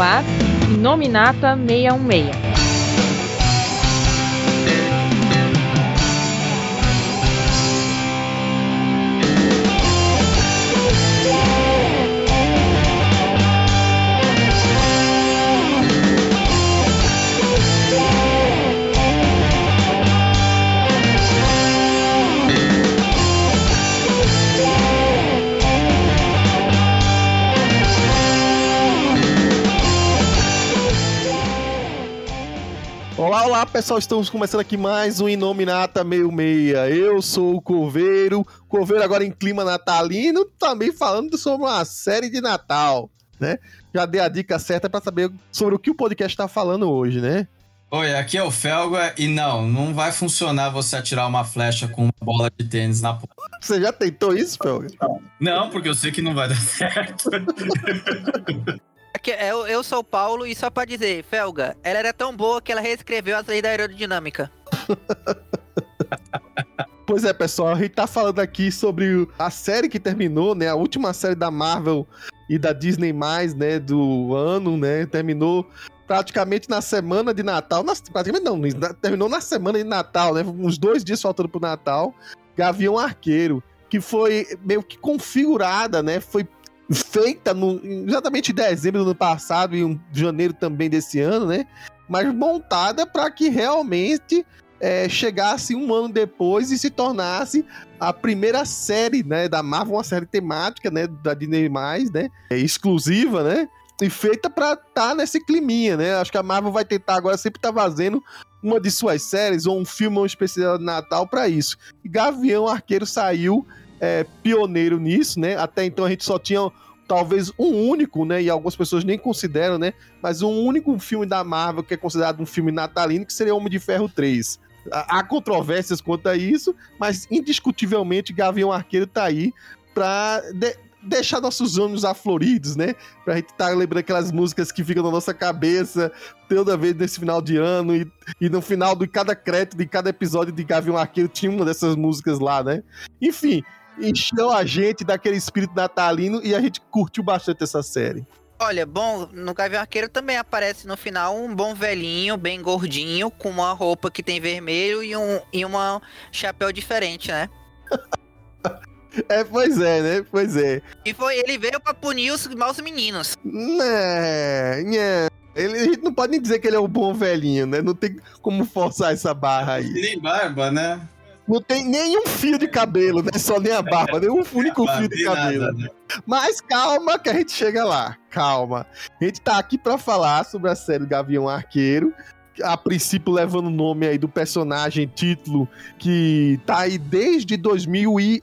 ar Nominata 616. Pessoal, estamos começando aqui mais um Inominata Meio Meia. Eu sou o Coveiro, Coveiro agora em clima natalino, também falando sobre uma série de Natal, né? Já dei a dica certa para saber sobre o que o podcast está falando hoje, né? Oi, aqui é o Felga e não, não vai funcionar você atirar uma flecha com uma bola de tênis na ponta. Você já tentou isso, Felga? Não, porque eu sei que não vai dar certo. Aqui, eu, eu sou o Paulo e só pra dizer, Felga, ela era tão boa que ela reescreveu as leis da aerodinâmica. Pois é, pessoal, a gente tá falando aqui sobre a série que terminou, né? A última série da Marvel e da Disney+, né? Do ano, né? Terminou praticamente na semana de Natal. Na, praticamente não, terminou na semana de Natal, né? Uns dois dias faltando pro Natal. Gavião Arqueiro, que foi meio que configurada, né? Foi feita no, exatamente em dezembro do ano passado e em janeiro também desse ano, né? Mas montada para que realmente é, chegasse um ano depois e se tornasse a primeira série, né, da Marvel, uma série temática, né, da Disney+, né, é, exclusiva, né, e feita para estar tá nesse climinha, né? Acho que a Marvel vai tentar agora sempre estar tá fazendo uma de suas séries ou um filme um especial de Natal para isso. Gavião Arqueiro saiu é, pioneiro nisso, né? Até então a gente só tinha talvez um único, né? E algumas pessoas nem consideram, né? Mas um único filme da Marvel que é considerado um filme natalino, que seria Homem de Ferro 3. Há controvérsias quanto a isso, mas indiscutivelmente Gavião Arqueiro tá aí pra de deixar nossos ânimos afloridos, né? Pra gente estar tá lembrando aquelas músicas que ficam na nossa cabeça toda vez nesse final de ano e, e no final de cada crédito de cada episódio de Gavião Arqueiro tinha uma dessas músicas lá, né? Enfim, encheu a gente daquele espírito natalino e a gente curtiu bastante essa série. Olha, bom, no Gavião Arqueiro também aparece no final um bom velhinho, bem gordinho, com uma roupa que tem vermelho e um e uma chapéu diferente, né? É, pois é, né? Pois é. E foi, ele veio pra punir os maus meninos. Né, né. Ele, a gente não pode nem dizer que ele é o bom velhinho, né? Não tem como forçar essa barra aí. Nem barba, né? Não tem nenhum fio de cabelo, né? Só nem a barba, nenhum único fio de cabelo. Né? Mas calma que a gente chega lá. Calma. A gente tá aqui para falar sobre a série Gavião Arqueiro. A princípio levando o nome aí do personagem título que tá aí desde 2011,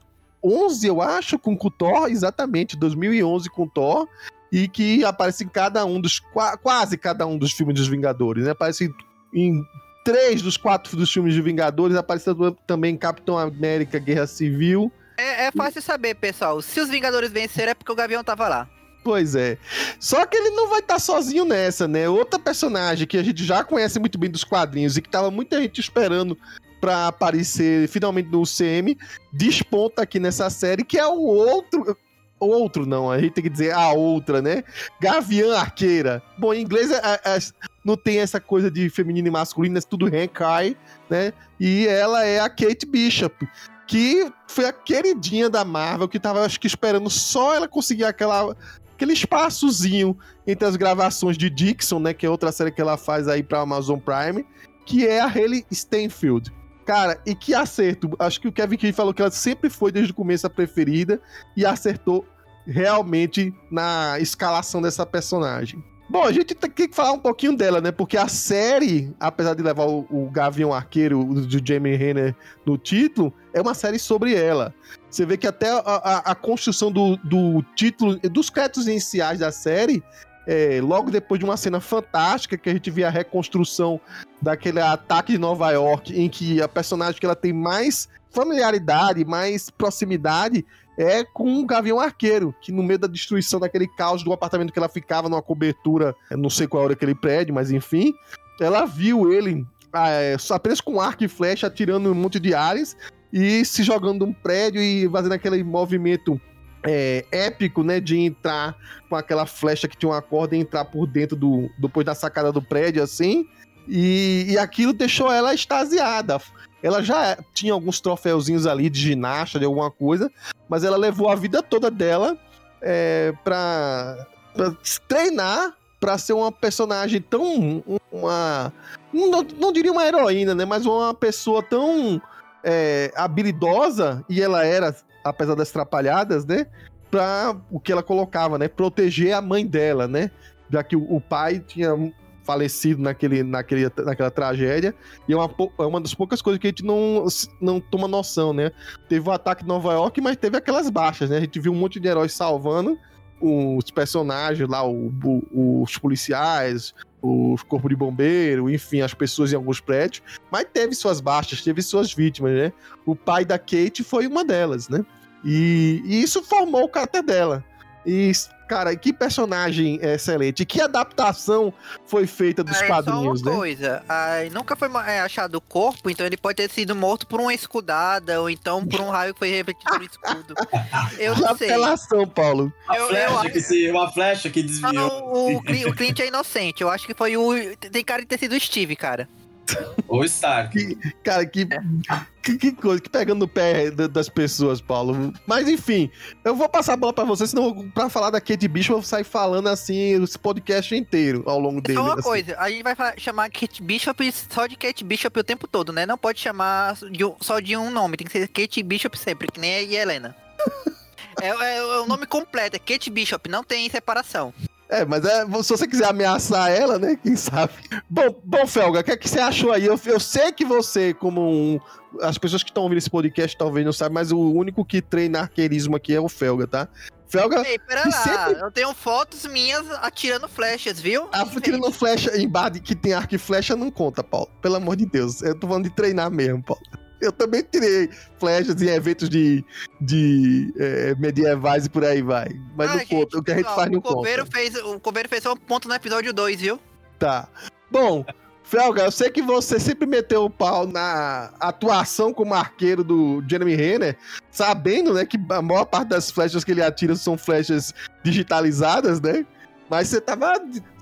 eu acho, com o Thor, exatamente, 2011 com o Thor e que aparece em cada um dos quase cada um dos filmes dos Vingadores, né? Aparece em três dos quatro dos filmes de Vingadores, apareceu também Capitão América Guerra Civil. É, é fácil saber, pessoal. Se os Vingadores venceram é porque o Gavião tava lá. Pois é. Só que ele não vai estar tá sozinho nessa, né? Outra personagem que a gente já conhece muito bem dos quadrinhos e que tava muita gente esperando para aparecer finalmente no UCM, desponta aqui nessa série, que é o outro. Outro não, a gente tem que dizer a outra, né? Gavião Arqueira. Bom, em inglês é, é, não tem essa coisa de feminino e masculino, é tudo Henkai, né? E ela é a Kate Bishop, que foi a queridinha da Marvel, que tava, acho que, esperando só ela conseguir aquela, aquele espaçozinho entre as gravações de Dixon, né? Que é outra série que ela faz aí pra Amazon Prime, que é a Haley Stenfield. Cara, e que acerto. Acho que o Kevin Keith falou que ela sempre foi desde o começo a preferida e acertou realmente na escalação dessa personagem. Bom, a gente tem que falar um pouquinho dela, né? Porque a série, apesar de levar o, Gavião Arqueiro de Jamie Renner no título, é uma série sobre ela. Você vê que até a, a, a construção do, do título, dos créditos iniciais da série, é, logo depois de uma cena fantástica que a gente vê a reconstrução daquele ataque de Nova York, em que a personagem que ela tem mais familiaridade, mais proximidade é com o Gavião Arqueiro, que no meio da destruição daquele caos do apartamento que ela ficava numa cobertura, não sei qual era aquele prédio, mas enfim, ela viu ele é, apenas com arco e flecha atirando um monte de ares e se jogando um prédio e fazendo aquele movimento é, épico, né? De entrar com aquela flecha que tinha uma corda e entrar por dentro do. depois da sacada do prédio, assim. E, e aquilo deixou ela extasiada. Ela já tinha alguns troféuzinhos ali de ginasta, de alguma coisa, mas ela levou a vida toda dela é, pra, pra treinar pra ser uma personagem tão. Uma. Não, não diria uma heroína, né? Mas uma pessoa tão é, habilidosa, e ela era, apesar das trapalhadas, né? Pra o que ela colocava, né? Proteger a mãe dela, né? Já que o, o pai tinha falecido naquele, naquele, naquela tragédia. E é uma, é uma das poucas coisas que a gente não, não toma noção, né? Teve o ataque em Nova York, mas teve aquelas baixas, né? A gente viu um monte de heróis salvando os personagens lá, o, o, os policiais, os corpos de bombeiro, enfim, as pessoas em alguns prédios. Mas teve suas baixas, teve suas vítimas, né? O pai da Kate foi uma delas, né? E, e isso formou o caráter dela. E, cara, que personagem excelente. Que adaptação foi feita dos é, quadrinhos, só uma né? coisa, nunca foi é, achado o corpo, então ele pode ter sido morto por uma escudada, ou então por um raio que foi refletido no escudo. Eu não sei. Apelação, Paulo. Uma, Eu- flecha, eu que se, uma flecha que desviou. Não, o, o Clint é inocente. Eu acho que foi o. Tem cara de ter sido o Steve, cara. Ou Stark. Cara, que, que, que coisa, que pegando no pé da- das pessoas, Paulo. Mas enfim, eu vou passar a bola pra você, senão pra falar da Kate Bishop eu vou sair falando assim esse podcast inteiro ao longo dele. Só uma assim. coisa, a gente vai chamar Kate Bishop só de Kate Bishop o tempo todo, né? Não pode chamar de só de um nome, tem que ser Kate Bishop sempre, que nem a Helena. é, é- é o nome completo, é Kate Bishop, não tem separação. É, mas é, se você quiser ameaçar ela, né? Quem sabe? Bom, bom Felga, o que, é que você achou aí? Eu, eu sei que você, como um. As pessoas que estão ouvindo esse podcast talvez não sabem, mas o único que treina arqueirismo aqui é o Felga, tá? Felga Ei, pera lá, sempre- eu tenho fotos minhas atirando flechas, viu? tá tirando flecha em bar que tem arco e flecha, não conta, Paulo. Pelo amor de Deus. Eu tô falando de treinar mesmo, Paulo. Eu também tirei flechas em eventos de, de é, medievais e por aí vai. Mas Ah, não conta. O que a gente ó, faz não o Coveiro conta. fez O Coveiro fez só um ponto no episódio 2, viu? Tá. Bom, Felga, eu sei que você sempre meteu o pau na atuação como arqueiro do Jeremy Renner, sabendo, né, que a maior parte das flechas que ele atira são flechas digitalizadas, né? Mas você tava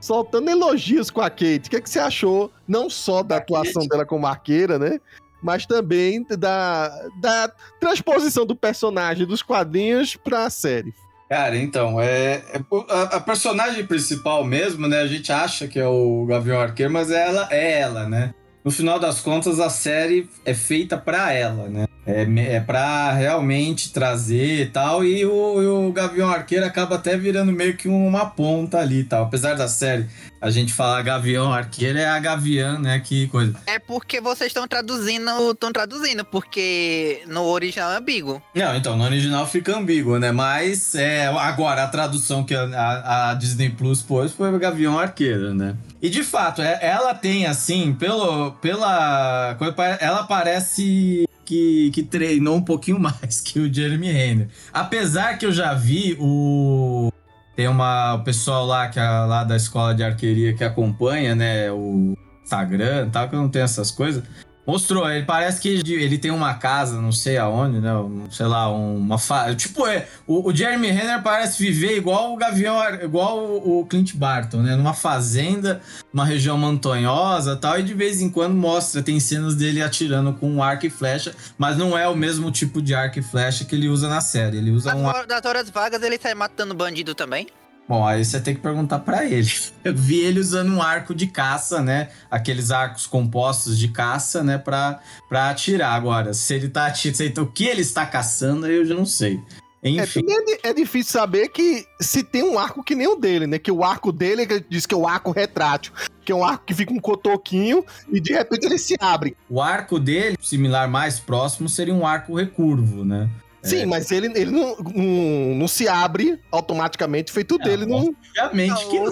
soltando elogios com a Kate. O que, é que você achou, não só da atuação dela como arqueira, né? Mas também da, da transposição do personagem dos quadrinhos pra série. Cara, então, é, é- a, a personagem principal mesmo, né? A gente acha que é o Gavião Arqueiro, mas ela é ela, né? No final das contas, a série é feita pra ela, né? É, é pra realmente trazer e tal. E o, o Gavião Arqueiro acaba até virando meio que uma ponta ali tal. Apesar da série a gente falar Gavião Arqueiro, é a Gavião, né? Que coisa. É porque vocês estão traduzindo, estão traduzindo, porque no original é ambíguo. Não, então, no original fica ambíguo, né? Mas é, agora a tradução que a, a- Disney Plus pôs foi o Gavião Arqueiro, né? E de fato, é- ela tem assim, pelo, pela. Ela parece que, que treinou um pouquinho mais que o Jeremy Renner. Apesar que eu já vi o. Tem uma, o pessoal lá, que é lá da escola de arqueria que acompanha, né? O Instagram tal, que eu não tenho essas coisas. Mostrou, ele parece que ele- tem uma casa, não sei aonde, né? sei lá, uma fa... Tipo, é, o, o Jeremy Renner parece viver igual o Gavião, igual o, o Clint Barton, né? Numa fazenda, uma região montanhosa e tal, e de vez em quando mostra, tem cenas dele atirando com um arco e flecha, mas não é o mesmo tipo de arco e flecha que ele usa na série. Ele usa Das, um das horas vagas ele sai matando bandido também. Bom, aí você tem que perguntar pra ele. Eu vi ele usando um arco de caça, né? Aqueles arcos compostos de caça, né? Pra, pra atirar. Agora, se ele tá atirando, o que ele está caçando, eu já não sei. É, Enfim. é, é difícil saber que se tem um arco que nem o dele, né? Que o arco dele ele diz que é o arco retrátil, que é um arco que fica um cotoquinho e de repente ele se abre. O arco dele, similar mais próximo, seria um arco recurvo, né? Sim, mas ele, ele não, não, não se abre automaticamente, feito o Não, dele não. Obviamente que o, não.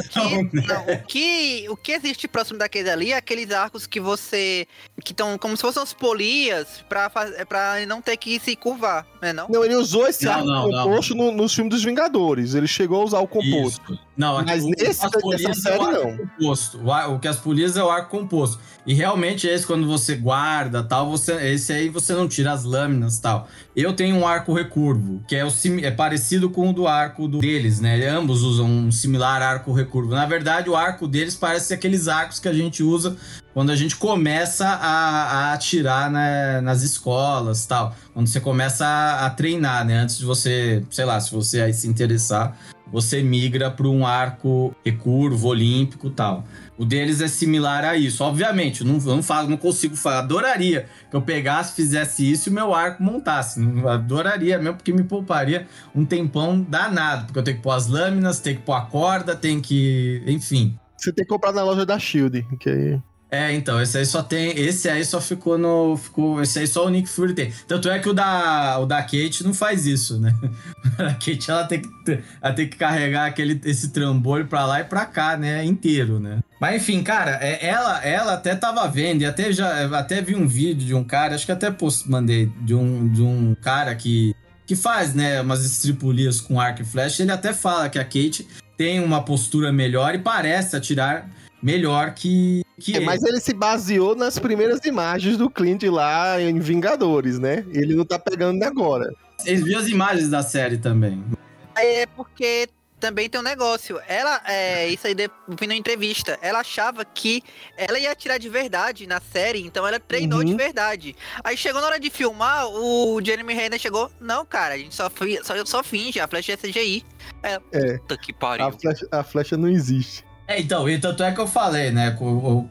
que, né? o, que, o que existe próximo daquele ali é aqueles arcos que você. que estão como se fossem uns polias pra, pra ele não ter que se curvar, né? Não? Não, ele usou esse Não, arco não, não. composto no- nos filmes dos Vingadores. Ele chegou a usar o composto. Isso. Não, Mas o- nesse- as polias nessa é o série, arco não. composto. O, ar- o que as polias é o arco composto. E realmente esse quando você guarda tal, você esse aí você não tira as lâminas tal. Eu tenho um arco arco recurvo, que é, o é parecido com o do arco do- deles, né? Ambos usam um similar arco recurvo. Na verdade, o arco deles parece aqueles arcos que a gente usa quando a gente começa a, a atirar né, nas escolas tal. Quando você começa a, a treinar, né? Antes de você, sei lá, se você aí se interessar, você migra para um arco recurvo, olímpico tal. O deles é similar a isso. Obviamente, eu não, não, faço, não consigo falar. Adoraria que eu pegasse, fizesse isso e o meu arco montasse. Adoraria mesmo, porque me pouparia um tempão danado. Porque eu tenho que pôr as lâminas, tenho que pôr a corda, tenho que. Enfim. Você tem que comprar na loja da Shield, que aí... É, então, esse aí só tem. Esse aí só ficou no. Ficou, esse aí só o Nick Fury tem. Tanto é que o da, o da Kate não faz isso, né? A Kate ela tem que, ela tem que carregar aquele, esse trambolho pra lá e pra cá, né? Inteiro, né? Mas enfim, cara, é, ela, ela até tava vendo, e até já até vi um vídeo de um cara, acho que até post, mandei, de um, de um cara que, que faz, né, umas estripulias com arco e flecha. Ele até fala que a Kate tem uma postura melhor e parece atirar melhor que, que É, ele. mas ele se baseou nas primeiras imagens do Clint lá em Vingadores, né? Ele não tá pegando agora. Vocês viram as imagens da série também. É porque também tem um negócio. Ela, é, isso aí de- vi na entrevista. Ela achava que ela ia atirar de verdade na série, então ela treinou Uhum. de verdade. Aí chegou na hora de filmar, o Jeremy Renner chegou. Não, cara, a gente só, só, só finge, a flecha é CGI. É, É. puta que pariu. A flecha, a flecha não existe. É, então, e tanto é que eu falei, né?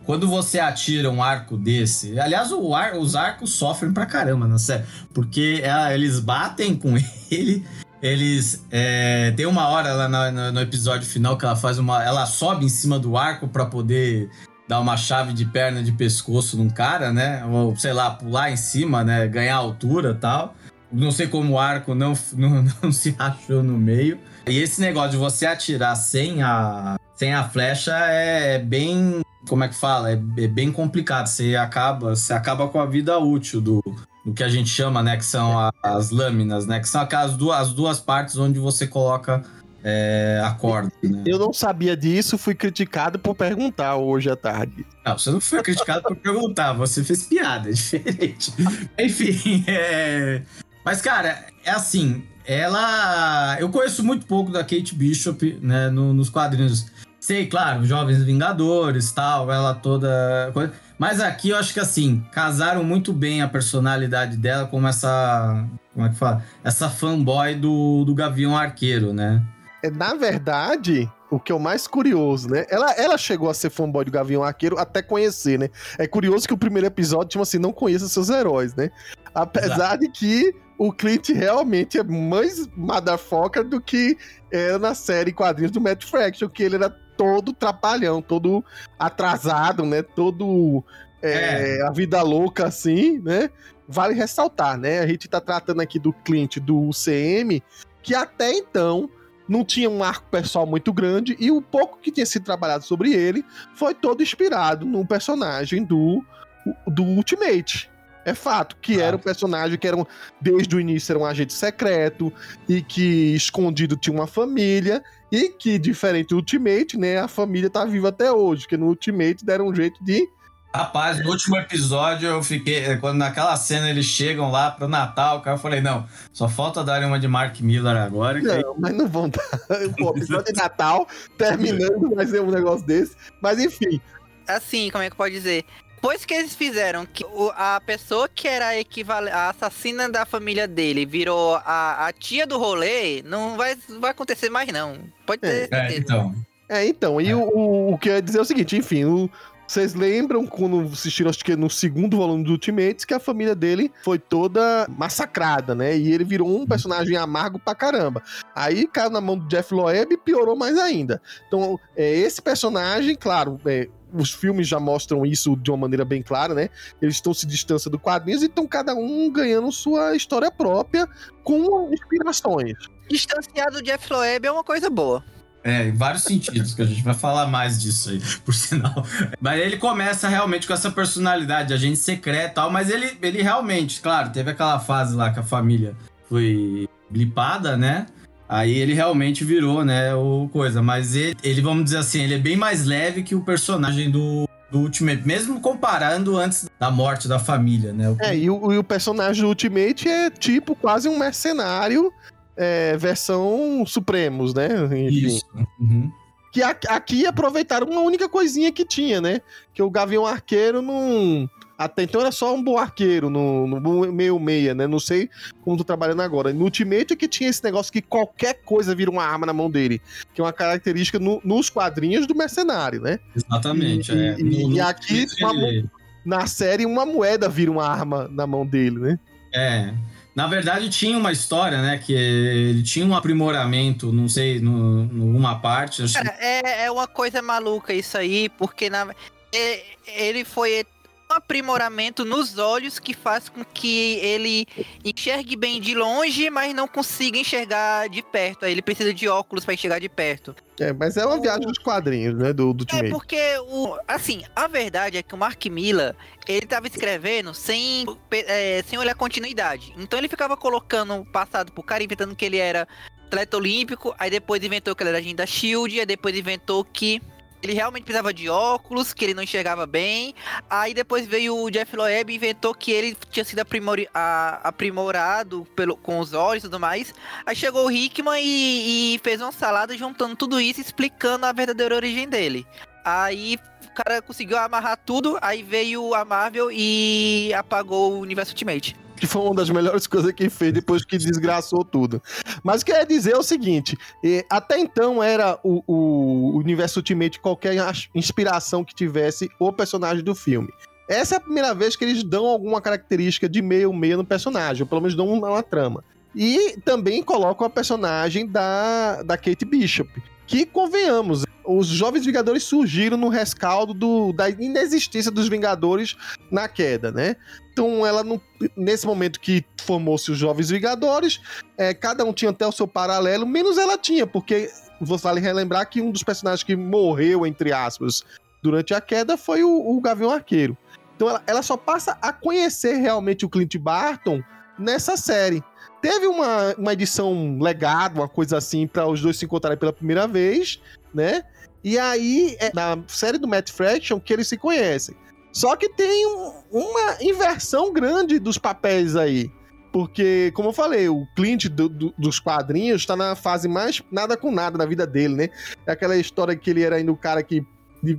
Quando você atira um arco desse. Aliás, ar- os arcos sofrem pra caramba na série. Porque é, eles batem com ele. Eles. É, tem uma hora lá no, no episódio final que ela faz uma. Ela sobe em cima do arco pra poder dar uma chave de perna de pescoço num cara, né? Ou, sei lá, pular em cima, né? Ganhar altura tal. Não sei como o arco não, não, não se rachou no meio. E esse negócio de você atirar sem a, sem a flecha é bem. Como é que fala? É, é bem complicado. Você acaba, você acaba com a vida útil do, do que a gente chama, né? Que são a- as lâminas, né? Que são aquelas duas, as duas partes onde você coloca é, a corda. Né? Eu não sabia disso, fui criticado por perguntar hoje à tarde. Não, você não foi criticado por perguntar, você fez piada, é diferente. Enfim, é... Mas, cara, é assim, ela... Eu conheço muito pouco da Kate Bishop, né, no- nos quadrinhos. Sei, claro, Jovens Vingadores, tal, ela toda... Mas aqui eu acho que, assim, casaram muito bem a personalidade dela com essa... Como é que fala? Essa fanboy do, do Gavião Arqueiro, né? É, na verdade, o que é o mais curioso, né? Ela, ela chegou a ser fanboy do Gavião Arqueiro até conhecer, né? É curioso que o primeiro episódio, tipo assim, não conheça seus heróis, né? Apesar de que o Clint realmente é mais motherfucker do que era na série quadrinhos do Matt Fraction, que ele era todo trapalhão, todo atrasado, né? Todo é, a vida louca assim, né? Vale ressaltar, né? A gente tá tratando aqui do Clint do UCM, que até então não tinha um arco pessoal muito grande e o pouco que tinha sido trabalhado sobre ele foi todo inspirado no personagem do, do Ultimate. É fato, que era um personagem que era um- desde o início era um agente secreto e que escondido tinha uma família e que, diferente do Ultimate, né, a família tá viva até hoje, que no Ultimate deram um jeito de Rapaz, no último episódio eu fiquei. Quando naquela cena eles chegam lá pro Natal, cara, eu falei, não, só falta darem uma de Mark Miller agora. aí- Não, mas não vão dar. Pô, episódio de Natal, terminando, vai ser um negócio desse. Mas enfim, Assim, como é que pode dizer? Depois que eles fizeram que o- a pessoa que era a, equivale- a assassina da família dele virou a, a tia do rolê, não vai, não vai acontecer mais, não. Pode ter É, certeza. então. É, então, e o, o, o que eu ia dizer é o seguinte, enfim, o- vocês lembram quando assistiram, acho que no segundo volume do Ultimates, que a família dele foi toda massacrada, né? E ele virou um personagem amargo pra caramba. Aí caiu na mão do Jeff Loeb e piorou mais ainda. Então, é, esse personagem, claro, é, os filmes já mostram isso de uma maneira bem clara, né? Eles estão se distanciando do quadrinhos e estão cada um ganhando sua história própria com inspirações. Distanciar do Jeff Loeb é uma coisa boa. É, em vários sentidos, que a gente vai falar mais disso aí, por sinal. Mas ele começa realmente com essa personalidade, de agente secreto e tal, mas ele, ele realmente, claro, teve aquela fase lá que a família foi blipada, né? Aí ele realmente virou, né, o coisa. Mas ele, ele, vamos dizer assim, ele é bem mais leve que o personagem do, do Ultimate, mesmo comparando antes da morte da família, né? O- É, e o, e o personagem do Ultimate é tipo quase um mercenário é, versão Supremos, né? Enfim. Isso. Uhum. Que a- aqui aproveitaram uma única coisinha que tinha, né? Que o Gavião Arqueiro não. Até então era só um bom arqueiro no, no meio meia, né? Não sei como tô trabalhando agora. No Ultimate é que tinha esse negócio que qualquer coisa vira uma arma na mão dele. Que é uma característica no- nos quadrinhos do mercenário, né? Exatamente. E- é. e- e aqui, uma Na série, uma moeda vira uma arma na mão dele, né? É. Na verdade, tinha uma história, né? Que ele tinha um aprimoramento, não sei, numa parte. Cara, é, é uma coisa maluca isso aí, porque na, é- ele foi aprimoramento nos olhos que faz com que ele enxergue bem de longe, mas não consiga enxergar de perto. Aí ele precisa de óculos para enxergar de perto. É, mas é uma viagem dos quadrinhos, né? Do, do É Ultimate. porque o assim, a verdade é que o Mark Miller, ele tava escrevendo sem é, sem olhar continuidade. Então ele ficava colocando o passado pro cara, inventando que ele era atleta olímpico, aí depois inventou que ele era agente da Shield, aí depois inventou que ele realmente precisava de óculos, que ele não enxergava bem. Aí depois veio o Jeff Loeb e inventou que ele tinha sido aprimori- a- aprimorado pelo, com os olhos e tudo mais. Aí chegou o Hickman e, e fez uma salada juntando tudo isso, explicando a verdadeira origem dele. Aí o cara conseguiu amarrar tudo, aí veio a Marvel e apagou o universo Ultimate. Que foi uma das melhores coisas que fez depois que desgraçou tudo. Mas quer dizer o seguinte: até então era o, o universo Ultimate qualquer inspiração que tivesse o personagem do filme. Essa é a primeira vez que eles dão alguma característica de meio meio no personagem, ou pelo menos dão uma, uma trama. E também colocam a personagem da, da Kate Bishop. Que, convenhamos, os Jovens Vingadores surgiram no rescaldo do, da inexistência dos Vingadores na queda, né? Então ela nesse momento que formou-se os Jovens Vingadores, é, cada um tinha até o seu paralelo, menos ela tinha, porque vale relembrar que um dos personagens que morreu, entre aspas, durante a queda foi o, o Gavião Arqueiro. Então ela, ela só passa a conhecer realmente o Clint Barton nessa série. Teve uma, uma edição legado, uma coisa assim, para os dois se encontrarem pela primeira vez, né? E aí, é na série do Matt Fraction que eles se conhecem. Só que tem um- uma inversão grande dos papéis aí. Porque, como eu falei, o Clint do- do- dos quadrinhos tá na fase mais nada com nada na vida dele, né? É aquela história que ele era ainda o cara que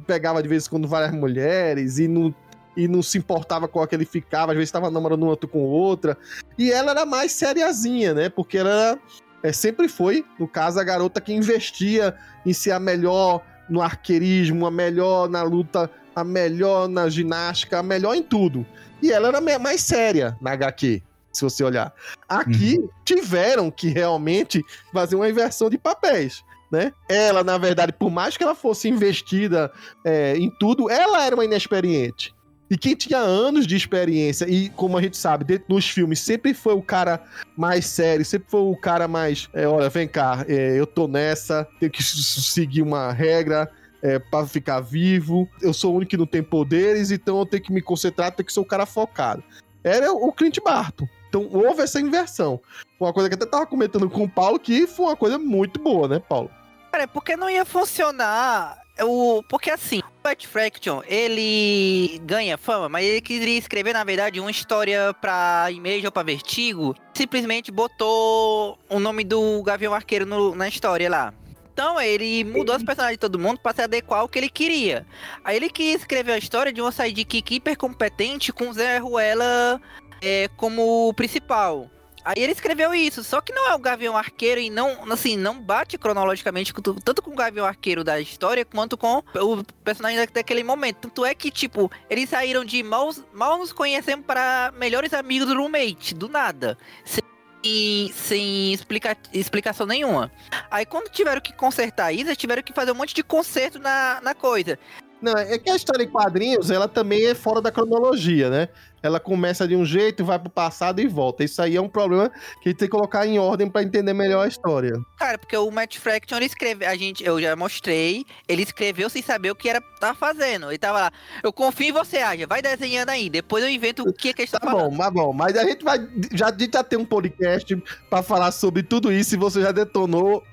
pegava de vez em quando várias mulheres e não, e não se importava com a que ele ficava, às vezes estava namorando um outro com outra. E ela era mais seriazinha, né? Porque ela era, é, sempre foi, no caso, a garota que investia em ser a melhor no arqueirismo, a melhor na luta, a melhor na ginástica, a melhor em tudo. E ela era mais séria na HQ, se você olhar. Aqui tiveram que realmente fazer uma inversão de papéis. Né? Ela, na verdade, por mais que ela fosse investida é, em tudo, ela era uma inexperiente. E quem tinha anos de experiência, e como a gente sabe, dentro dos filmes, sempre foi o cara mais sério, sempre foi o cara mais. é, olha, vem cá, é, eu tô nessa, tenho que seguir uma regra é, para ficar vivo. Eu sou o único que não tem poderes, então eu tenho que me concentrar, tenho que ser o cara focado. Era o Clint Barton. Então houve essa inversão. Uma coisa que eu até tava comentando com o Paulo, que foi uma coisa muito boa, né, Paulo? Cara, porque não ia funcionar. O, porque assim, o Fraction, ele ganha fama, mas ele queria escrever, na verdade, uma história pra Image ou pra Vertigo. Simplesmente botou o nome do Gavião Arqueiro no- na história lá. Então ele mudou os personagens de todo mundo pra se adequar ao que ele queria. Aí ele quis escrever a história de uma sidekick hiper competente com Zé Ruela é, como principal. Aí ele escreveu isso, só que não é o Gavião Arqueiro e não, assim, não bate cronologicamente tanto com o Gavião Arqueiro da história quanto com o personagem da- daquele momento. Tanto é que, tipo, eles saíram de mal, mal nos conhecemos para melhores amigos do roommate, do nada. Sem, sem explica, explicação nenhuma. Aí quando tiveram que consertar isso, tiveram que fazer um monte de conserto na, na coisa. Não, é que a história em quadrinhos, ela também é fora da cronologia, né? Ela começa de um jeito, vai pro passado e volta. Isso aí é um problema que a gente tem que colocar em ordem pra entender melhor a história. Cara, porque o Matt Fraction, ele escreveu, a gente, eu já mostrei, ele escreveu sem saber o que era tá fazendo. Ele tava lá, eu confio em você, Aja, vai desenhando aí, depois eu invento o que que a gente Tá tá, falando. bom, mas bom. Mas a gente vai. Já, a gente já tem um podcast pra falar sobre tudo isso e você já detonou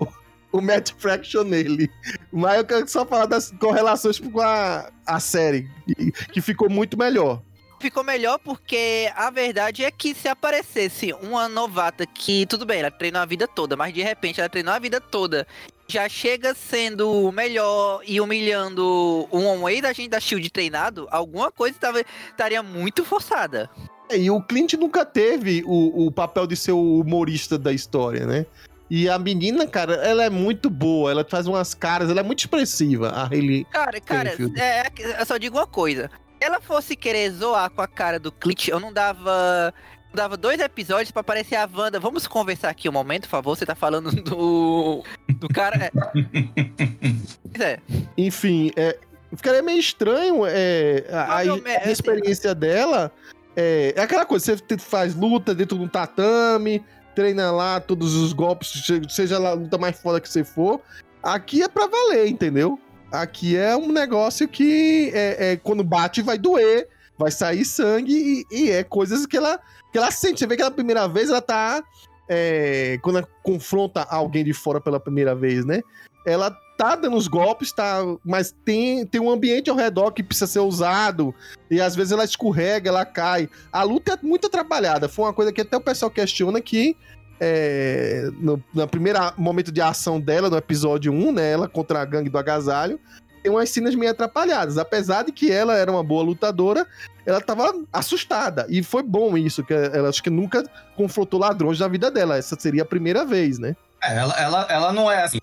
o Matt Fraction nele. Mas eu quero só falar das correlações com a, a série, que, ficou muito melhor. Ficou melhor porque a verdade é que se aparecesse uma novata que, tudo bem, ela treinou a vida toda, mas de repente ela treinou a vida toda, já chega sendo melhor e humilhando um on-way da gente da Shield treinado, alguma coisa tava, estaria muito forçada. É, e o Clint nunca teve o, o papel de ser o humorista da história, né? E a menina, cara, ela é muito boa, ela faz umas caras, ela é muito expressiva, a Hayley. Cara, cara, Stanfield. é, eu só digo uma coisa. Se ela fosse querer zoar com a cara do Clint, eu não dava. eu Dava dois episódios pra aparecer a Wanda. Vamos conversar aqui um momento, por favor. Você tá falando do. Do cara. É. é. Enfim, é, ficaria meio estranho é, a, a- é, experiência dela. É, é aquela coisa, você faz luta dentro de um tatame, treina lá todos os golpes, se- seja lá a luta mais foda que você for. Aqui é pra valer, entendeu? Aqui é um negócio que é, é, quando bate vai doer, vai sair sangue e, e é coisas que ela, que ela sente. Você vê que ela primeira vez ela tá. é, quando ela confronta alguém de fora pela primeira vez, né? Ela tá dando os golpes, tá, mas tem, tem um ambiente ao redor que precisa ser usado e às vezes ela escorrega, ela cai. A luta é muito atrapalhada. Foi uma coisa que até o pessoal questiona que é, no, no primeiro momento de ação dela, no episódio 1, né, ela contra a gangue do agasalho, tem umas cenas meio atrapalhadas. Apesar de que ela era uma boa lutadora, ela tava assustada. E foi bom isso, que ela acho que nunca confrontou ladrões na vida dela. Essa seria a primeira vez, né? É, ela, ela, ela não é assim.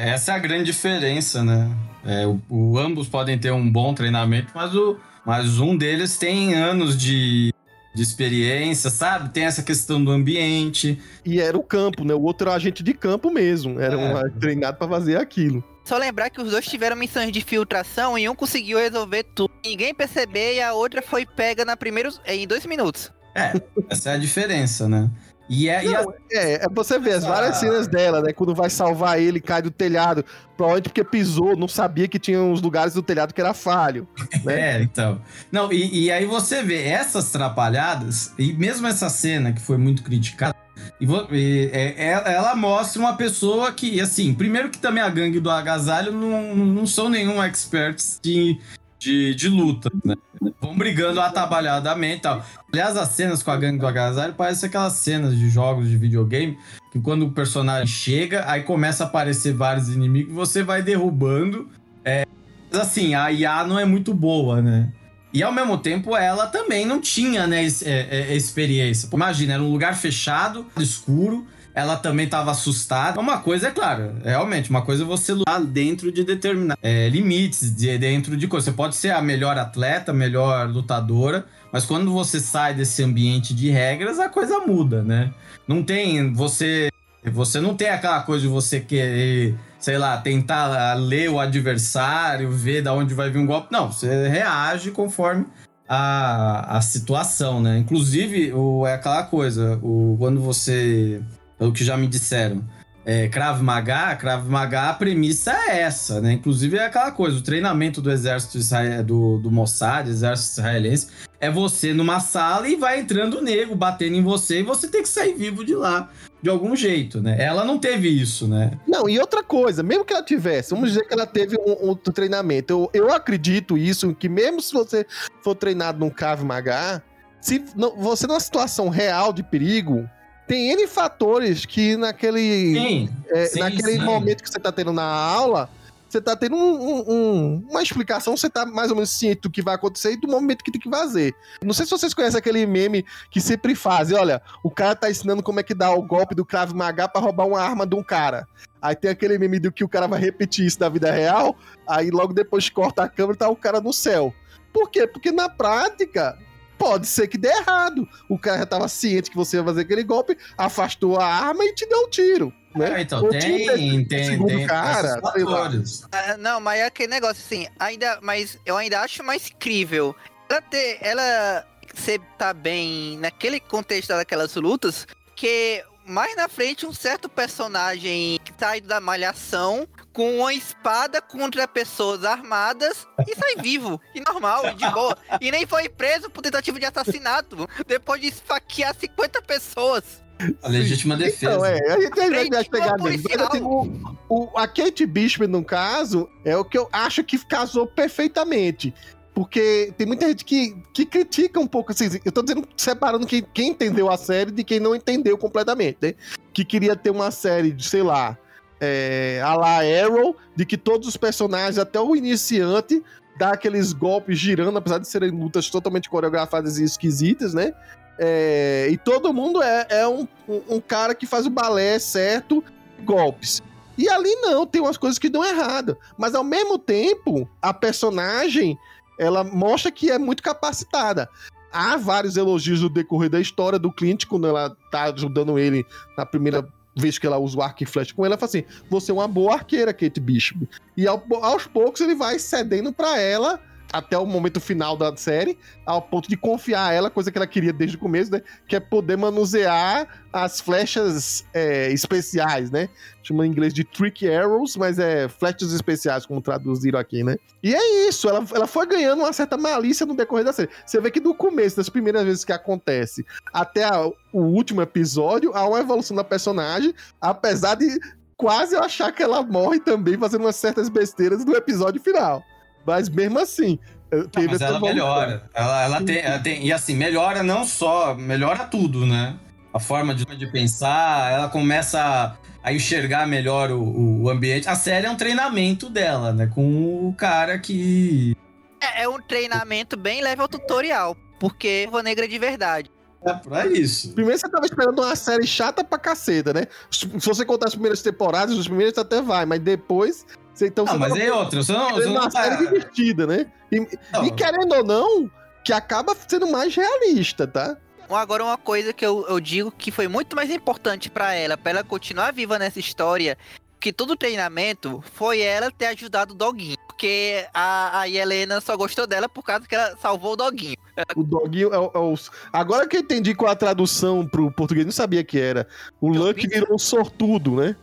Essa é a grande diferença, né? É, o, o- ambos podem ter um bom treinamento, mas, o, mas um deles tem anos de, de experiência, sabe? Tem essa questão do ambiente. E era o campo, né? O outro era agente de campo mesmo. Era É. um treinado pra fazer aquilo. Só lembrar que os dois tiveram missões de filtração e um conseguiu resolver tudo. Ninguém perceber e a outra foi pega na primeiros, em dois minutos. É, essa é a diferença, né? E, é, e a- Não, é, é você vê as Essa- várias cenas dela, né? Quando vai salvar ele, cai do telhado. Provavelmente porque pisou, não sabia que tinha uns lugares do telhado que era falho. né? É, então. Não, e, e aí você vê essas trapalhadas, e mesmo essa cena que foi muito criticada, e é- é- ela mostra uma pessoa que, assim, primeiro que também a gangue do agasalho não, não são nenhum experts de, de, de luta, né? Vão brigando atabalhadamente e tal. Aliás, as cenas com a gangue do agasalho parecem aquelas cenas de jogos de videogame que quando o personagem chega, aí começa a aparecer vários inimigos, você vai derrubando. É, mas assim, a IA não é muito boa, né? E ao mesmo tempo, ela também não tinha, né, é, é, experiência. Imagina, era um lugar fechado, escuro, ela também estava assustada. Uma coisa é claro, realmente, uma coisa é você lutar dentro de determinados é, limites, de, dentro de coisas. Você pode ser a melhor atleta, melhor lutadora, mas quando você sai desse ambiente de regras, a coisa muda, né? Não tem você. Você não tem aquela coisa de você querer, sei lá, tentar ler o adversário, ver da onde vai vir um golpe. Não, você reage conforme a, a situação, né? Inclusive, o, é aquela coisa, o, quando você. Pelo que já me disseram, é, Krav Maga, Krav Maga, a premissa é essa, né? Inclusive é aquela coisa, o treinamento do exército israel, do, do Mossad, exército israelense, é você numa sala e vai entrando nego, batendo em você, e você tem que sair vivo de lá, de algum jeito, né? Ela não teve isso, né? Não, e outra coisa, mesmo que ela tivesse, vamos dizer que ela teve um, outro treinamento. Eu, eu acredito isso, que mesmo se você for treinado num Krav Maga, se não- você numa situação real de perigo, tem N fatores que naquele, Sim, é, sim, naquele sim. momento que você tá tendo na aula, você tá tendo um- um- um- uma explicação, você tá mais ou menos ciente do que vai acontecer e do momento que tem que fazer. Não sei se vocês conhecem aquele meme que sempre fazem, olha, o cara tá ensinando como é que dá o golpe do Krav Maga pra roubar uma arma de um cara. Aí tem aquele meme do que o cara vai repetir isso na vida real, aí logo depois corta a câmera e tá o cara no céu. Por quê? Porque na prática, pode ser que dê errado. O cara já tava ciente que você ia fazer aquele golpe, afastou a arma e te deu um tiro. Né? É, então, Ou tem, tem, tem, segundo cara. Ah, não, mas é aquele negócio assim, ainda, mas eu ainda acho mais crível ela ter, ela ser tá bem naquele contexto daquelas lutas, que mais na frente um certo personagem que sai da malhação com uma espada contra pessoas armadas e sai vivo, e normal, e de boa. E nem foi preso por tentativa de assassinato, depois de esfaquear 50 pessoas. A legítima defesa. Então, é, a gente vai- vai nele. Mas, assim, o, o- a Kate Bishop, no caso, é o que eu acho que casou perfeitamente. Porque tem muita gente que, que critica um pouco, assim, eu tô dizendo, separando quem, quem entendeu a série de quem não entendeu completamente, né? Que queria ter uma série de, sei lá, é, a la Arrow, de que todos os personagens, até o iniciante, dá aqueles golpes girando, apesar de serem lutas totalmente coreografadas e esquisitas, né? É, e todo mundo é, é um, um- um cara que faz o balé certo, golpes. E ali não, tem umas coisas que dão errado. Mas ao mesmo tempo, a personagem, ela mostra que é muito capacitada. Há vários elogios no decorrer da história do Clint, quando ela tá ajudando ele na primeira vez que ela usa o arco e flecha com ele, ela fala assim: você é uma boa arqueira, Kate Bishop. E ao- aos poucos ele vai cedendo pra ela até o momento final da série, ao ponto de confiar a ela, coisa que ela queria desde o começo, né? Que é poder manusear as flechas é, especiais, né? Chama em inglês de trick arrows, mas é flechas especiais, como traduziram aqui, né? E é isso, ela, ela foi ganhando uma certa malícia no decorrer da série. Você vê que do começo, das primeiras vezes que acontece, até a- o último episódio, há uma evolução da personagem, apesar de quase eu achar que ela morre também fazendo umas certas besteiras no episódio final. Mas mesmo assim. eu- Não, mas essa ela melhora. Ela, ela, tem, ela tem. E assim, melhora não só. Melhora tudo, né? A forma de, de pensar, ela começa a, a enxergar melhor o, o ambiente. A série é um treinamento dela, né? Com o cara que. É, é um treinamento bem level tutorial. Porque Viúva Negra é de verdade. É pra isso. Primeiro você tava esperando uma série chata pra caceta, né? Se se você contar as primeiras temporadas, os primeiros até vai, mas depois. Então, Não, você mas é outra. Você não, você querendo não uma série tá- divertida, né? E, e querendo ou não, que acaba sendo mais realista, tá? Agora, uma coisa que eu, eu digo que foi muito mais importante pra ela, pra ela continuar viva nessa história, que todo o treinamento foi ela ter ajudado o Doguinho. Porque a, a Helena só gostou dela por causa que ela salvou o Doguinho. O doguinho é, o- é os. Agora que eu entendi qual a tradução pro português, não sabia que era. O o Lucky pizza? virou um sortudo, né?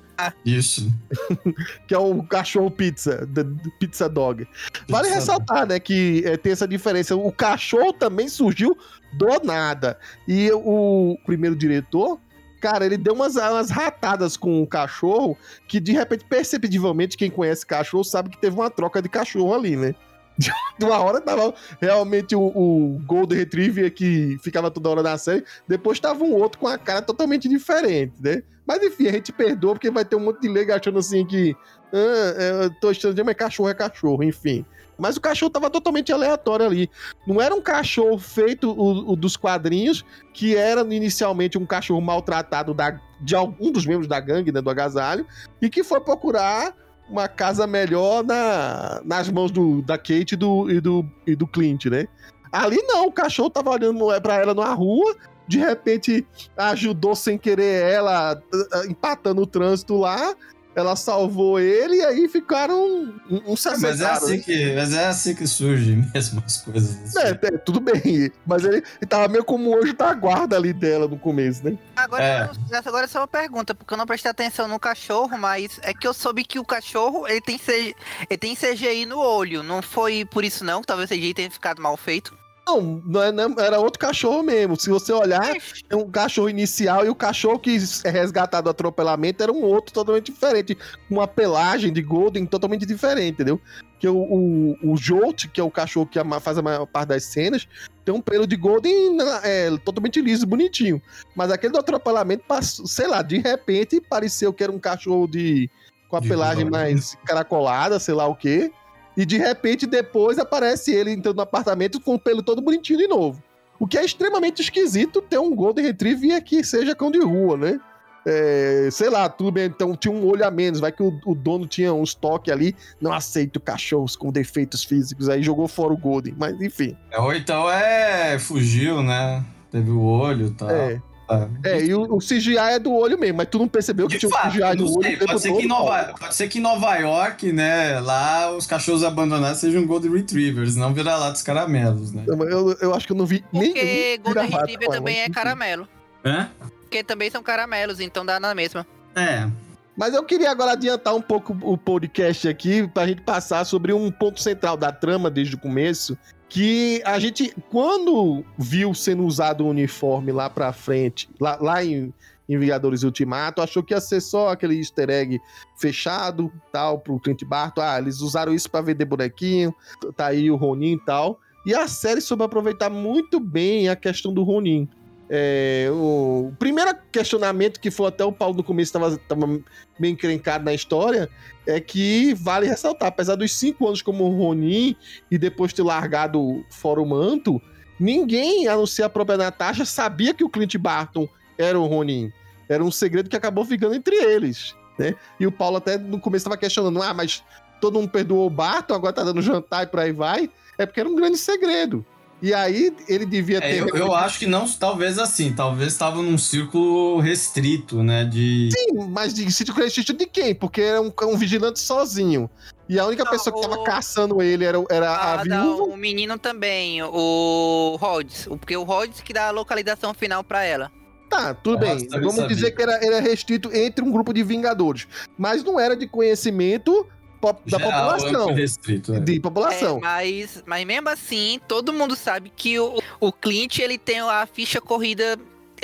Isso. Que é o cachorro pizza, the pizza dog. Vale Pizza ressaltar, né, que é, tem essa diferença. O cachorro também surgiu do nada. E o primeiro diretor, cara, ele deu umas, umas ratadas com o cachorro que, de repente, perceptivelmente, quem conhece cachorro sabe que teve uma troca de cachorro ali, né? De uma hora tava realmente o, o Golden Retriever que ficava toda hora na série, depois tava um outro com a cara totalmente diferente, né? Mas enfim, a gente perdoa porque vai ter um monte de leigo achando assim que. Ah, é, eu tô achando mas cachorro é cachorro, enfim. Mas o cachorro tava totalmente aleatório ali. Não era um cachorro feito o, o dos quadrinhos, que era inicialmente um cachorro maltratado da, de algum dos membros da gangue, né, do agasalho, e que foi procurar uma casa melhor na, nas mãos do, da Kate e do, e, do, e do Clint, né? Ali não, o cachorro tava olhando pra ela na rua, de repente ajudou sem querer ela, empatando o trânsito lá, ela salvou ele e aí ficaram um, um se Mas é, assim que, mas é assim que surge mesmo as coisas. assim. É, é, tudo bem. Mas ele, ele tava meio como um anjo da guarda ali dela no começo, né? Agora, É. eu agora é só uma pergunta, porque eu não prestei atenção no cachorro, mas é que eu soube que o cachorro ele tem, CG, ele tem CGI no olho. Não foi por isso, não? que Talvez o CGI tenha ficado mal feito. Não, não é- não- era outro cachorro mesmo. Se você olhar, é um cachorro inicial e o cachorro que é resgatado do atropelamento era um outro totalmente diferente. Com uma pelagem de Golden totalmente diferente, entendeu? Que o, o, o Jolt, que é o cachorro que faz a maior parte das cenas, tem um pelo de Golden é, totalmente liso, bonitinho. Mas aquele do atropelamento, passou, sei lá, de repente pareceu que era um cachorro de. com a De pelagem mais caracolada, sei lá o quê. E de repente, depois aparece ele entrando no apartamento com o pelo todo bonitinho de novo. O que é extremamente esquisito ter um Golden Retriever que seja cão de rua, né? É, sei lá, tudo bem, então tinha um olho a menos. Vai que o, o dono tinha um estoque ali, não aceito cachorros com defeitos físicos, aí jogou fora o Golden. Mas enfim. É, Ou então é. Fugiu, né? Teve o olho e tal. É, É e o, o CGI é do olho mesmo, mas tu não percebeu que De tinha um fato, CGI não do olho pode, ser que em Nova, pode ser que em Nova York, né, lá os cachorros abandonados sejam Golden Retrievers, não vira-latas caramelos, né? Eu, eu acho que eu não vi nem. Porque Golden Retriever também é caramelo. Hã? Porque também são caramelos, então dá na mesma. É. Mas eu queria agora adiantar um pouco o podcast aqui pra gente passar sobre um ponto central da trama desde o começo. Que a gente, quando viu sendo usado o uniforme lá pra frente, lá, lá em, em Vingadores Ultimato, achou que ia ser só aquele easter egg fechado, tal, pro Clint Barton. Ah, eles usaram isso para vender bonequinho, tá aí o Ronin e tal. E a série soube aproveitar muito bem a questão do Ronin. É, o primeiro questionamento que foi até o Paulo no começo estava meio encrencado na história é que vale ressaltar, apesar dos cinco anos como Ronin e depois ter largado fora o manto, ninguém, a não ser a própria Natasha, sabia que o Clint Barton era o Ronin. Era um segredo que acabou ficando entre eles, né? E o Paulo até no começo estava questionando, ah, mas todo mundo perdoou o Barton, agora tá dando jantar e por aí vai. É porque era um grande segredo. E aí ele devia ter. É, eu, eu, acho que não, talvez assim, talvez estava num círculo restrito, né? De. Sim, mas de círculo restrito de quem? Porque era um, um vigilante sozinho. E a única não, pessoa que o... tava caçando ele era, era ah, a viúva. o menino também, o Rhodes. Porque o Rhodes que dá a localização final para ela. Tá, tudo bem. Vamos sabia. dizer que era, era restrito entre um grupo de Vingadores. Mas não era de conhecimento da Geral, população. Restrito, é. De população. É, mas, mas mesmo assim, todo mundo sabe que o, o Clint ele tem a ficha corrida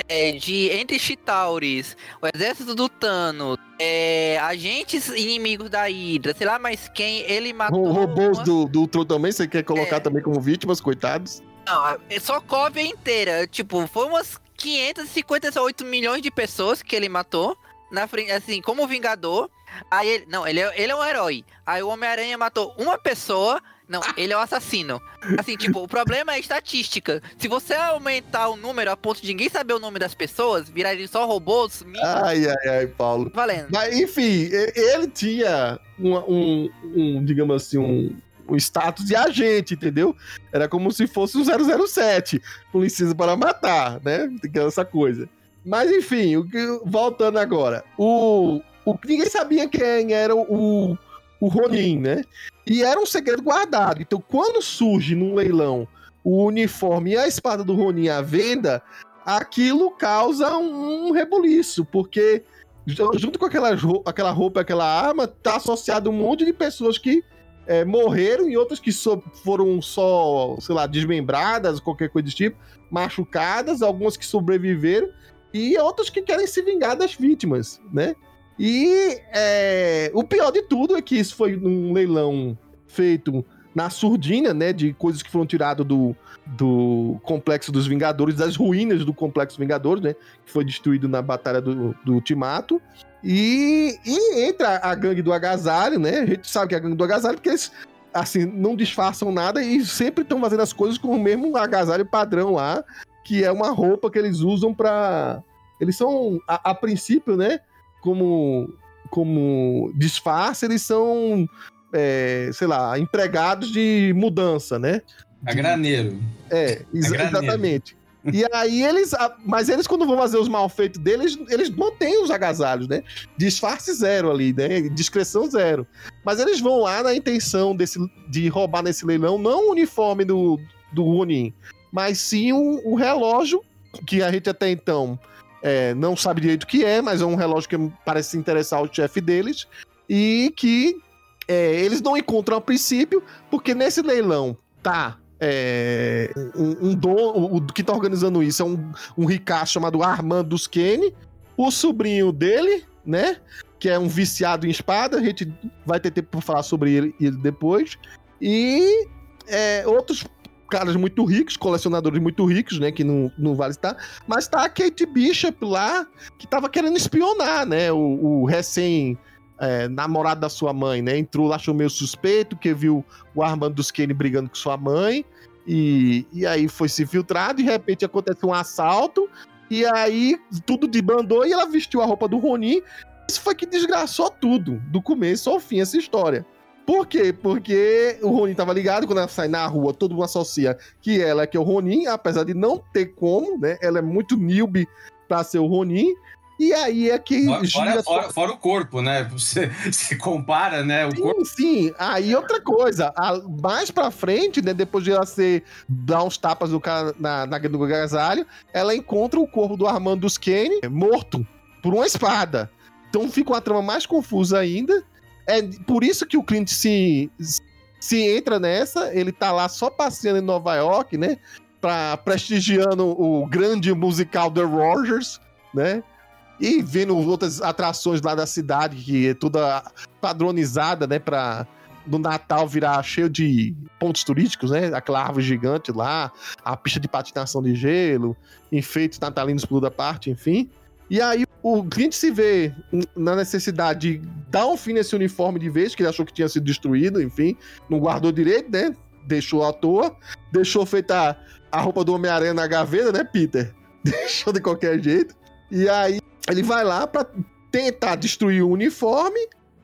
é, de entre Chitauris, o exército do Thanos, é, agentes inimigos da Hydra, sei lá mais quem, ele matou. Robôs uma... do, do Ultron também, você quer colocar é. também como vítimas, coitados? Não, é só Cove inteira. Tipo, foi umas 558 milhões de pessoas que ele matou. Na frente, assim, como Vingador. Aí ele. Não, ele é, ele é um herói. Aí o Homem-Aranha matou uma pessoa. Não, ele é o um assassino. Assim, tipo, o problema é estatística. Se você aumentar o número a ponto de ninguém saber o nome das pessoas, virarem só robôs. Ai, ai, ai, Paulo. Valendo. Mas, enfim, ele tinha um, um, um digamos assim, um, um status de agente, entendeu? Era como se fosse um 007, com licença para matar, né? Essa coisa. Mas enfim, o que, voltando agora. O, o, ninguém sabia quem era o, o Ronin, né? E era um segredo guardado. Então, quando surge num leilão o uniforme e a espada do Ronin à venda, aquilo causa um, um rebuliço, porque junto com aquela, aquela roupa, aquela arma, tá associado um monte de pessoas que é, morreram e outras que so, foram só, sei lá, desmembradas, qualquer coisa do tipo, machucadas, algumas que sobreviveram e outras que querem se vingar das vítimas, né? E é, o pior de tudo é que isso foi um leilão feito na surdina, né, de coisas que foram tiradas do, do Complexo dos Vingadores, das ruínas do Complexo Vingadores, né, que foi destruído na Batalha do, do Ultimato. E, e entra a gangue do agasalho, né? A gente sabe que é a gangue do agasalho, porque eles, assim, não disfarçam nada e sempre estão fazendo as coisas com o mesmo agasalho padrão lá, que é uma roupa que eles usam para Eles são, a, a, princípio, né? Como, como disfarce, eles são, é, sei lá, empregados de mudança, né? A graneiro. É, ex graneiro. exatamente. E aí eles. Mas eles, quando vão fazer os malfeitos deles, eles mantêm os agasalhos, né? Disfarce zero ali, né? Discreção zero. Mas eles vão lá na intenção desse, de roubar nesse leilão, não o uniforme do, do Ronin, mas sim o, o relógio, que a gente até então é, não sabe direito o que é, mas é um relógio que parece se interessar ao chefe deles. E que é, eles não encontram a princípio, porque nesse leilão tá é, um, um dono, o que tá organizando isso é um, um ricaço chamado Armand Duskene, o sobrinho dele, né? Que é um viciado em espada, a gente vai ter tempo para falar sobre ele, ele depois. E é, outros caras muito ricos, colecionadores muito ricos, né? Que não, não vale estar. Mas tá a Kate Bishop lá, que tava querendo espionar, né? O, o recém. É, namorado da sua mãe, né? Entrou lá, achou meio suspeito, que viu o Armando Duskene brigando com sua mãe. E, e aí foi se filtrado, de repente acontece um assalto, e aí tudo debandou e ela vestiu a roupa do Ronin. Isso foi que desgraçou tudo, do começo ao fim, essa história. Por quê? Porque o Ronin tava ligado, quando ela sai na rua, todo mundo associa que ela é que é o Ronin, apesar de não ter como, né? Ela é muito newbie pra ser o Ronin. E aí é que. Fora, gira... fora, fora, o corpo, né? Você, você compara, né? O sim, corpo. sim. Aí outra coisa, a, mais pra frente, né? Depois de ela ser dar uns tapas no, na, na, no agasalho, ela encontra o corpo do Armando Kenny morto por uma espada. Então fica uma trama mais confusa ainda. É por isso que o Clint se, se entra nessa. Ele tá lá só passeando em Nova York, né? Pra, prestigiando o grande musical The Rogers, né? E vendo outras atrações lá da cidade, que é toda padronizada, né, pra no Natal virar cheio de pontos turísticos, né? Aquela árvore gigante lá, a pista de patinação de gelo, enfeites natalinos por toda parte, enfim. E aí o cliente se vê na necessidade de dar um fim nesse uniforme de vez, que ele achou que tinha sido destruído, enfim, não guardou direito, né? Deixou à toa, deixou feita a roupa do Homem-Aranha na gaveta, né, Peter? Deixou de qualquer jeito. E aí ele vai lá pra tentar destruir o uniforme,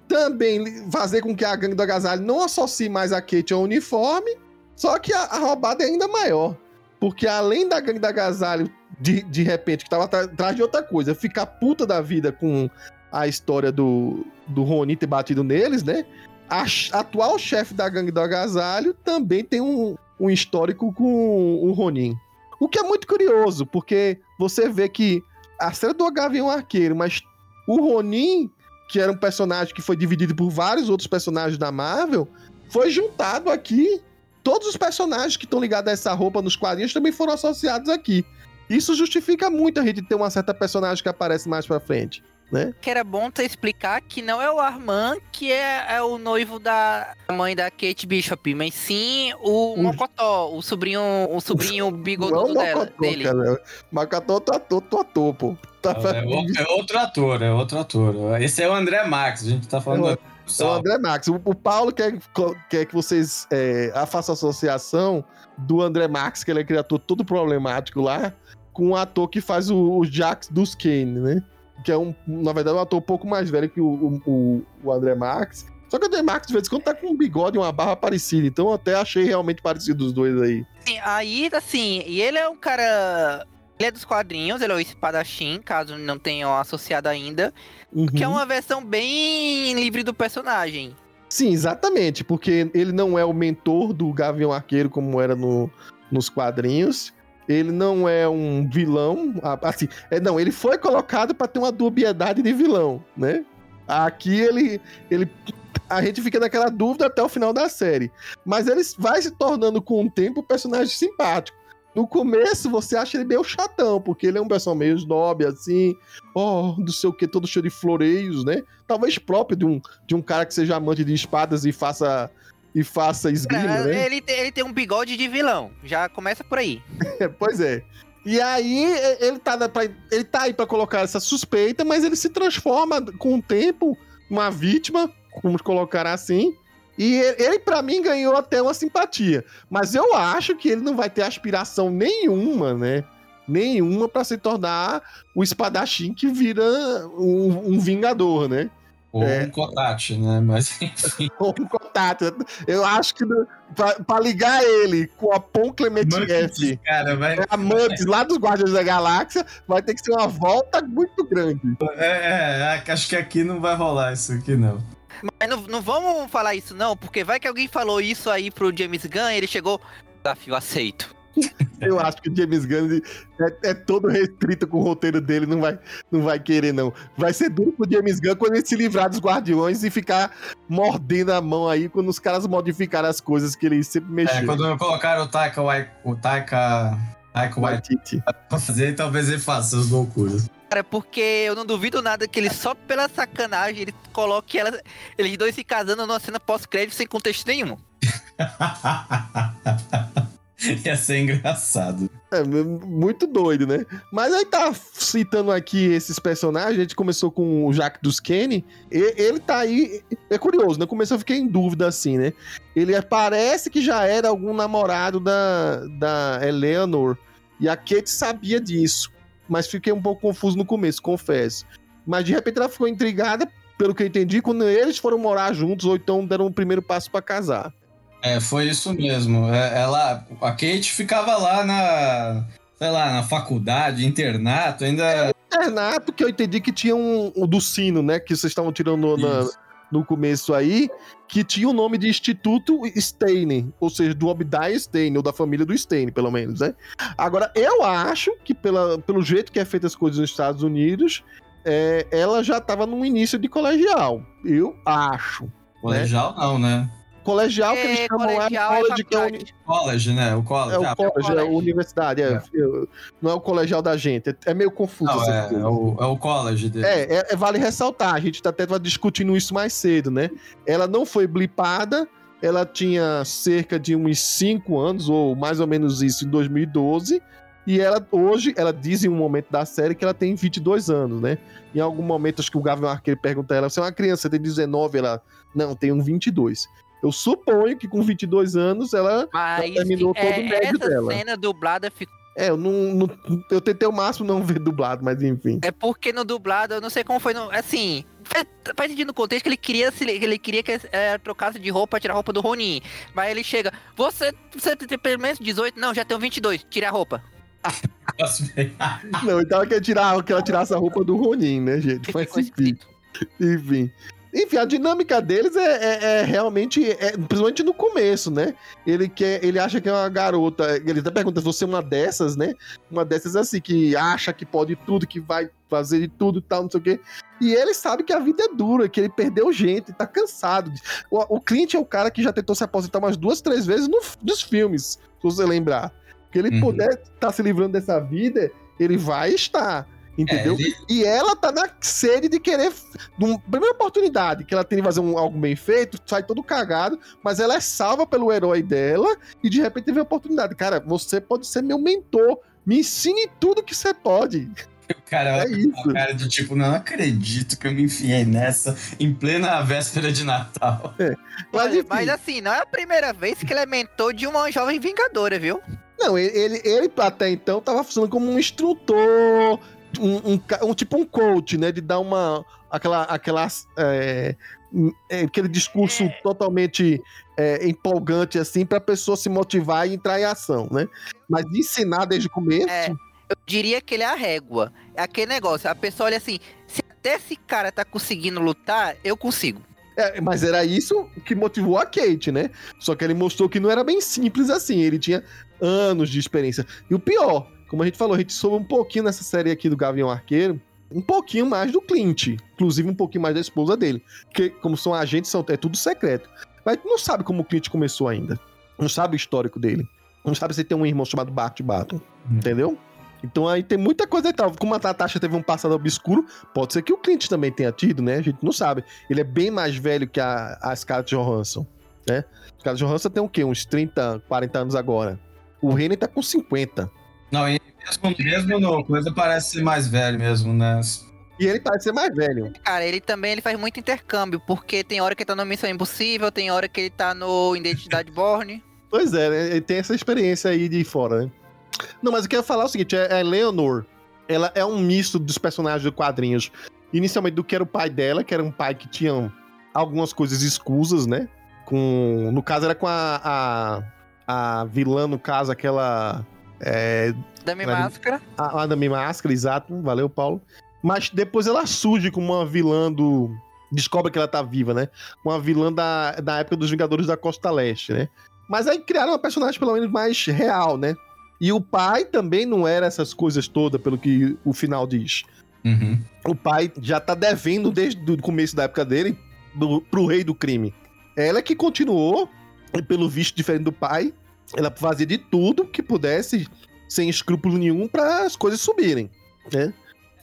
também fazer com que a gangue do agasalho não associe mais a Kate ao uniforme, só que a, a roubada é ainda maior. Porque além da gangue do agasalho, de, de repente, que tava atrás de outra coisa, ficar puta da vida com a história do, do Ronin ter batido neles, né? A, atual chefe da gangue do agasalho também tem um, um histórico com o Ronin. O que é muito curioso, porque você vê que a série do Gavião Arqueiro, mas o Ronin que era um personagem que foi dividido por vários outros personagens da Marvel, foi juntado aqui. Todos os personagens que estão ligados a essa roupa nos quadrinhos também foram associados aqui. Isso justifica muito a gente ter uma certa personagem que aparece mais pra frente. Né? Que era bom ter explicar que não é o Armand que é, é, o noivo da mãe da Kate Bishop, mas sim o um... Mocotó, o sobrinho, o sobrinho bigodudo não é o Mocotó, dele. Cara. Mocotó é ator, tu ator, pô. Tá é, é, outro ator, é outro ator. Esse é o André Max, a gente tá falando. É o, o André Max. O, o, Paulo quer, quer que vocês é, façam associação do André Max, que ele é criador todo problemático lá, com o ator que faz o, o Jax dos Kane, né? Que é um, na verdade, um ator um pouco mais velho que o, o, o André Max. Só que o André Max, de vez em quando, tá com um bigode e uma barra parecida. Então, eu até achei realmente parecido os dois aí. Sim, aí, assim, e ele é um cara ele é dos quadrinhos, ele é o espadachim, caso não tenham associado ainda. Uhum. Que é uma versão bem livre do personagem. Sim, exatamente, porque ele não é o mentor do Gavião Arqueiro como era no, nos quadrinhos. Ele não é um vilão, assim, é, não, ele foi colocado para ter uma dubiedade de vilão, né? Aqui ele, ele a gente fica naquela dúvida até o final da série. Mas ele vai se tornando com o tempo um personagem simpático. No começo você acha ele meio chatão, porque ele é um pessoal meio snob, assim, oh, não sei o que, todo cheio de floreios, né? Talvez próprio de um, de um cara que seja amante de espadas e faça e faça esgrima, é, né? Ele, ele tem um bigode de vilão, já começa por aí. pois é. E aí ele tá, pra, ele tá aí para colocar essa suspeita, mas ele se transforma com o tempo uma vítima, vamos colocar assim, e ele, ele para mim, ganhou até uma simpatia. Mas eu acho que ele não vai ter aspiração nenhuma, né? Nenhuma para se tornar o espadachim que vira um, um vingador, né? Ou é. um Kotate, né? Mas enfim. Ou um Kotate. Eu acho que pra, pra ligar ele com a Pon Clement F, cara, vai... a Mantis lá dos Guardiões da Galáxia, vai ter que ser uma volta muito grande. É, é, acho que aqui não vai rolar isso aqui, não. Mas não, não vamos falar isso, não, porque vai que alguém falou isso aí pro James Gunn e ele chegou. Desafio aceito. Eu acho que o James Gunn é, é, todo restrito com o roteiro dele, não vai, não vai querer, não. Vai ser duro pro James Gunn quando ele se livrar dos guardiões e ficar mordendo a mão aí quando os caras modificaram as coisas que ele sempre mexeu. É, quando colocaram o Taika, o Taika, Taika Waititi pra fazer, talvez ele faça as loucuras. Cara, porque eu não duvido nada que ele só pela sacanagem ele coloque ela, eles dois se casando numa cena pós-crédito sem contexto nenhum. Ia ser engraçado. É, muito doido, né? Mas aí tá citando aqui esses personagens, a gente começou com o Jack dos Kenny, ele tá aí, é curioso, né? Começou a ficar em dúvida assim, né? Ele parece que já era algum namorado da, da Eleanor, e a Kate sabia disso mas fiquei um pouco confuso no começo, confesso. Mas de repente ela ficou intrigada, pelo que eu entendi, quando eles foram morar juntos, ou então deram o primeiro passo para casar. É, foi isso mesmo. É, ela, a Kate ficava lá na, sei lá, na faculdade, internato, ainda. Internato que eu entendi que tinha um, um do sino, né? Que vocês estavam tirando na, no começo aí, que tinha o nome de Instituto Stein, ou seja, do Obadiah Stein, ou da família do Stein, pelo menos, né? Agora, eu acho que pela, pelo jeito que é feita as coisas nos Estados Unidos, é, ela já estava no início de colegial. Eu acho. Colegial né? não, né? Colegial que eles É, chamam lá é é college, que é o, faculdade. College, né? O college. é o Ah, college, é a college. universidade. é. Eu- não é o colegial da gente. É, é meio confuso Não, é, é o, é o college dele. É, é- é- vale ressaltar, a gente tá até discutindo isso mais cedo, né? Ela não foi blipada, ela tinha cerca de uns 5 anos, ou mais ou menos isso, em 2012. E ela, hoje, ela diz em um momento da série que ela tem 22 anos, né? Em algum momento, acho que o Gavião Arqueiro pergunta a ela, você é uma criança, você tem 19? Ela, não, tenho 22. Eu suponho que com 22 anos ela Mas terminou todo é, o médio essa dela. cena dublada ficou. É, eu não, não- Eu tentei o máximo não ver dublado, mas enfim. É porque no dublado, eu não sei como foi. No, assim, faz, faz sentido no contexto que ele queria, se- ele queria que é, trocasse de roupa, tirar a roupa do Ronin. Mas ele chega, você, você tem pelo menos 18? Não, já tenho 22, tira a roupa. Não, então ela quer tirar, que ela tirasse a roupa do Ronin, né, gente? Faz sentido. Enfim. Enfim, a dinâmica deles é, é- é realmente, é, principalmente no começo, né? Ele quer, ele acha que é uma garota. Ele até pergunta se você é uma dessas, né? Uma dessas assim, que acha que pode tudo, que vai fazer de tudo e tal, não sei o quê. E ele sabe que a vida é dura, que ele perdeu gente, tá cansado. O, o Clint é o cara que já tentou se aposentar umas duas, três vezes no, nos filmes, se você lembrar. Que ele Uhum. puder estar se livrando dessa vida, ele vai estar. Entendeu? É, ele- E ela tá na sede de querer. Numa primeira oportunidade que ela tem de fazer um- algo bem feito, sai todo cagado, mas ela é salva pelo herói dela e de repente teve a oportunidade. Cara, você pode ser meu mentor. Me ensine tudo que você pode. O cara É olha com isso. cara de tipo, não acredito que eu me enfiei nessa em plena véspera de Natal. Mas, Olha, enfim, mas assim, não é a primeira vez que ele é mentor de uma jovem vingadora, viu? não, ele, ele, ele até então tava funcionando como um instrutor, um, um um- tipo um coach, né? De dar uma. aquela. aquela é, é, aquele discurso É. totalmente é, empolgante, assim, pra pessoa se motivar e entrar em ação, né? Mas ensinar desde o começo. É. Eu diria que ele é a régua. É aquele negócio, a pessoa olha assim, se até esse cara tá conseguindo lutar, eu consigo. É, mas era isso que motivou a Kate, né? Só que ele mostrou que não era bem simples assim. Ele tinha anos de experiência. E o pior, como a gente falou, a gente soube um pouquinho nessa série aqui do Gavião Arqueiro, um pouquinho mais do Clint. Inclusive um pouquinho mais da esposa dele. Porque, como são agentes, são, é tudo secreto. Mas não sabe como o Clint começou ainda. Não sabe o histórico dele. Não sabe se tem um irmão chamado Bart Barton. Entendeu? Então aí tem muita coisa e tal. Como a Natasha teve um passado obscuro, pode ser que o Clint também tenha tido, né? A gente não sabe. Ele é bem mais velho que a, a Scarlett Johansson, né? Scarlett Johansson tem o quê? Uns 30, 40 anos agora. O René tá com 50. Não, e mesmo, mesmo no coisa parece ser mais velho mesmo, né? E ele parece ser mais velho. Cara, ele também ele faz muito intercâmbio, porque tem hora que ele tá no Missão Impossível, tem hora que ele tá no Identidade Borne. Pois é, né? Ele tem essa experiência aí de fora, né? Não, mas eu quero falar o seguinte: é, é Leonor. Ela é um misto dos personagens de quadrinhos. Inicialmente do que era o pai dela, que era um pai que tinha algumas coisas escusas, né? Com, no caso, era com a, a, a vilã, no caso, aquela. É, Claro. Máscara. a Madame Máscara, exato. Valeu, Paulo. Mas depois ela surge como uma vilã do. Descobre que ela tá viva, né? Uma vilã da, da época dos Vingadores da Costa Leste, né? Mas aí criaram uma personagem pelo menos mais real, né? E o pai também não era essas coisas todas, pelo que o final diz. Uhum. O pai já tá devendo desde o começo da época dele do, pro rei do crime. Ela que continuou, pelo visto diferente do pai, ela fazia de tudo que pudesse, sem escrúpulo nenhum, para as coisas subirem, né?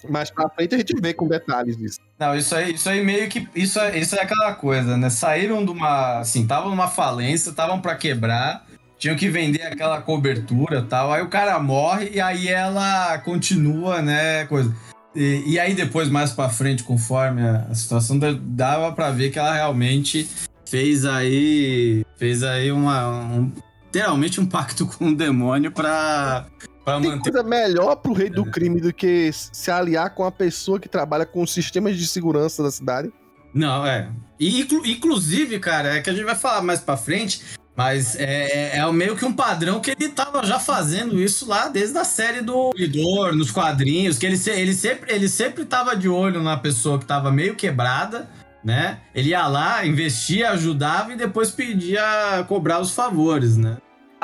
Mais pra frente a gente vê com detalhes disso. Não, isso aí, isso aí meio que. Isso é, isso é aquela coisa, né? Saíram de uma. Assim, estavam numa falência, estavam pra quebrar, tinham que vender aquela cobertura tal. Aí o cara morre e aí ela continua, né? Coisa. E, e aí depois, mais pra frente, conforme a, a situação, da- dava pra ver que ela realmente fez aí. Fez aí uma. Um, literalmente um pacto com o demônio pra, pra Tem manter. coisa melhor pro rei do crime do que se aliar com a pessoa que trabalha com os sistemas de segurança da cidade. Não, é. E, inclu- inclusive, cara, é que a gente vai falar mais pra frente, mas é, é, é meio que um padrão que ele tava já fazendo isso lá desde a série do Lidor, nos quadrinhos, que ele, ele, sempre, ele sempre tava de olho na pessoa que tava meio quebrada, né? Ele ia lá, investia, ajudava e depois pedia cobrar os favores, né?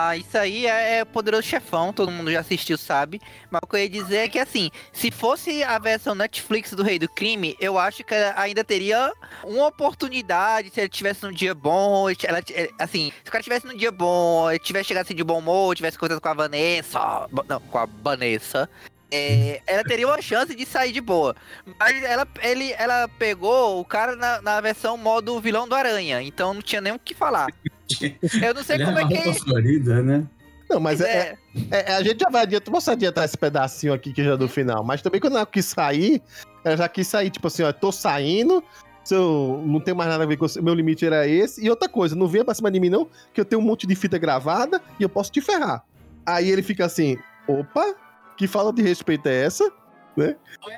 Ah, isso aí é, é Poderoso Chefão, todo mundo já assistiu, sabe? Mas o que eu ia dizer é que, assim, se fosse a versão Netflix do Rei do Crime, eu acho que ela ainda teria uma oportunidade se ele tivesse num dia bom, ela, assim, se o cara tivesse num dia bom, tivesse chegado assim de bom humor, tivesse conversado com a Vanessa, não, com a Vanessa, é, ela teria uma chance de sair de boa. Mas ela, ele, ela pegou o cara na, na versão modo vilão do Aranha, então não tinha nem o que falar. Eu não sei Ele como é uma que. roupa florida, né? Não, mas é, é, é- é- a gente já vai adiantar, vamos adiantar esse pedacinho aqui que já é do final. Mas também quando ela quis sair, ela já quis sair, tipo assim, ó, tô saindo, se eu não tenho mais nada a ver com você, meu limite era esse. E outra coisa, não venha pra cima de mim não, que eu tenho um monte de fita gravada e eu posso te ferrar. Aí ele fica assim, opa, que falta de respeito é essa?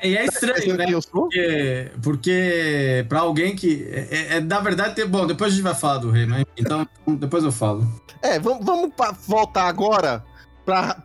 E é estranho, né? quem eu sou? Porque, porque pra alguém que. É, é- é, na verdade, tem- bom, depois a gente vai falar do rei, mas então depois eu falo. É, vamos, vamos voltar agora pra.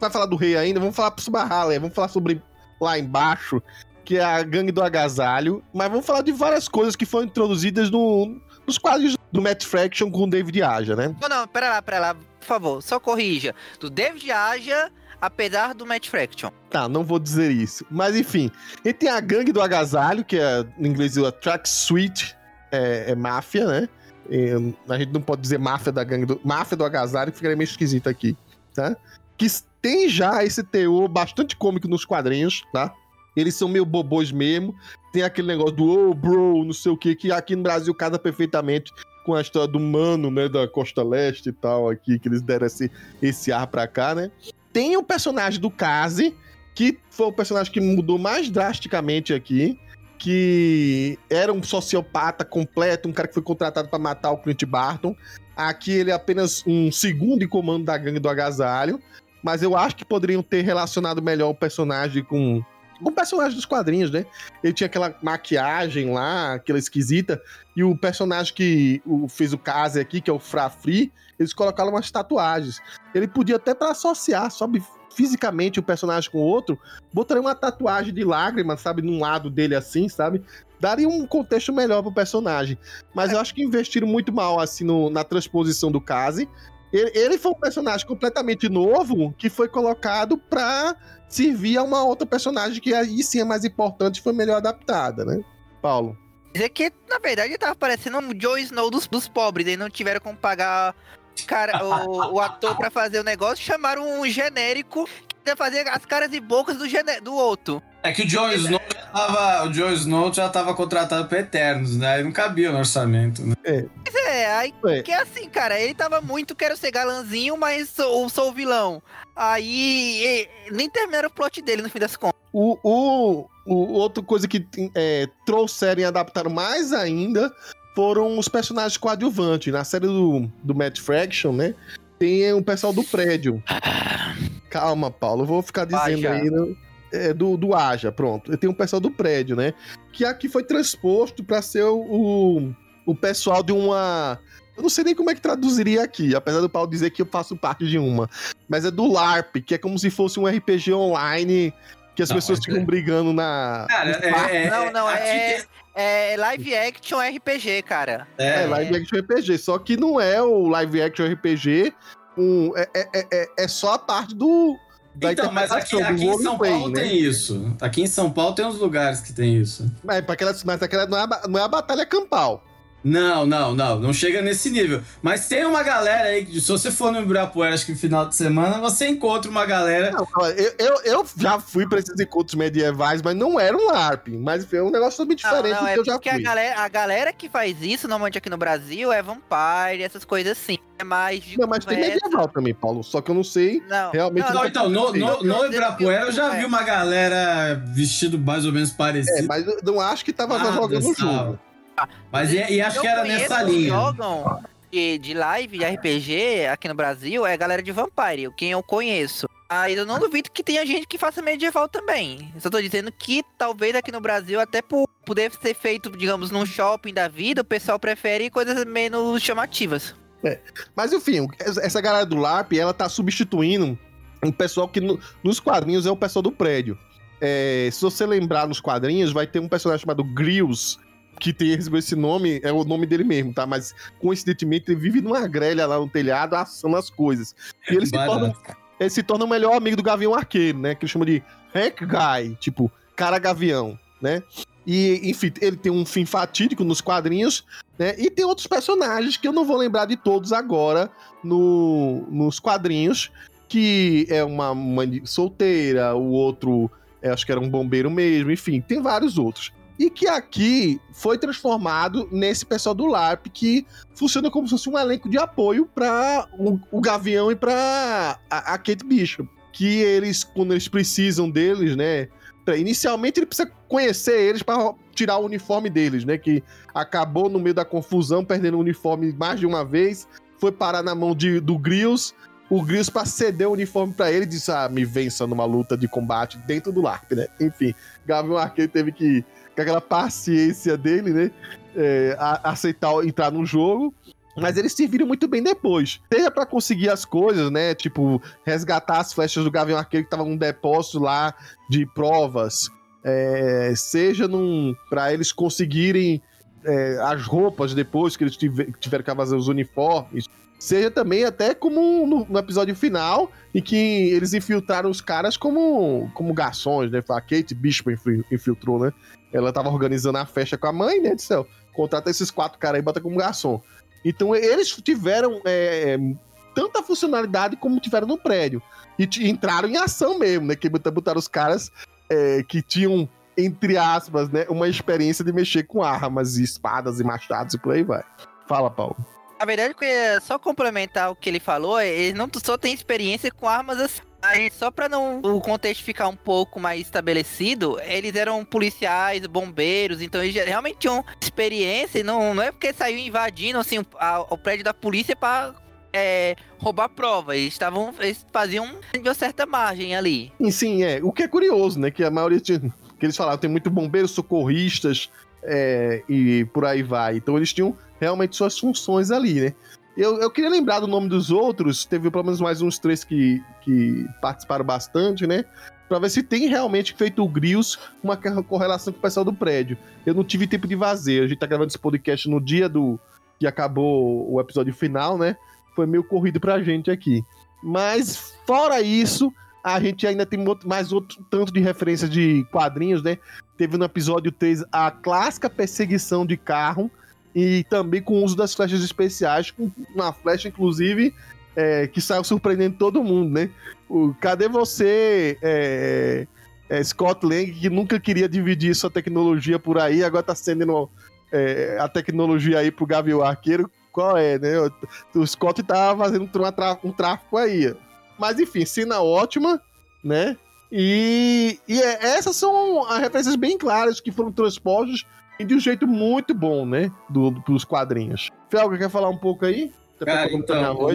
Vai falar do rei ainda, vamos falar sobre a Harley, vamos falar sobre lá embaixo, que é a gangue do agasalho. Mas vamos falar de várias coisas que foram introduzidas no, nos quadros do Matt Fraction com o David Aja, né? Não, não, pera lá, pera lá, por favor, só corrija. Do David Aja, apesar do Matt Fraction. Tá, não vou dizer isso. Mas enfim, e tem a gangue do agasalho, que é em inglês a track suite, é, é máfia, né? E, a gente não pode dizer máfia da gangue do. Máfia do agasalho, que ficaria meio esquisito aqui, tá? Que tem já esse teor bastante cômico nos quadrinhos, tá? Eles são meio bobões mesmo. Tem aquele negócio do oh, bro, não sei o que, que aqui no Brasil casa perfeitamente com a história do mano, né? Da Costa Leste e tal, aqui, que eles deram esse, esse ar pra cá, né? Tem o personagem do Kazi, que foi o personagem que mudou mais drasticamente aqui, que era um sociopata completo, um cara que foi contratado pra matar o Clint Barton. Aqui ele é apenas um segundo em comando da gangue do agasalho, mas eu acho que poderiam ter relacionado melhor o personagem com o personagem dos quadrinhos, né? Ele tinha aquela maquiagem lá, aquela esquisita, e o personagem que o, fez o caso aqui, que é o Frafri, eles colocaram umas tatuagens. Ele podia até para associar, sabe, fisicamente o personagem com o outro, botaria uma tatuagem de lágrimas, sabe, num lado dele assim, sabe? Daria um contexto melhor pro personagem. Mas eu acho que investiram muito mal, assim, no- na transposição do Kazi. Ele, ele foi um personagem completamente novo que foi colocado pra servir a uma outra personagem que aí sim é mais importante e foi melhor adaptada, né? Paulo. Dizer que, na verdade, ele tava parecendo um Joe Snow dos, dos pobres, eles não tiveram como pagar cara, o, o ator pra fazer o negócio, chamaram um genérico que ia fazer as caras e bocas do, do outro. É que o Joe Snow já tava, o Joe Snow já tava contratado pra Eternos, né? Aí não cabia no orçamento, né? Mas é, aí É. que é assim, cara, ele tava muito, quero ser galanzinho, mas sou, sou o vilão. Aí e- nem terminaram o plot dele no fim das contas. O, o, o outra coisa que é, trouxeram e adaptaram mais ainda foram os personagens coadjuvantes. Na série do, do Matt Fraction, né? Tem o pessoal do prédio. Calma, Paulo, eu vou ficar dizendo Aja. aí. né? É, do, do Aja, pronto. Tem um pessoal do prédio, né? Que aqui foi transposto pra ser o, o, pessoal de uma. Eu não sei nem como é que traduziria aqui, apesar do Paulo dizer que eu faço parte de uma. Mas é do LARP, que é como se fosse um RPG online que as Não, pessoas é- ficam brigando na. Cara, é, é, não, não, aqui é, é live action RPG, cara. É, é, live action RPG. Só que não é o live action RPG. Um, é, é, é- é, é só a parte do. Da Então, mas aqui, aqui em São Paulo né? tem isso. Aqui em São Paulo tem uns lugares que tem isso. Mas, aquela, mas aquela não é, não é a batalha campal. Não, não, não, não chega nesse nível. Mas tem uma galera aí que, se você for no Ibirapuera, acho que no final de semana, você encontra uma galera. Não, eu, eu, eu já fui pra esses encontros medievais, mas não era um LARP. Mas foi um negócio totalmente Não, diferente não, do é que eu já porque a fui. galera, a galera que faz isso, normalmente aqui no Brasil, é Vampire, essas coisas assim. É mais de Não, mas tem conversa. medieval também, Paulo. Só que eu não sei. Não, Realmente Não, então, no, no, no eu- Ibirapuera eu já é. vi uma galera vestido mais ou menos É, parecido. mas eu não acho que tava Ah, jogando o jogo. Mas e, e acho Eu que era nessa que linha. jogam de, de live, de RPG aqui no Brasil, é a galera de Vampire, quem eu conheço. Aí eu não duvido que tenha gente que faça medieval também. Só tô dizendo que talvez aqui no Brasil, até por poder ser feito, digamos, num shopping da vida, o pessoal prefere coisas menos chamativas. Mas enfim, essa galera do LARP, ela tá substituindo um pessoal que no- nos quadrinhos é o pessoal do prédio. É, se você lembrar nos quadrinhos, vai ter um personagem chamado Grills, que tem, esse nome, é o nome dele mesmo, tá? Mas coincidentemente ele vive numa grelha lá no telhado assando as coisas. E ele se torna, ele se torna o melhor amigo do Gavião Arqueiro, né? Que ele chama de Hack Guy, tipo, cara gavião, né? E, enfim, ele tem um fim fatídico nos quadrinhos, né? E tem outros personagens que eu não vou lembrar de todos agora no, nos quadrinhos, que é uma mãe solteira, o outro é, acho que era um bombeiro mesmo, enfim, tem vários outros. E que aqui foi transformado nesse pessoal do LARP que funciona como se fosse um elenco de apoio para o, o, Gavião e para a, a Kate Bishop. Que eles, quando eles precisam deles, né? Inicialmente ele precisa conhecer eles para tirar o uniforme deles, né? Que acabou no meio da confusão, perdendo o uniforme mais de uma vez, foi parar na mão de, do Grills. O Grills, para ceder o uniforme para ele, disse: Ah, me vença numa luta de combate dentro do LARP, né? Enfim, Gavião Arqueiro teve que, com aquela paciência dele, né? É, a, aceitar entrar no jogo. Mas eles serviram muito bem depois. Seja para conseguir as coisas, né? Tipo, resgatar as flechas do Gavião Arqueiro que tava num depósito lá de provas. É, seja num. para eles conseguirem é, as roupas depois que eles tiver, tiveram que fazer os uniformes. Seja também até como no, no, episódio final, em que eles infiltraram os caras como, como garçons, né? A Kate Bishop infiltrou, né? Ela tava organizando a festa com a mãe, né? Disse, contrata esses quatro caras aí e bota como garçom. Então eles tiveram é, tanta funcionalidade como tiveram no prédio. E entraram em ação mesmo, né? Que botaram os caras é, que tinham, entre aspas, né, uma experiência de mexer com armas, e espadas e machados e por aí vai. Fala, Paulo. Na verdade, só complementar o que ele falou, ele não só tem experiência com armas assim. Só para não o contexto ficar um pouco mais estabelecido, eles eram policiais, bombeiros, então eles realmente tinham experiência, não, não é porque saiu invadindo assim, a, o prédio da polícia para é, roubar prova. Eles estavam. Eles faziam de uma certa margem ali. Sim, é. O que é curioso, né? Que a maioria tinha, que eles falavam, tem muito bombeiros, socorristas é, e por aí vai. Então eles tinham realmente suas funções ali, né? Eu, eu queria lembrar do nome dos outros, teve pelo menos mais uns três que, que participaram bastante, né? Pra ver se tem realmente feito o Grills uma correlação com o pessoal do prédio. Eu não tive tempo de fazer. A gente tá gravando esse podcast no dia do que acabou o episódio final, né? Foi meio corrido pra gente aqui. Mas, fora isso, a gente ainda tem mais outro tanto de referência de quadrinhos, né? Teve no episódio 3 a clássica perseguição de carro e também com o uso das flechas especiais, com uma flecha, inclusive, é, que saiu surpreendendo todo mundo, né? O, cadê você, é, é, Scott Lang, que nunca queria dividir sua tecnologia por aí, agora tá sendo é, a tecnologia aí pro Gavião Arqueiro? Qual é, né? O, o Scott tá fazendo um, um tráfico aí. Mas enfim, cena ótima, né? E, e é, essas são as referências bem claras que foram transpostas e de um jeito muito bom, né? Do, dos quadrinhos. Felga, quer falar um pouco aí? Cara, então, o,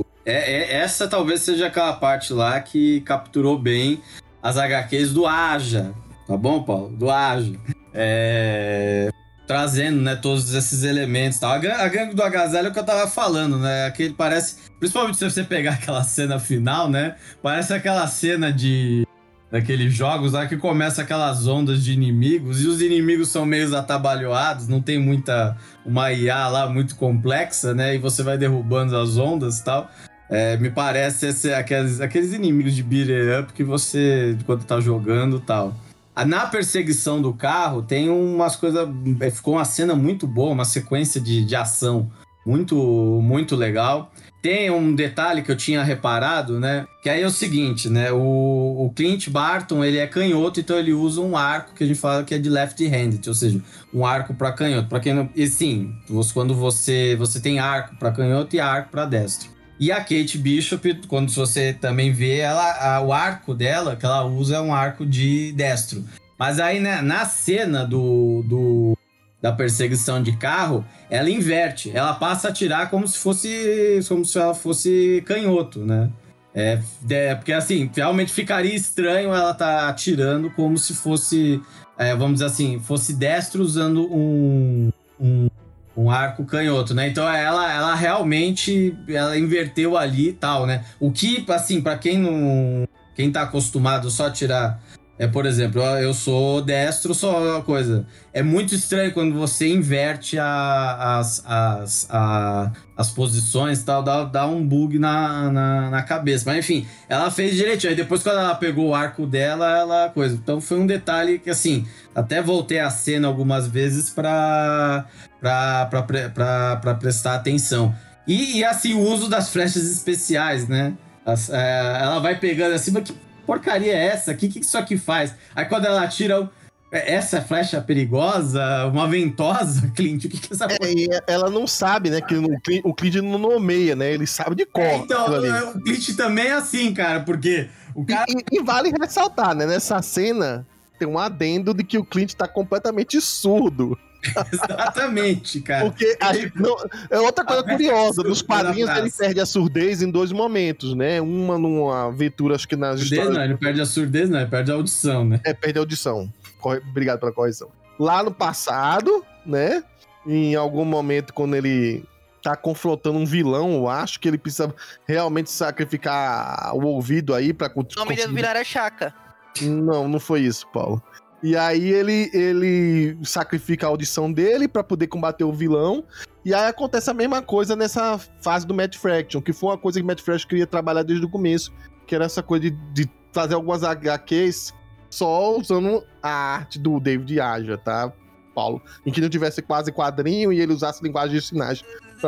o... É, é, essa talvez seja aquela parte lá que capturou bem as HQs do Aja. Tá bom, Paulo? Do Aja. É... Trazendo, né, todos esses elementos tal. A, a gangue do Agasalho é o que eu tava falando, né? Aquele parece. Principalmente se você pegar aquela cena final, né? Parece aquela cena de daqueles jogos lá que começa aquelas ondas de inimigos e os inimigos são meio atabalhoados, não tem muita uma IA lá muito complexa, né? E você vai derrubando as ondas e tal. É, me parece esse, aqueles, aqueles inimigos de beat up que você, quando tá jogando tal. Na perseguição do carro, tem umas coisas. É, ficou uma cena muito boa, uma sequência de, de ação muito, muito legal. Tem um detalhe que eu tinha reparado, né? Que aí é o seguinte, né? O, o Clint Barton, ele é canhoto, então ele usa um arco que a gente fala que é de left-handed, ou seja, um arco para canhoto. Para quem não, e sim, quando você você tem arco para canhoto e arco para destro. E a Kate Bishop, quando você também vê ela, a, o arco dela que ela usa é um arco de destro. Mas aí né, na cena do, do da perseguição de carro, ela inverte. Ela passa a atirar como se fosse como se ela fosse canhoto, né? É, é porque assim, realmente ficaria estranho ela tá atirando como se fosse, é, vamos dizer assim, fosse destro usando um, um, um, arco canhoto, né? Então ela, ela realmente ela inverteu ali e tal, né? O que, assim, para quem não quem tá acostumado só a tirar É, por exemplo, eu- sou destro, só uma coisa. É muito estranho quando você inverte a- as, as, a- as posições e tal, dá, dá um bug na, na, na cabeça. Mas enfim, ela fez direitinho. Aí depois, quando ela pegou o arco dela, ela coisa. Então foi um detalhe que, assim, até voltei a cena algumas vezes pra, pra prestar atenção. E, e, assim, o uso das flechas especiais, né? As- é, ela vai pegando assim, mas que porcaria é essa? O que, que isso aqui faz? Aí quando ela tira é, essa flecha perigosa, uma ventosa, Clint, o que, que é essa É, ela não sabe, né? Que o Clint, não nomeia, né? Ele sabe de cor. É, então, ali. o Clint também é assim, cara, porque o cara. E, e vale ressaltar, né? Nessa cena tem um adendo de que o Clint tá completamente surdo. Exatamente, cara. Porque a gente não- é outra coisa curiosa. a Nos quadrinhos ele perde a surdez em dois momentos, né? Uma numa aventura, acho que nas Surdez, histórias. não, ele perde a surdez, não, ele perde a audição, né? É, perde a audição. Corre- Obrigado pela correção. Lá no passado, né? Em algum momento, quando ele tá confrontando um vilão, eu acho que ele precisa realmente sacrificar o ouvido aí pra O nome dele virar era Chaka. Não, não foi isso, Paulo. E aí ele, ele sacrifica a audição dele pra poder combater o vilão. E aí acontece a mesma coisa nessa fase do Matt Fraction, que foi uma coisa que o Matt Fraction queria trabalhar desde o começo, que era essa coisa de, de fazer algumas HQs só usando a arte do David Aja, tá, Paulo? Em que não tivesse quase quadrinho e ele usasse linguagem de sinais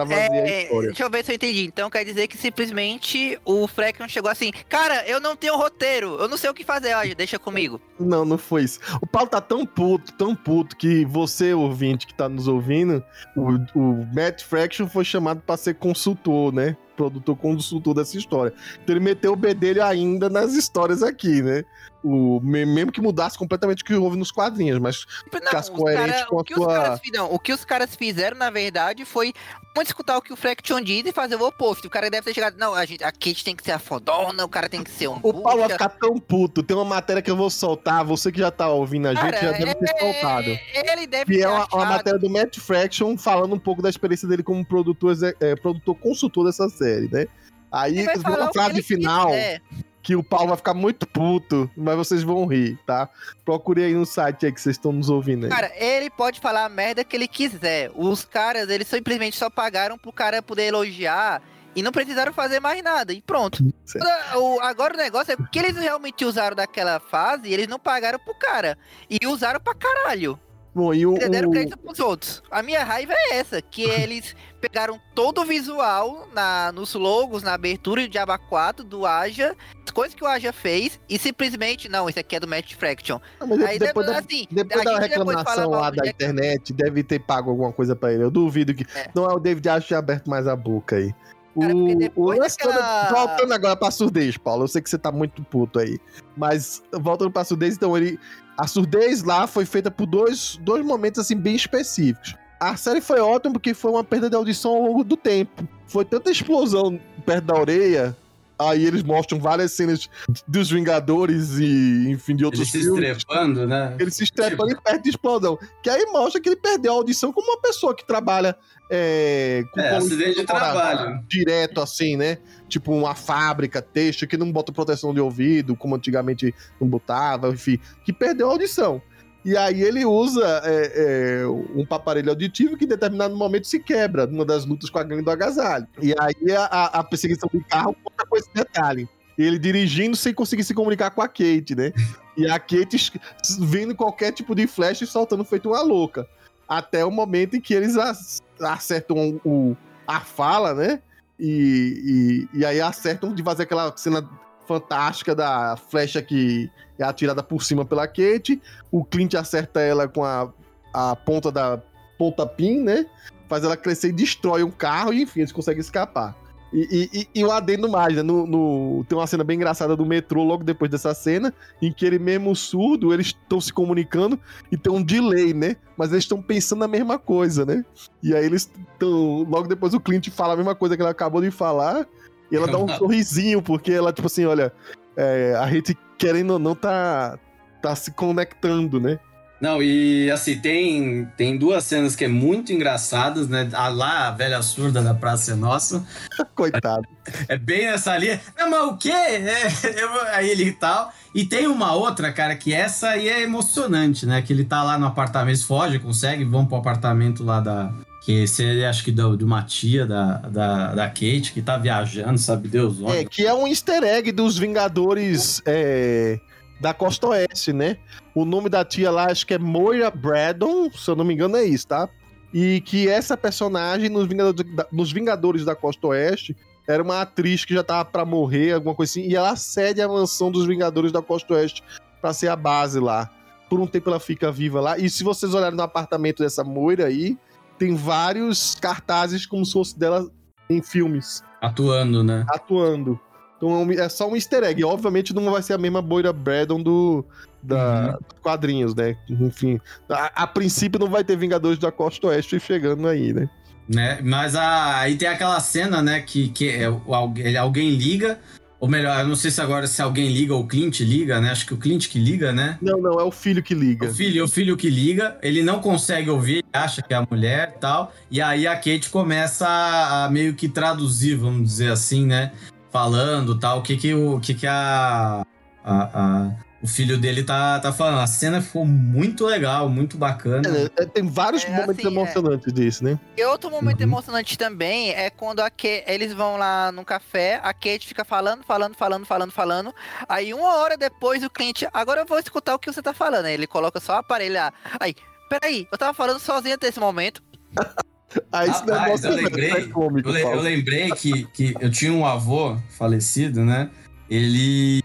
fazer a É, história. deixa eu ver se eu entendi. Então quer dizer que simplesmente o Fraction chegou assim, cara, eu não tenho roteiro, eu não sei o que fazer, olha, deixa comigo. Não, não foi isso. O Paulo tá tão puto, tão puto, que você, ouvinte que tá nos ouvindo, o, o Matt Fraction foi chamado pra ser consultor, né? Produtor consultor dessa história. Então ele meteu o bedelho ainda nas histórias aqui, né? O, me- mesmo que mudasse completamente o que houve nos quadrinhos, mas Não, Ficasse coerente cara- com a o que tua- os caras, fi- não, o que os caras fizeram, na verdade, foi muito escutar o que o Fraction diz e fazer o oposto. O cara deve ter chegado, não, a, gente, a Kate tem que ser a fodona, o cara tem que ser um o Paulo vai ficar tão puto. Tem uma matéria que eu vou soltar, você que já tá ouvindo a gente Cara, já deve ter é- soltado. Ele deve Que ter é uma, uma matéria do Matt Fraction falando um pouco da experiência dele como produtor, é, produtor consultor dessa série, né? Aí Ele vai tem falar uma o que frase final quiser. que o Paulo vai ficar muito puto, mas vocês vão rir, tá? Procure aí no site aí que vocês estão nos ouvindo aí. Cara, ele pode falar a merda que ele quiser. Os caras, eles simplesmente só pagaram pro cara poder elogiar e não precisaram fazer mais nada. E pronto. Certo. O- agora o negócio é que eles realmente usaram daquela fase, eles não pagaram pro cara. E usaram pra caralho. Bom, e o, Eles deram o- crédito pros outros. A minha raiva é essa, que eles pegaram todo o visual na, nos logos, na abertura de Diaba 4 do Aja, as coisas que o Aja fez, e simplesmente, não, isso aqui é do Match Fraction. Aí depois, da, assim, depois da reclamação lá da internet, deve ter pago alguma coisa pra ele. Eu duvido que. É. Não é o David que tinha aberto mais a boca aí. Cara, o, daquela- Voltando agora pra surdez, Paulo. Eu sei que você tá muito puto aí. Mas voltando pra surdez, então ele. A surdez lá foi feita por dois, dois momentos assim bem específicos. A série foi ótima porque foi uma perda de audição ao longo do tempo. Foi tanta explosão perto da orelha. Aí eles mostram várias cenas dos Vingadores e, enfim, de outros se filmes. estrepando, né? Ele se estrepando e perto de explosão. Que aí mostra que ele perdeu a audição como uma pessoa que trabalha é, com É, acidente de trabalho. Direto assim, né? Tipo uma fábrica, texto, que não bota proteção de ouvido, como antigamente não botava, enfim. Que perdeu a audição. E aí ele usa é, é, um aparelho auditivo que em determinado momento se quebra numa das lutas com a gangue do agasalho. E aí a, a- perseguição de carro conta com esse detalhe. Ele dirigindo sem conseguir se comunicar com a Kate, né? E a Kate vendo qualquer tipo de flash e soltando feito uma louca. Até o momento em que eles ac- acertam o, a fala, né? E, e, e aí acertam de fazer aquela cena fantástica da flecha que é atirada por cima pela Kate. O Clint acerta ela com a, a ponta da ponta pin, né? Faz ela crescer e destrói um carro e enfim, eles conseguem escapar. E, e, e, e adendo mais, né? No, no- tem uma cena bem engraçada do metrô logo depois dessa cena, em que ele mesmo surdo, eles estão se comunicando e tem um delay, né? Mas eles estão pensando a mesma coisa, né? E aí eles estão. Logo depois o Clint fala a mesma coisa que ela acabou de falar. E ela dá um sorrisinho, porque ela, tipo assim, olha, é, a gente querendo ou não tá, tá se conectando, né? Não, e assim, tem, tem duas cenas que é muito engraçadas, né? A lá, a velha surda da Praça é Nossa. Coitado. É bem essa ali. Não, mas o quê? É, aí ele e tal. E tem uma outra, cara, que essa aí é emocionante, né? Que ele tá lá no apartamento, foge, consegue, vão pro apartamento lá da. Que seria, acho que do, de uma tia da, da, da Kate, que tá viajando, sabe Deus onde. É, que é um easter egg dos Vingadores é, da Costa Oeste, né? O nome da tia lá, acho que é Moira Braddon, se eu não me engano é isso, tá? E que essa personagem nos Vingadores da, nos Vingadores da Costa Oeste era uma atriz que já tava pra morrer, alguma coisa assim, e ela cede a mansão dos Vingadores da Costa Oeste pra ser a base lá. Por um tempo ela fica viva lá. E se vocês olharem no apartamento dessa Moira aí, tem vários cartazes como se fosse dela em filmes Atuando, né? atuando. Então é é só um easter egg. Obviamente não vai ser a mesma Boira Braddon do, da, dos quadrinhos, né? Enfim, a, a princípio não vai ter Vingadores da Costa Oeste chegando aí, né? né? Mas a- aí tem aquela cena, né, que, que é, alguém, alguém liga, ou melhor, eu não sei se agora se alguém liga ou o Clint liga, né? Acho que o Clint que liga, né? Não, não, é o filho que liga. O filho, o filho que liga, ele não consegue ouvir, acha que é a mulher e tal. E aí a Kate começa a, a meio que traduzir, vamos dizer assim, né? Falando tal, o que que o que que a, a- a- o filho dele tá, tá falando. A cena ficou muito legal, muito bacana. É, é, tem vários É, momentos assim, é. emocionantes disso, né? E outro momento Uhum. emocionante também é quando a Ke- eles vão lá no café, a Kate fica falando, falando, falando, falando, falando. Aí uma hora depois o cliente, agora eu vou escutar o que você tá falando. Aí ele coloca só o aparelho lá. Aí, peraí, eu tava falando sozinho até esse momento. Aí esse Rapaz, negócio eu lembrei- é cômico, Eu, le- eu lembrei que, que eu tinha um avô falecido, né? Ele,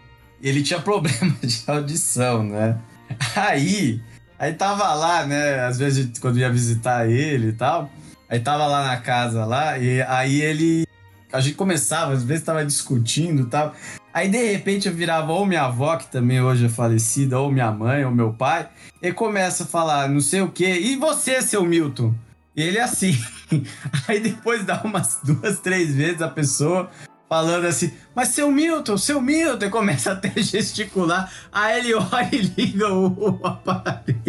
ele tinha problema de audição, né? Aí, aí tava lá, né? Às vezes quando ia visitar ele e tal, aí tava lá na casa lá e aí ele a gente começava, às vezes tava discutindo e tal. Aí de repente eu virava ou minha avó, que também hoje é falecida, ou minha mãe, ou meu pai, e começa a falar não sei o quê. E você, seu Milton? E ele é assim. Aí depois dá umas duas, três vezes a pessoa falando assim, mas seu Milton, seu Milton, e começa até a gesticular. Aí ele olha e liga o, o aparelho.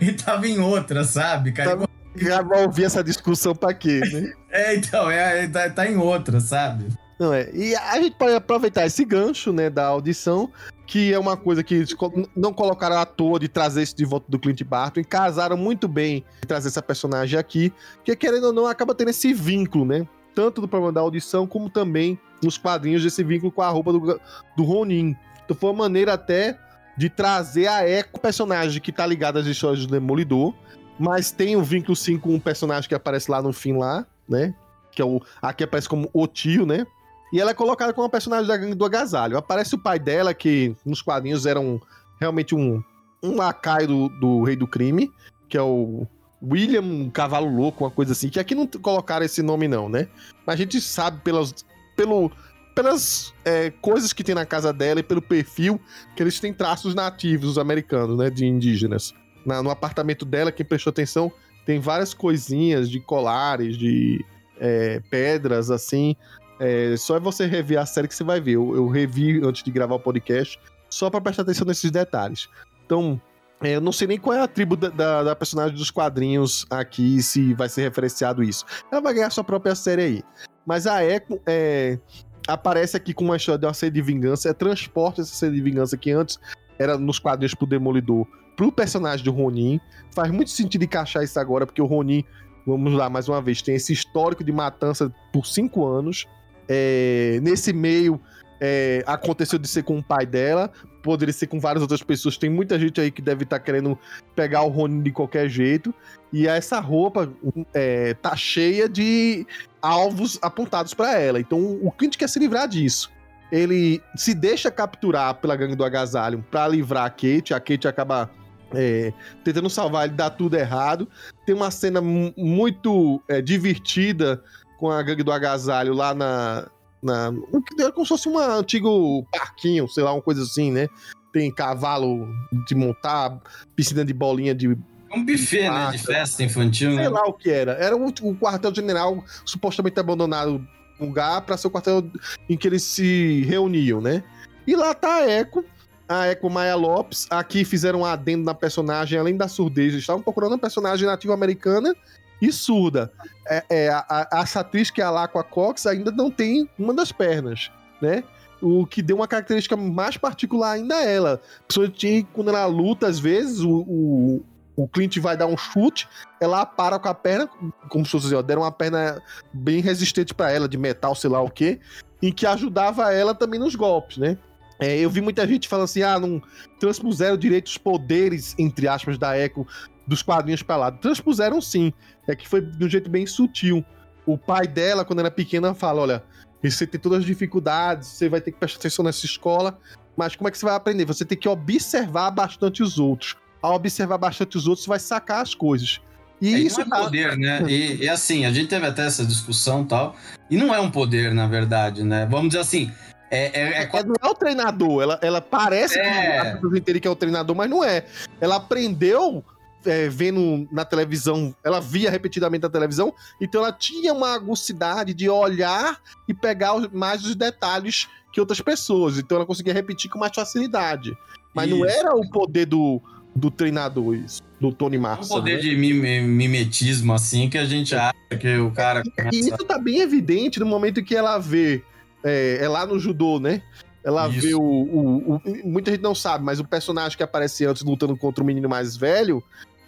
E tava em outra, sabe, cara? Tava- Já vai ouvir essa discussão pra quê, né? É, então, é, é, tá, tá em outra, sabe? Não é. E a gente pode aproveitar esse gancho, né, da audição, que é uma coisa que eles não colocaram à toa de trazer isso de volta do Clint Barton, e casaram muito bem de trazer essa personagem aqui, que querendo ou não acaba tendo esse vínculo, né? Tanto do problema da audição, como também nos quadrinhos desse vínculo com a roupa do, do Ronin. Então foi uma maneira até de trazer a eco personagem que tá ligado às histórias do Demolidor, mas tem um vínculo sim com um personagem que aparece lá no fim lá, né? Que é o. Aqui aparece como o tio, né? E ela é colocada como uma personagem da gangue do agasalho. Aparece o pai dela, que nos quadrinhos era um, realmente um, um lacaio do, do rei do crime, que é o William Cavalo Louco, uma coisa assim, que aqui não colocaram esse nome, não, né? Mas a gente sabe pelas, pelo, pelas é, coisas que tem na casa dela e pelo perfil que eles têm traços nativos americanos, né? De indígenas. Na- no apartamento dela, quem prestou atenção, tem várias coisinhas de colares, de é, pedras, assim. É, só é você rever a série que você vai ver. Eu, eu revi antes de gravar o podcast, só pra prestar atenção nesses detalhes. Então, eu não sei nem qual é a tribo da, da- da personagem dos quadrinhos aqui, se vai ser referenciado isso. Ela vai ganhar sua própria série aí. Mas a Echo é, aparece aqui com uma história de uma série de vingança, é transporte essa série de vingança que antes era nos quadrinhos pro Demolidor pro personagem do Ronin. Faz muito sentido encaixar isso agora, porque o Ronin, vamos lá mais uma vez, tem esse histórico de matança por cinco anos. É, nesse meio, é, aconteceu de ser com o pai dela, poderia ser com várias outras pessoas. Tem muita gente aí que deve estar querendo pegar o Ronin de qualquer jeito. E essa roupa é, tá cheia de alvos apontados pra ela. Então o Clint quer se livrar disso. Ele se deixa capturar pela gangue do agasalho pra livrar a Kate. A Kate acaba é, tentando salvar ele, dá tudo errado. Tem uma cena mu- muito é, divertida com a gangue do agasalho lá na. Na é como se fosse um antigo parquinho, sei lá, uma coisa assim, né? Tem cavalo de montar, piscina de bolinha de. Um buffet, né? De festa infantil, né? Sei lá o que era. Era o, o quartel-general supostamente abandonado um lugar para ser o quartel em que eles se reuniam, né? E lá tá a Echo. a Eco Maia Lopes. Aqui fizeram um adendo na personagem, além da surdez. Eles estavam procurando uma personagem nativa americana e surda. É, é, a, a, essa atriz que é a Laqua Cox ainda não tem uma das pernas, né? O que deu uma característica mais particular ainda a ela. Principalmente quando ela luta, às vezes, o, o, o Clint vai dar um chute, ela para com a perna, como se fosse, ó, deram uma perna bem resistente para ela, de metal, sei lá o quê, e que ajudava ela também nos golpes, né? É, eu vi muita gente falando assim, ah, não transpuseram direito os poderes, entre aspas, da Echo dos quadrinhos pra lá. Transpuseram sim, é que foi de um jeito bem sutil. O pai dela, quando era pequena, fala, olha, você tem todas as dificuldades, você vai ter que prestar atenção nessa escola, mas como é que você vai aprender? Você tem que observar bastante os outros. Ao observar bastante os outros, você vai sacar as coisas. E é, isso é poder, né? E, e, assim, a gente teve até essa discussão e tal. E não é um poder, na verdade, né? Vamos dizer assim, é, é, é, não é o treinador. Ela, ela parece é. que, que é o treinador, mas não é. Ela aprendeu é, vendo na televisão, ela via repetidamente na televisão, então ela tinha uma agucidade de olhar e pegar mais os detalhes que outras pessoas. Então ela conseguia repetir com mais facilidade. Mas isso. não era o poder do, do treinador, isso, do Tony Marshall. O poder né? de mimetismo, assim, que a gente acha que o cara. E isso tá bem evidente no momento que ela vê é, é lá no judô, né? Ela Isso. vê o, o, o, Muita gente não sabe, mas o personagem que aparece antes lutando contra o menino mais velho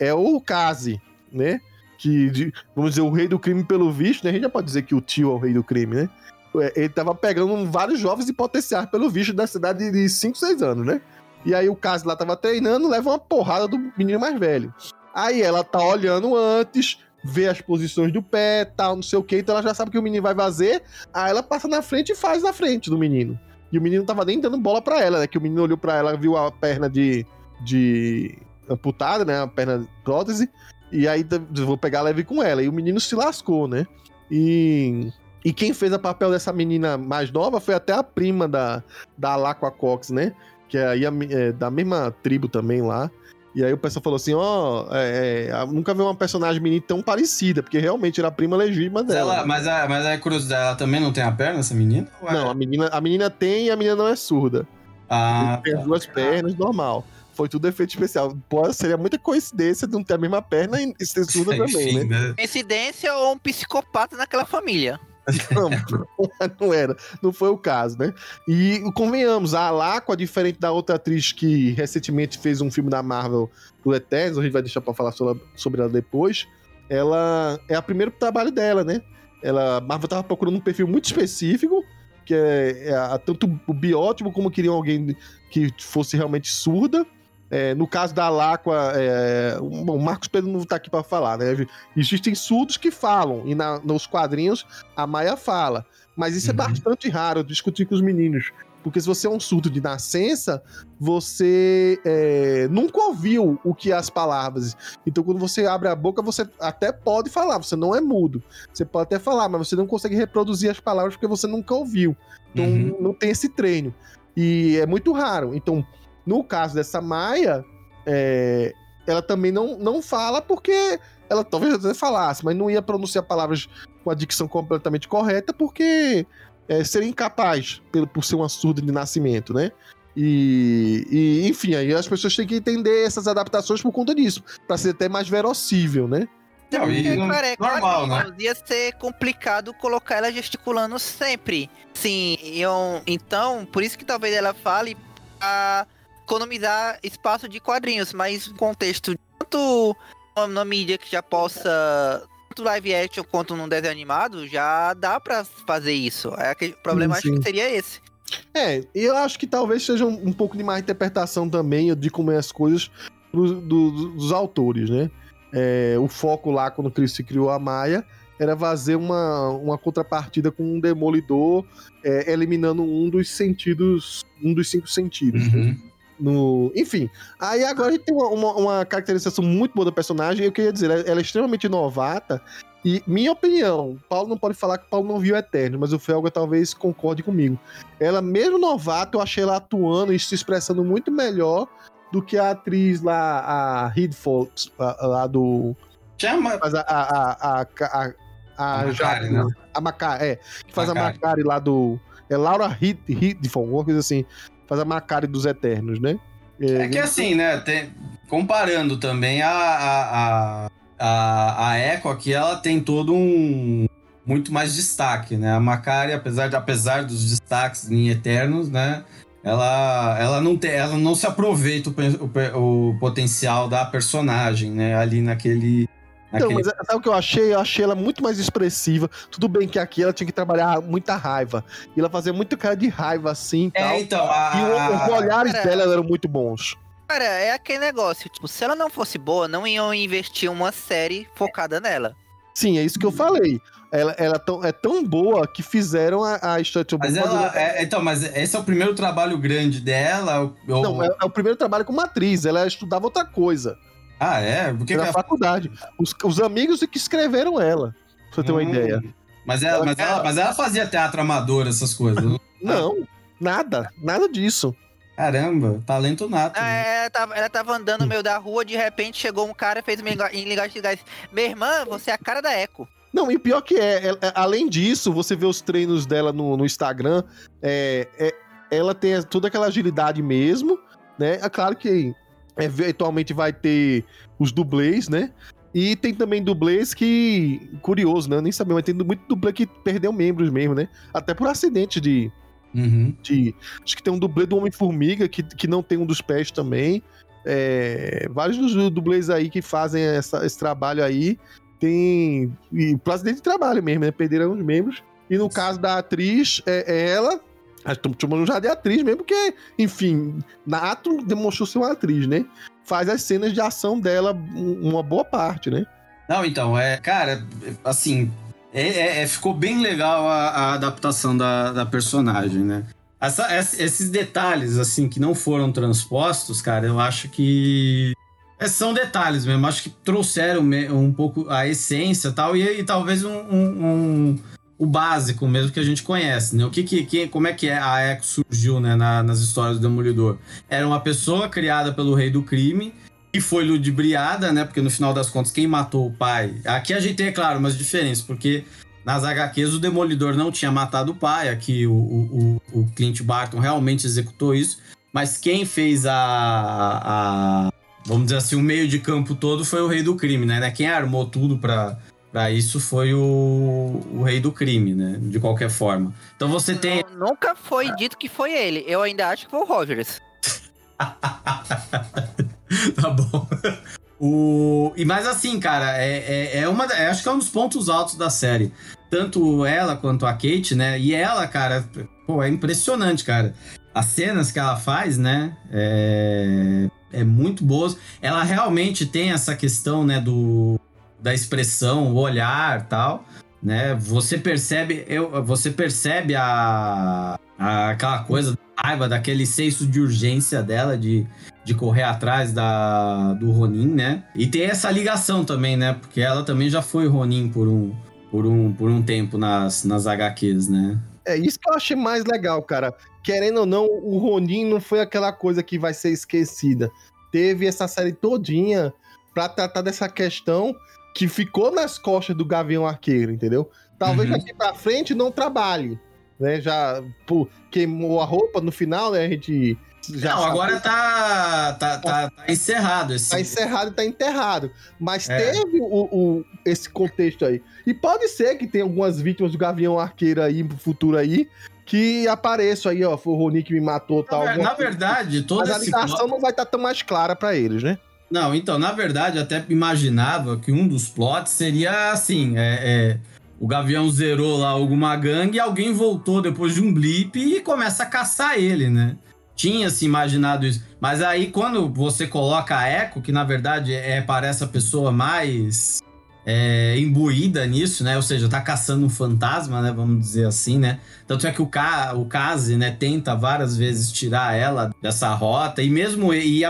é o Kazi, né? Que, de, vamos dizer, o rei do crime pelo visto, né? A gente já pode dizer que o tio é o rei do crime, né? É, ele tava pegando vários jovens e potenciais pelo visto da cidade de 5, 6 anos, né? E aí o Kazi lá tava treinando, leva uma porrada do menino mais velho. Aí ela tá olhando antes, vê as posições do pé, tal, não sei o que, então ela já sabe que o menino vai fazer, aí ela passa na frente e faz na frente do menino. E o menino tava nem dando bola para ela, né? Que o menino olhou para ela, viu a perna de, de amputada, né? A perna prótese, e aí vou pegar leve com ela. E o menino se lascou, né? E, e quem fez o papel dessa menina mais nova foi até a prima da, da Laqua Cox, né? Que é, é da mesma tribo também lá. E aí o pessoal falou assim, ó, oh, é, é, nunca vi uma personagem menina tão parecida, porque realmente era a prima legítima dela. Ela, mas, a, mas a curiosidade, ela também não tem a perna, essa menina? Não, a menina, a menina tem e a menina não é surda. Ah. Tem as duas pernas, normal. Foi tudo efeito especial. Pode, seria muita coincidência de não ter a mesma perna e ser surda também, né? né? Coincidência ou um psicopata naquela família? Não, não era. Não foi o caso, né? E convenhamos, a Alacua, diferente da outra atriz que recentemente fez um filme da Marvel do Eternos, a gente vai deixar pra falar sobre ela depois. Ela é o primeiro trabalho dela, né? Ela, a Marvel tava procurando um perfil muito específico, que é, é tanto o biótipo como queriam alguém que fosse realmente surda. É, no caso da Lacua, é, o Marcos Pedro não está aqui para falar, né? Existem surdos que falam, e na, nos quadrinhos a Maia fala. Mas isso é uhum. é bastante raro discutir com os meninos. Porque se você é um surdo de nascença, você é, nunca ouviu o que é as palavras. Então, quando você abre a boca, você até pode falar, você não é mudo. Você pode até falar, mas você não consegue reproduzir as palavras porque você nunca ouviu. Então, uhum. não tem esse treino. E é muito raro. Então, no caso dessa Maia, é, ela também não, não fala porque ela talvez até falasse, mas não ia pronunciar palavras com a dicção completamente correta porque é, seria incapaz por, por ser uma surda de nascimento, né? E, e, enfim, aí as pessoas têm que entender essas adaptações por conta disso, para ser até mais verossível, né? Não, e é, normal, né? Ia ser complicado colocar ela gesticulando sempre. Sim, eu, então, por isso que talvez ela fale a economizar espaço de quadrinhos, mas no contexto tanto na mídia que já possa tanto live action quanto num desenho animado, já dá para fazer isso. É o problema sim, sim. acho que seria esse. É, eu acho que talvez seja um, um pouco de má interpretação também de como é as coisas do, do, dos autores, né? É, o foco lá, quando o Chris criou a Maia, era fazer uma, uma contrapartida com um demolidor, é, eliminando um dos sentidos, um dos cinco sentidos. Uhum. Né? No... Enfim, aí agora a gente tem uma, uma, uma, caracterização muito boa da personagem. Eu queria dizer, ela, é extremamente novata. E, minha opinião, Paulo não pode falar que Paulo não viu Eterno, mas o Felga talvez concorde comigo. Ela, mesmo novata, eu achei ela atuando e se expressando muito melhor do que a atriz lá, a Hidfold, lá do. Chama. Mas a, a, a, a, a, a Macari, né? A Macari, é. Que faz a Macari lá do. É Laura Hidfold, alguma coisa assim faz a Macari dos Eternos, né? É que assim, né? tem- comparando também a, a, a, a, Echo aqui, ela tem todo um. Muito mais destaque, né? A Macari, apesar, de, apesar dos destaques em Eternos, né? Ela, ela, não tem, ela não se aproveita o, o, o potencial da personagem, né? Ali naquele. Então, mas sabe o que eu achei? Eu achei ela muito mais expressiva. Tudo bem que aqui ela tinha que trabalhar muita raiva. E ela fazia muita cara de raiva assim e tal. É, então, a, E o- os olhares Cara, dela eram muito bons. Cara, é aquele negócio, tipo, se ela não fosse boa, não iam investir uma série focada nela. Sim, é isso que eu falei. Ela, ela tão- é tão boa que fizeram a, a Stunt Mas ela. É, então, mas esse é o primeiro trabalho grande dela? ou- Não, é, é o primeiro trabalho como atriz. Ela estudava outra coisa. Ah, é? Por que na que ela- faculdade. Os, os amigos é que escreveram ela. Pra você ter uma Hum. ideia. Mas ela, mas, ela, mas ela fazia teatro amador, essas coisas. Não, nada. Nada disso. Caramba, talento nato. Ah, né? Ela tava, ela tava andando no meio da rua, de repente chegou um cara e fez uma em linguagem de gás. Minha irmã, você é a cara da Echo. Não, e pior que é, ela- é, além disso, você vê os treinos dela no, no Instagram, é, é- ela tem toda aquela agilidade mesmo, né? É claro que eventualmente vai ter os dublês, né? E tem também dublês que. Curioso, né? Eu nem sabia, mas tem muito dublê que perdeu membros mesmo, né? Até por acidente de. Uhum. de acho que tem um dublê do Homem-Formiga que, que não tem um dos pés também. É, vários dos dublês aí que fazem essa- esse trabalho aí tem. E por acidente de trabalho mesmo, né? Perderam os membros. E no caso da atriz, é, é ela. Estamos chamando já de atriz mesmo, porque, enfim, Nato demonstrou ser uma atriz, né? Faz as cenas de ação dela um- uma boa parte, né? Não, então, é, cara, assim, é, é- é- ficou bem legal a, a adaptação da, da personagem, né? Essa- ess- esses detalhes, assim, que não foram transpostos, cara, eu acho que. é, são detalhes mesmo, acho que trouxeram um pouco a essência tal, e, e talvez um, um- um- o básico mesmo que a gente conhece, né? O que, que, que- como é que a Echo surgiu, né, na- nas histórias do Demolidor? Era uma pessoa criada pelo rei do crime, que foi ludibriada, né? Porque no final das contas, quem matou o pai. Aqui a gente tem, é claro, umas diferenças, porque nas HQs o Demolidor não tinha matado o pai, aqui o, o, o- Clint Barton realmente executou isso, mas quem fez a, a- Vamos dizer assim, o meio de campo todo foi o rei do crime, né? Quem armou tudo pra. Pra isso foi o, o rei do crime, né? De qualquer forma. Então você tem. Nu- Nunca foi dito que foi ele. Eu ainda acho que foi o Rogers. tá bom. O... E mais assim, cara, é, é, é uma. é- acho que é um dos pontos altos da série. Tanto ela quanto a Kate, né? E ela, cara, pô, é impressionante, cara. As cenas que ela faz, né? É, é muito boas. Ela realmente tem essa questão, né? Do, da expressão, o olhar tal. Né? Você percebe, eu, você percebe a, a- aquela coisa, a raiva, daquele senso de urgência dela de, de correr atrás da, do Ronin, né? E tem essa ligação também, né? Porque ela também já foi Ronin por um, por um, por um tempo nas, nas HQs, né? É isso que eu achei mais legal, cara. Querendo ou não, o Ronin não foi aquela coisa que vai ser esquecida. Teve essa série todinha pra tratar dessa questão que ficou nas costas do Gavião Arqueiro, entendeu? Talvez Uhum. daqui pra frente não trabalhe, né? Já pô, queimou a roupa no final, né? A gente já Não, agora tá, tá, tá, tá encerrado esse. tá encerrado e tá enterrado. Mas É. teve o, o- esse contexto aí. E pode ser que tenha algumas vítimas do Gavião Arqueiro aí pro futuro aí. Que apareçam aí, ó. Foi o Rony que me matou Na, tal. alguma na coisa. verdade, todo Mas a esse ligação não vai estar tão mais clara pra eles, né? Não, então, na verdade, até imaginava que um dos plots seria assim: é, é, o Gavião zerou lá alguma gangue e alguém voltou depois de um blip e começa a caçar ele, né? Tinha se imaginado isso. Mas aí, quando você coloca a Echo, que na verdade é, parece a pessoa mais é, imbuída nisso, né? Ou seja, tá caçando um fantasma, né? Vamos dizer assim, né? Tanto é que o, Ka, o Kaze, né, tenta várias vezes tirar ela dessa rota, e mesmo e,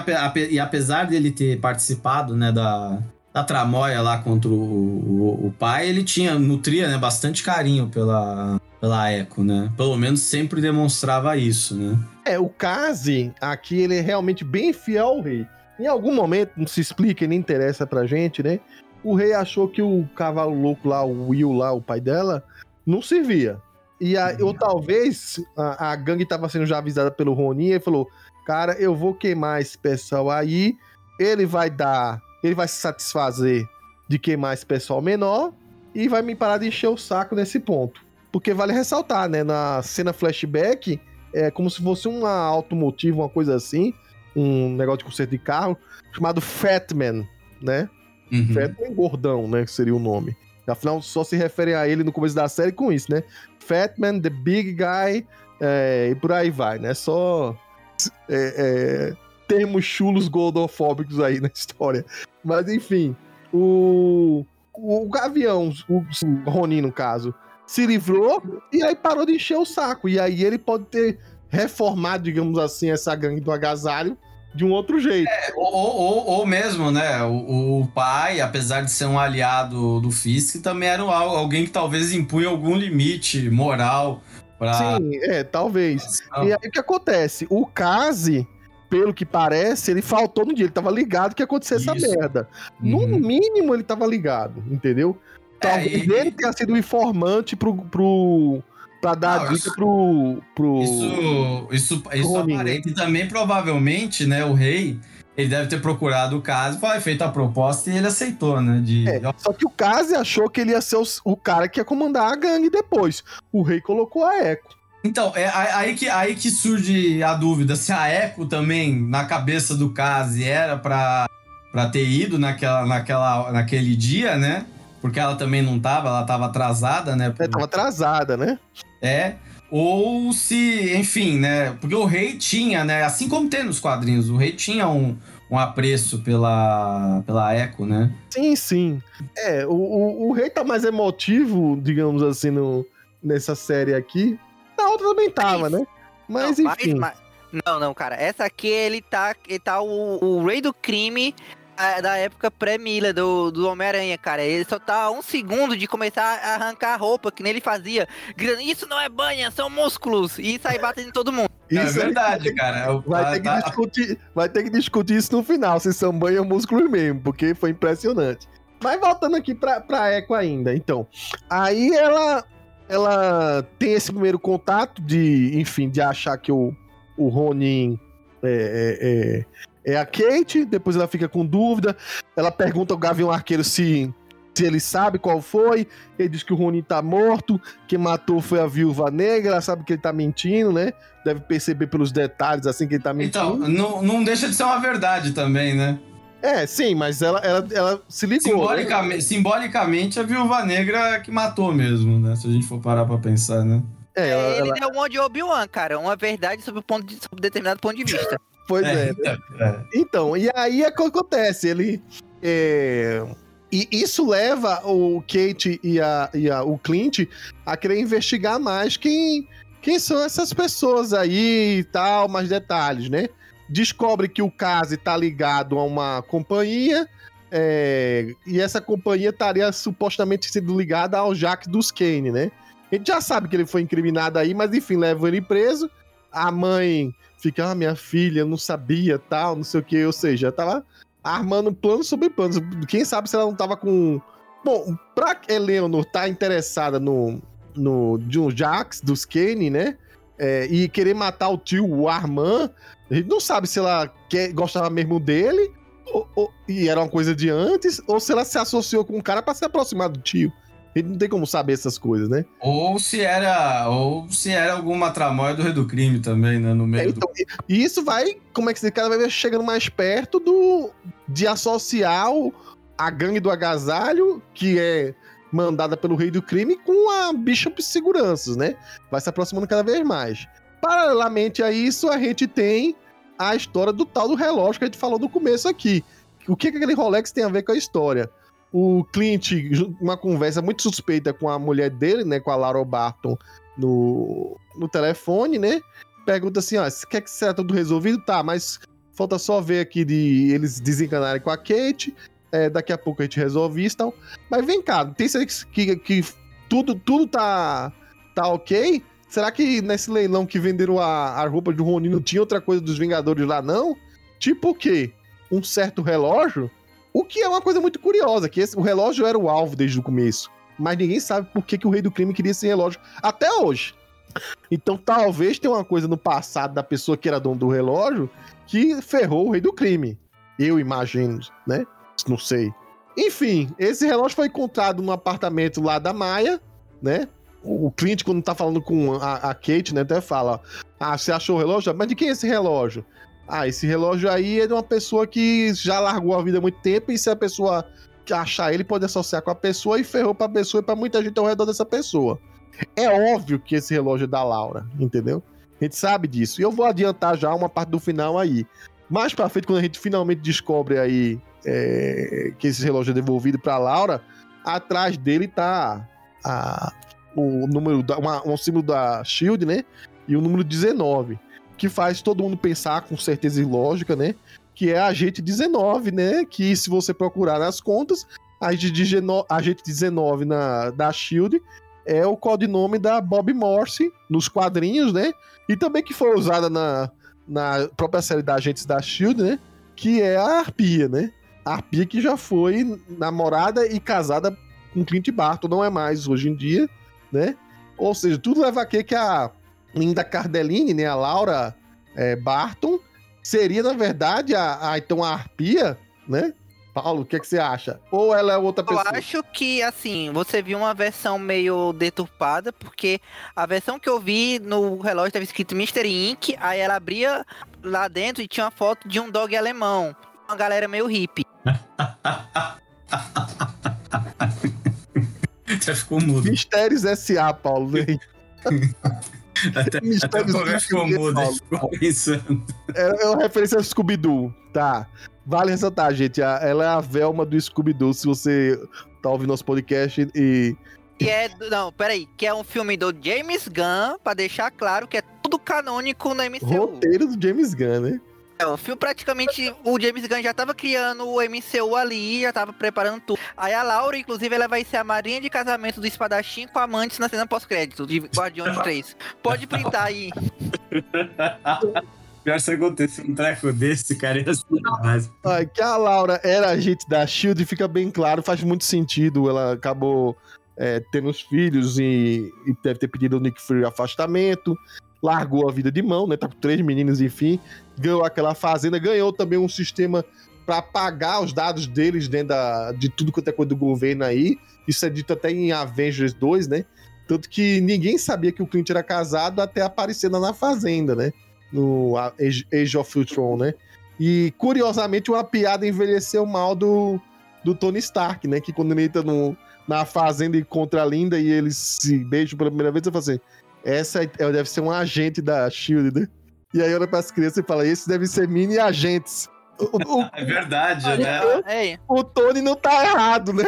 e apesar dele ter participado, né, da, da tramóia lá contra o, o, o pai, ele tinha, nutria, né, bastante carinho pela, pela Echo, né? Pelo menos sempre demonstrava isso, né? É, o Kazi, aqui, ele é realmente bem fiel ao rei. Em algum momento, não se explica e nem interessa pra gente, né? O rei achou que o cavalo louco lá, o Will lá, o pai dela, não servia. E a, ou talvez a, a gangue tava sendo já avisada pelo Ronin e falou: Cara, eu vou queimar esse pessoal aí. Ele vai dar. Ele vai se satisfazer de queimar esse pessoal menor e vai me parar de encher o saco nesse ponto. Porque vale ressaltar, né? Na cena flashback, é como se fosse uma automotiva, uma coisa assim, um negócio de conserto de carro, chamado Fatman, né? Uhum. Fatman gordão, né? Que seria o nome. Afinal, só se refere a ele no começo da série com isso, né? Fatman, the big guy, é, e por aí vai, né? Só é, é, termos chulos goldofóbicos aí na história. Mas enfim, o, o Gavião, o, o Ronin no caso, se livrou e aí parou de encher o saco. E aí ele pode ter reformado, digamos assim, essa gangue do agasalho de um outro jeito. É, ou, ou, ou mesmo, né? O, o, pai, apesar de ser um aliado do Fisk, também era um, alguém que talvez impunha algum limite moral pra. Sim, é, talvez. E aí o que acontece? O Kazi, pelo que parece, ele faltou no dia, ele tava ligado que ia acontecer Isso. essa merda. No Uhum. mínimo, ele tava ligado, entendeu? Talvez É, e- ele tenha sido o informante pro. pro pra dar Não, a dica isso- pro. pro... Isso, isso, isso Ronin, aparenta. E também, provavelmente, né, o rei, ele deve ter procurado o caso, foi feito a proposta e ele aceitou, né? De, É, só que o Kazi achou que ele ia ser o, o cara que ia comandar a gangue depois. O rei colocou a Echo. Então, é aí que, aí que surge a dúvida se a Echo também, na cabeça do Kazi, era pra, pra ter ido naquela, naquela, naquele dia, né? Porque ela também não tava, ela tava atrasada, né? É, tava atrasada, né? É. Ou se, enfim, né? Porque o rei tinha, né? Assim como tem nos quadrinhos, o rei tinha um, um apreço pela, pela Echo, né? Sim, sim. É, o, o, o rei tá mais emotivo, digamos assim, no, nessa série aqui. Na outra também tava, né? Mas não, enfim. mas- não, não, cara. Essa aqui, ele tá, ele tá o, o rei do crime da época pré-Mila, do, do Homem-Aranha, cara. Ele só tá a um segundo de começar a arrancar a roupa, que nem ele fazia. Gritando, isso não é banha, são músculos. E sair batendo em todo mundo. é Isso aí verdade, cara. O- Vai ter, que a- discutir, vai ter que discutir isso no final, se são banho músculos mesmo, porque foi impressionante. Mas voltando aqui pra, pra Echo ainda, então. Aí ela, ela tem esse primeiro contato de, enfim, de achar que o, o Ronin é, é, é, é a Kate, depois ela fica com dúvida, ela pergunta ao Gavião Arqueiro se, se ele sabe qual foi, ele diz que o Ronin tá morto, quem matou foi a Viúva Negra, ela sabe que ele tá mentindo, né? Deve perceber pelos detalhes, assim, que ele tá mentindo. Então, não, não deixa de ser uma verdade também, né? É, sim, mas ela, ela, ela se ligou. né? Simbolicamente, simbolicamente, a viúva negra que matou mesmo, né? Se a gente for parar pra pensar, né? É, ela, ele ela- deu um monte de Obi-Wan, cara. Uma verdade sobre, o ponto de, sobre determinado ponto de vista. Pois é. então, é. Então, e aí é o que acontece? Ele. é, E isso leva o Kate e, a, e a- o Clint a querer investigar mais quem, quem são essas pessoas aí e tal, mais detalhes, né? Descobre que o Kazi tá ligado a uma companhia. é, e essa companhia estaria supostamente sendo ligada ao Jacques dos Kane, né? A gente já sabe que ele foi incriminado aí, mas enfim, leva ele preso. A mãe fica, ah, minha filha, não sabia, tal, não sei o que. Ou seja, tava armando plano sobre plano. Quem sabe se ela não tava com. Bom, pra Eleanor tá interessada no, no John Jax, dos Kane, né? É, e querer matar o tio, o Armand, a gente não sabe se ela quer, gostava mesmo dele, ou- ou- e era uma coisa de antes, ou se ela se associou com o cara pra se aproximar do tio. A gente não tem como saber essas coisas, né? Ou se era. Ou se era alguma tramóia do rei do crime também, né? No É, meio do. então, e- e isso vai, como é que se diz, cada vez chegando mais perto do de associar o- a gangue do agasalho, que é mandada pelo rei do crime, com a Bishop Seguranças, né? Vai se aproximando cada vez mais. Paralelamente a isso, a gente tem a história do tal do relógio que a gente falou no começo aqui. O que, que aquele Rolex tem a ver com a história? O Clint, uma conversa muito suspeita com a mulher dele, né? Com a Laura Barton no, no telefone, né? pergunta assim, ó, quer que será tudo resolvido? Tá, mas falta só ver aqui de eles desencanarem com a Kate, é, daqui a pouco a gente resolve isso e tal. Mas vem cá, tem certeza que, que tudo, tudo tá, tá ok? Será que nesse leilão que venderam a, a roupa de Ronin não tinha outra coisa dos Vingadores lá, não? Tipo o quê? Um certo relógio? O que é uma coisa muito curiosa, que esse, o relógio era o alvo desde o começo. mas ninguém sabe por que, que o rei do crime queria esse relógio até hoje. Então talvez tenha uma coisa no passado da pessoa que era dono do relógio que ferrou o rei do crime. Eu imagino, né? Não sei. Enfim, esse relógio foi encontrado no apartamento lá da Maia, né? O Clint, quando tá falando com a, a Kate, né, até fala: Ah, você achou o relógio? Mas de quem é esse relógio? Ah, esse relógio aí é de uma pessoa que já largou a vida há muito tempo, e se a pessoa achar ele, pode associar com a pessoa e ferrou pra pessoa e pra muita gente ao redor dessa pessoa. É óbvio que esse relógio é da Laura, entendeu? A gente sabe disso. E eu vou adiantar já uma parte do final aí. Mais pra frente, quando a gente finalmente descobre aí é, que esse relógio é devolvido pra Laura, atrás dele tá a, o número, da, uma, um símbolo da Shield, né? E o número 19. Que faz todo mundo pensar com certeza e lógica, né? Que é a agente 19, né? Que se você procurar nas contas, a agente 19 na, da Shield é o codinome da Bob Morse nos quadrinhos, né? E também que foi usada na, na própria série da Agentes da Shield, né? Que é a Arpia, né? A Arpia que já foi namorada e casada com Clint Barton, não é mais hoje em dia, né? Ou seja, tudo leva a que a Linda Cardellini, né? A Laura é, Barton seria, na verdade, a, a, então a Arpia, né? Paulo, o que, que você acha? Ou ela é outra pessoa? Eu acho que, assim, você viu uma versão meio deturpada, porque a versão que eu vi no relógio estava escrito Mr. Ink, aí ela abria lá dentro e tinha uma foto de um dog alemão. Uma galera meio hippie. Você ficou mudo. Mistérios S.A., Paulo. Até, até o Paulo ficou mudo, ficou pensando. É, é uma referência ao Scooby-Doo, tá? Vale ressaltar, gente. Ela é a Velma do Scooby-Doo. Se você tá ouvindo nosso podcast e. Que é. Não, peraí. Que é um filme do James Gunn, pra deixar claro que é tudo canônico no MCU. Roteiro do James Gunn, né? É, o filme praticamente. O James Gunn já tava criando o MCU ali, já tava preparando tudo. Aí a Laura, inclusive, ela vai ser a madrinha de casamento do espadachim com amantes na cena pós-crédito de Guardiões 3. Pode printar aí. Pior se acontecesse um treco desse, cara, ia ser demais. Ai, que a Laura era agente da SHIELD fica bem claro, faz muito sentido. Ela acabou é, tendo os filhos e, e, deve ter pedido ao Nick Fury afastamento. Largou a vida de mão, né? Tá com três meninos, enfim. Ganhou aquela fazenda, ganhou também um sistema para apagar os dados deles dentro da, de tudo quanto é coisa do governo aí. Isso é dito até em Avengers 2, né? Tanto que ninguém sabia que o Clint era casado até aparecer na fazenda, né? no Age of Ultron, né? E curiosamente uma piada envelheceu mal do, do Tony Stark, né? Que quando ele entra no, na fazenda e encontra a Linda e eles se beijam pela primeira vez, você fala assim: essa é, deve ser um agente da Shield, né? E aí olha para as crianças e fala: esses devem ser mini agentes. O, o, é verdade, né? É. O Tony não tá errado, né?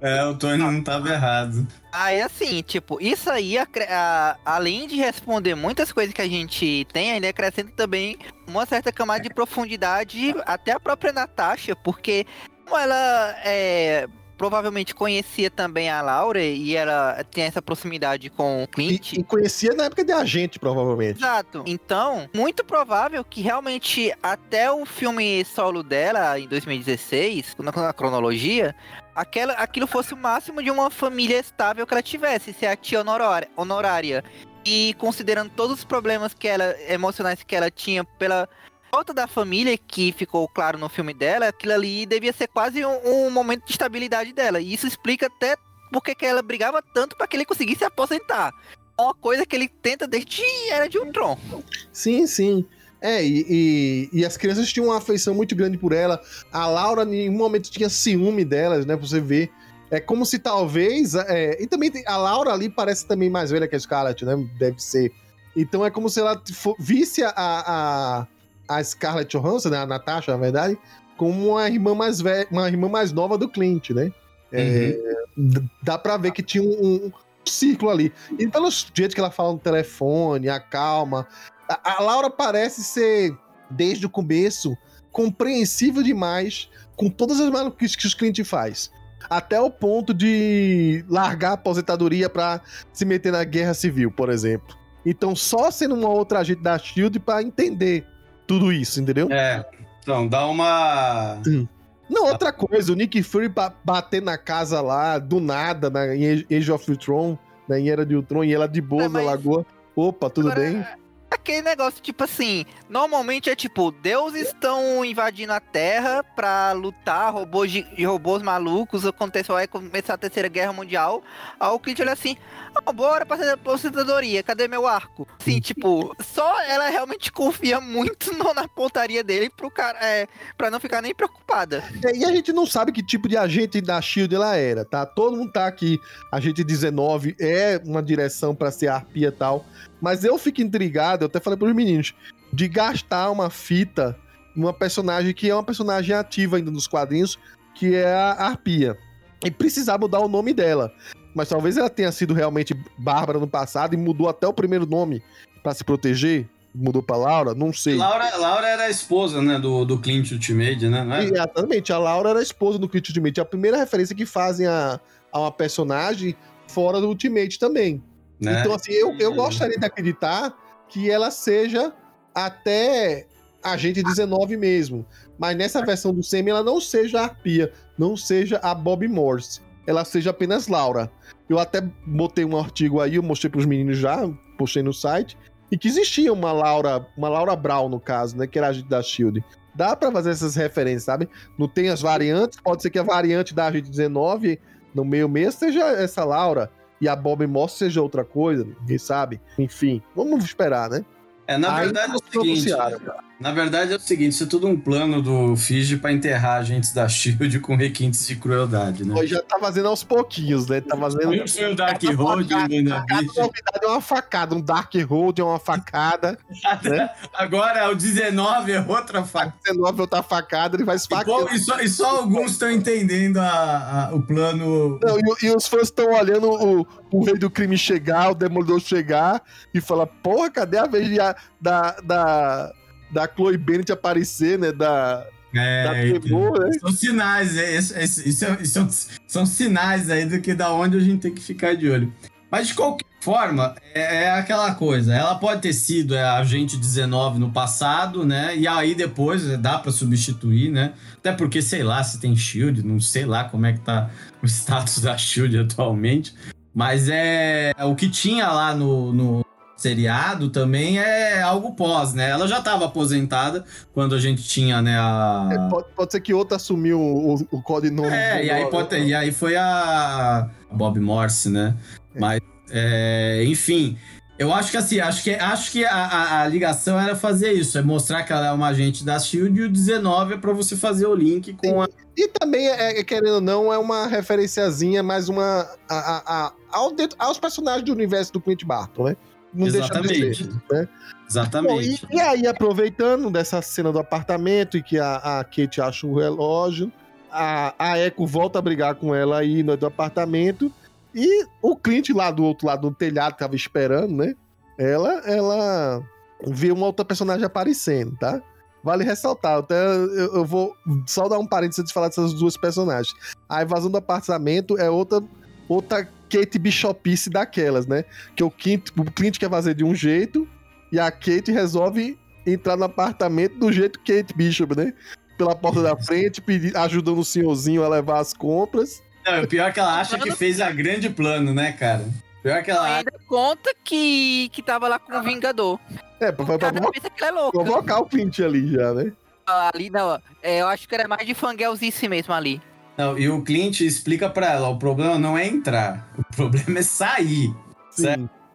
É, o Tony não tava errado. Aí, assim, tipo, isso aí, a, a, além de responder muitas coisas que a gente tem, ainda acrescenta também uma certa camada de profundidade até a própria Natasha, porque como ela é provavelmente conhecia também a Laura e ela tem essa proximidade com o Clint. E, e, conhecia na época de agente, provavelmente. Exato. Então, muito provável que realmente até o filme solo dela, em 2016, na cronologia, aquela, aquilo fosse o máximo de uma família estável que ela tivesse, ser a tia honorária. honorária. E considerando todos os problemas que ela, emocionais que ela tinha pela falta da família, que ficou claro no filme dela, aquilo ali devia ser quase um, um momento de estabilidade dela. E isso explica até porque que ela brigava tanto para que ele conseguisse se aposentar. É uma coisa que ele tenta desde Era de Ultron. Sim, sim. É, e, e, e, as crianças tinham uma afeição muito grande por ela. A Laura, em nenhum momento, tinha ciúme delas, né? Pra você ver. É como se talvez. É, e também a Laura ali parece também mais velha que a Scarlett, né? Deve ser. Então é como se ela visse a, a, a Scarlett Johansson, né? A Natasha, na verdade, como uma irmã mais velha, uma irmã mais nova do Clint, né? É, uhum. Dá pra ver que tinha um, um círculo ali. E pelo jeito que ela fala no telefone, a calma, a, a Laura parece ser, desde o começo, compreensível demais com todas as maluquices que os clientes faz. Até o ponto de largar a aposentadoria para se meter na guerra civil, por exemplo. Então, só sendo uma outra agente da Shield para entender tudo isso, entendeu? É. Então, dá uma. Hum. Não, outra coisa, o Nick Fury ba bater na casa lá, do nada, na, em Age of Ultron, né, em Era de Ultron, e ela de boa É, na mas- lagoa. Opa, tudo Agora, bem? Aquele negócio, tipo assim, normalmente é tipo, deuses estão invadindo a Terra pra lutar, robôs, gi- robôs malucos, aconteceu, vai começar a Terceira Guerra Mundial. Aí o Clint olha assim, ah, bora pra aposentadoria, cadê meu arco? Sim, tipo, só ela realmente confia muito no- na pontaria dele pro cara, é, pra não ficar nem preocupada. É, E a gente não sabe que tipo de agente da SHIELD ela era, tá? Todo mundo tá aqui, agente 19 é uma direção pra ser arpia e tal, mas eu fico intrigado, eu até falei pros meninos, de gastar uma fita numa personagem que é uma personagem ativa ainda nos quadrinhos, que é a arpia. E precisar mudar o nome dela. Mas talvez ela tenha sido realmente Bárbara no passado e mudou até o primeiro nome pra se proteger. Mudou pra Laura, não sei. Laura, Laura era a esposa, né, do, do Clint Ultimate, né? Não é? Exatamente, a Laura era a esposa do Clint Ultimate. É a primeira referência que fazem a, a uma personagem fora do Ultimate também. Né? Então, assim, eu, eu E- gostaria de acreditar que ela seja até Agente 19 mesmo. Mas nessa versão do Semi, ela não seja a Arpia, não seja a Bob Morse. Ela seja apenas Laura. Eu até botei um artigo aí, eu mostrei pros meninos já, postei no site, e que existia uma Laura, uma Laura Brown, no caso, né? Que era agente da Shield. Dá pra fazer essas referências, sabe? Não tem as variantes, pode ser que a variante da agente 19 no meio mês seja essa Laura e a Bob Moss seja outra coisa, ninguém sabe. Enfim, vamos esperar, né? É, na Aí verdade é o seguinte. Na verdade é o seguinte, isso é tudo um plano do Fiji pra enterrar agentes da Shield com requintes de crueldade, né? Já tá fazendo aos pouquinhos, né? Tá fazendo. Foi o Dark Road, Ainda Cada é uma facada, um Dark Road é uma facada, Agora o 19 é outra faca. 19 é outra facada, ele vai E, esfaqueando. pô, e só, e só alguns estão entendendo a- a- o plano. Não, e, e os fãs estão olhando o, o rei do crime chegar, o demolidor chegar, e fala, porra, cadê a vez de a- da, da, da Chloe Bennett aparecer, né? Da, É, Trevor, né? São sinais, é, isso, é, isso é- são, são sinais aí do que da onde a gente tem que ficar de olho. Mas de qualquer forma, é, é aquela coisa. Ela pode ter sido é, agente 19 no passado, né? E aí depois é, dá pra substituir, né? Até porque, sei lá, se tem Shield, não sei lá como é que tá o status da Shield atualmente. Mas é o que tinha lá no, no seriado também é algo pós, né? Ela já tava aposentada quando a gente tinha, né, a... É, pode, pode ser que outro assumiu o, o, codinome. É, e aí, pode ter- e aí foi a Bob Morse, né? Mas, é, enfim, eu acho que assim, acho que, acho que a, a- a ligação era fazer isso, é mostrar que ela é uma agente da SHIELD e o 19 é pra você fazer o link com a... E também, é, é, querendo ou não, é uma referenciazinha, mais uma. A, ao aos personagens do universo do Clint Barton, né? Não deixa de Exatamente. ser. né? Bom, e, Exatamente. e aí, aproveitando dessa cena do apartamento e que a, a Kate acha o relógio, a, a Echo volta a brigar com ela aí no do apartamento. E o Clint lá do outro lado do telhado, que tava esperando, né? Ela, ela vê uma outra personagem aparecendo, tá? Vale ressaltar, até eu, eu vou só dar um parênteses de falar dessas duas personagens. A invasão do apartamento é outra, outra Kate Bishopice daquelas, né? Que o Clint, o Clint quer fazer de um jeito e a Kate resolve entrar no apartamento do jeito Kate Bishop, né? Pela porta da frente, pedir, ajudando o senhorzinho a levar as compras. Não, o pior é que ela acha que fez a grande plano, né, cara? Pior que ela Ainda conta que, que tava lá com o Vingador. É, pra, pra, pra ela é provocar o Clint ali já, né? Ali, não, é, eu acho que era mais de fanguelzice mesmo ali. Não, e o Clint explica pra ela, o problema não é entrar, o problema é sair.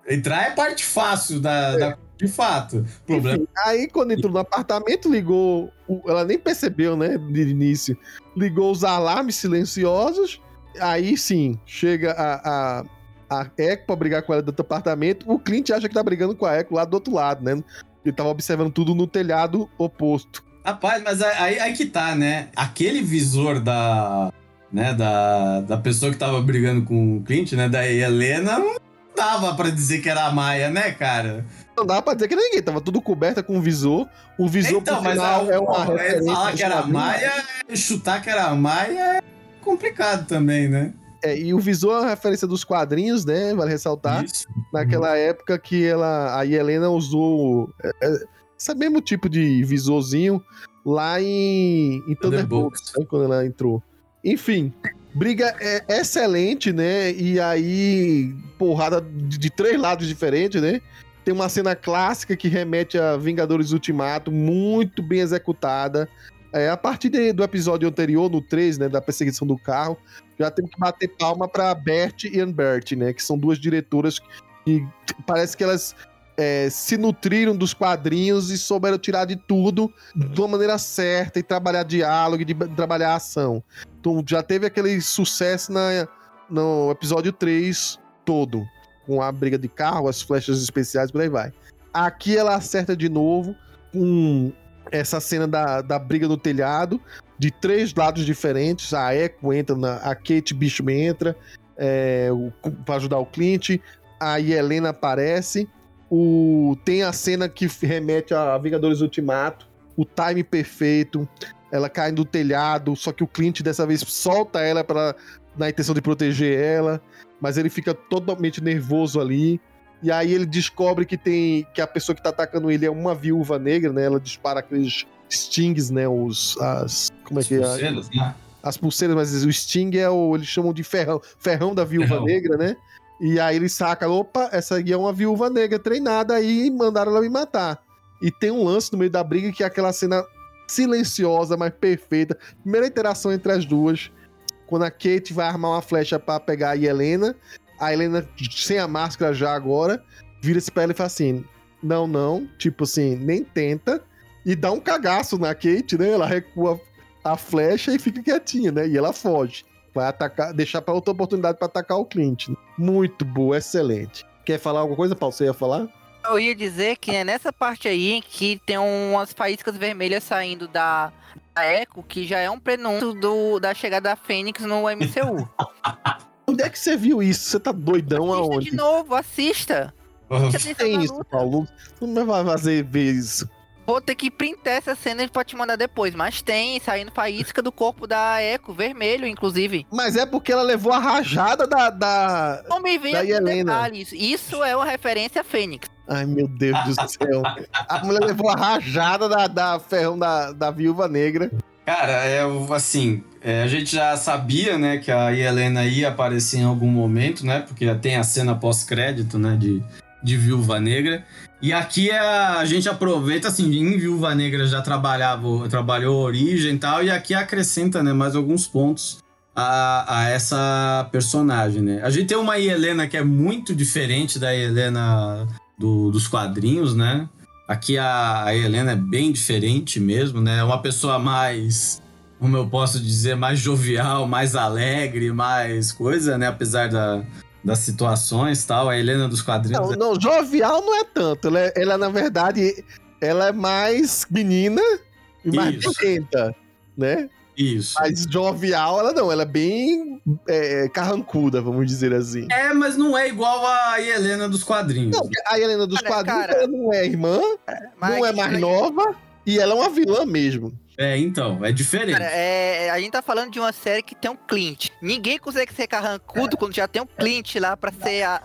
Entrar é parte fácil da, da- de fato. Problema Enfim, aí quando entrou no apartamento, ligou. ela nem percebeu, né? De início. Ligou os alarmes silenciosos. Aí sim, chega a, a, a Echo pra brigar com ela do apartamento. O Clint acha que tá brigando com a Echo lá do outro lado, né? Ele tava observando tudo no telhado oposto. Rapaz, mas aí, aí que tá, né? Aquele visor da. Né, da, da pessoa que tava brigando com o Clint, né? Da Helena, não dava pra dizer que era a Maia, né, cara? Não dava pra dizer que era ninguém, tava tudo coberto com visor. O visor então, mas sinal, a, é uma é referência falar que era a. Maia, chutar que era a Maia é complicado também, né? É, e o visor é uma referência dos quadrinhos, né? Vale ressaltar. Isso. naquela época que ela, a Helena usou é, é, esse mesmo tipo de visorzinho lá em, em Thunderbolts, né, quando ela entrou. Enfim, briga é excelente, né? E aí, porrada de, de três lados diferentes, né? Tem uma cena clássica que remete a Vingadores Ultimato, muito bem executada. É, a partir de- do episódio anterior, no 3, né, da perseguição do carro, já tem que bater palma pra Bert e Anbert, né, que são duas diretoras que parece que elas é, se nutriram dos quadrinhos e souberam tirar de tudo de uma maneira certa e trabalhar diálogo e de, trabalhar ação. Então já teve aquele sucesso na, no episódio 3 todo, com a briga de carro, as flechas especiais, por aí vai. Aqui ela acerta de novo com essa cena da, da briga no telhado, de três lados diferentes. A Echo entra, na, a Kate Bishop entra é, pra ajudar o Clint, a Helena aparece. O, tem a cena que remete a Vingadores Ultimato, o time perfeito. Ela cai do telhado, só que o Clint dessa vez solta ela para na intenção de proteger ela, mas ele fica totalmente nervoso ali. E aí ele descobre que tem que a pessoa que tá atacando ele é uma viúva negra, né? Ela dispara aqueles stings, né? Os as como é que é? Pulseiras, né? as pulseiras, mas o Sting é o. Eles chamam de ferrão, ferrão da viúva Ferrão. negra, né? E aí ele saca, opa, essa aí é uma viúva negra treinada aí e mandaram ela me matar. E tem um lance no meio da briga que é aquela cena silenciosa, mas perfeita. Primeira interação entre as duas. Quando a Kate vai armar uma flecha pra pegar a Helena, a Helena, sem a máscara já agora, vira-se pra ela e fala assim: Não, não, tipo assim, nem tenta. E dá um cagaço na Kate, né? Ela recua a flecha e fica quietinha, né? E ela foge. Vai atacar, deixar pra outra oportunidade pra atacar o Clint. né? Muito boa, excelente. Quer falar alguma coisa, Paulo? Você ia falar? Eu ia dizer que é nessa parte aí que tem umas faíscas vermelhas saindo da, da Echo, que já é um prenúncio do, da chegada da Fênix no MCU. Onde é que você viu isso? Você tá doidão assista aonde? de novo, assista. Tem na isso. Paulo. Tu não vai fazer ver isso. Vou ter que printar essa cena pra te mandar depois, mas tem saindo faísca do corpo da Echo, vermelho, inclusive. Mas é porque ela levou a rajada da. da... Não me venha Da com detalhes. Isso é uma referência a Fênix. Ai, meu Deus do céu. A mulher levou a rajada da, da ferrão da, da viúva negra. Cara, é assim, é, a gente já sabia, né, que a Helena ia aparecer em algum momento, né, porque tem a cena pós-crédito, né, de, de Viúva Negra. E aqui é a, gente aproveita, assim, em Viúva Negra já trabalhava, trabalhou origem e tal, e aqui acrescenta, né, mais alguns pontos a, a essa personagem, né. A gente tem uma Helena que é muito diferente da Helena do- dos quadrinhos, né. Aqui a, a Helena é bem diferente mesmo, né? É uma pessoa mais, como eu posso dizer, mais jovial, mais alegre, mais coisa, né? Apesar da, das situações e tal. A Helena dos quadrinhos. Não, não, jovial não é tanto. Ela, é- ela, na verdade, ela é mais menina e mais violenta, né? Isso. Mas jovial, ela não. Ela é bem é, carrancuda, vamos dizer assim. É, mas não é igual a Helena dos quadrinhos. Não, a Helena dos Cara, quadrinhos, cara. ela não é irmã, Mas não é mais nova, e ela é uma vilã mesmo. É, então, é diferente. Cara, é, a gente tá falando de uma série que tem um Clint. Ninguém consegue ser carrancudo quando já tem um Clint lá pra ser a,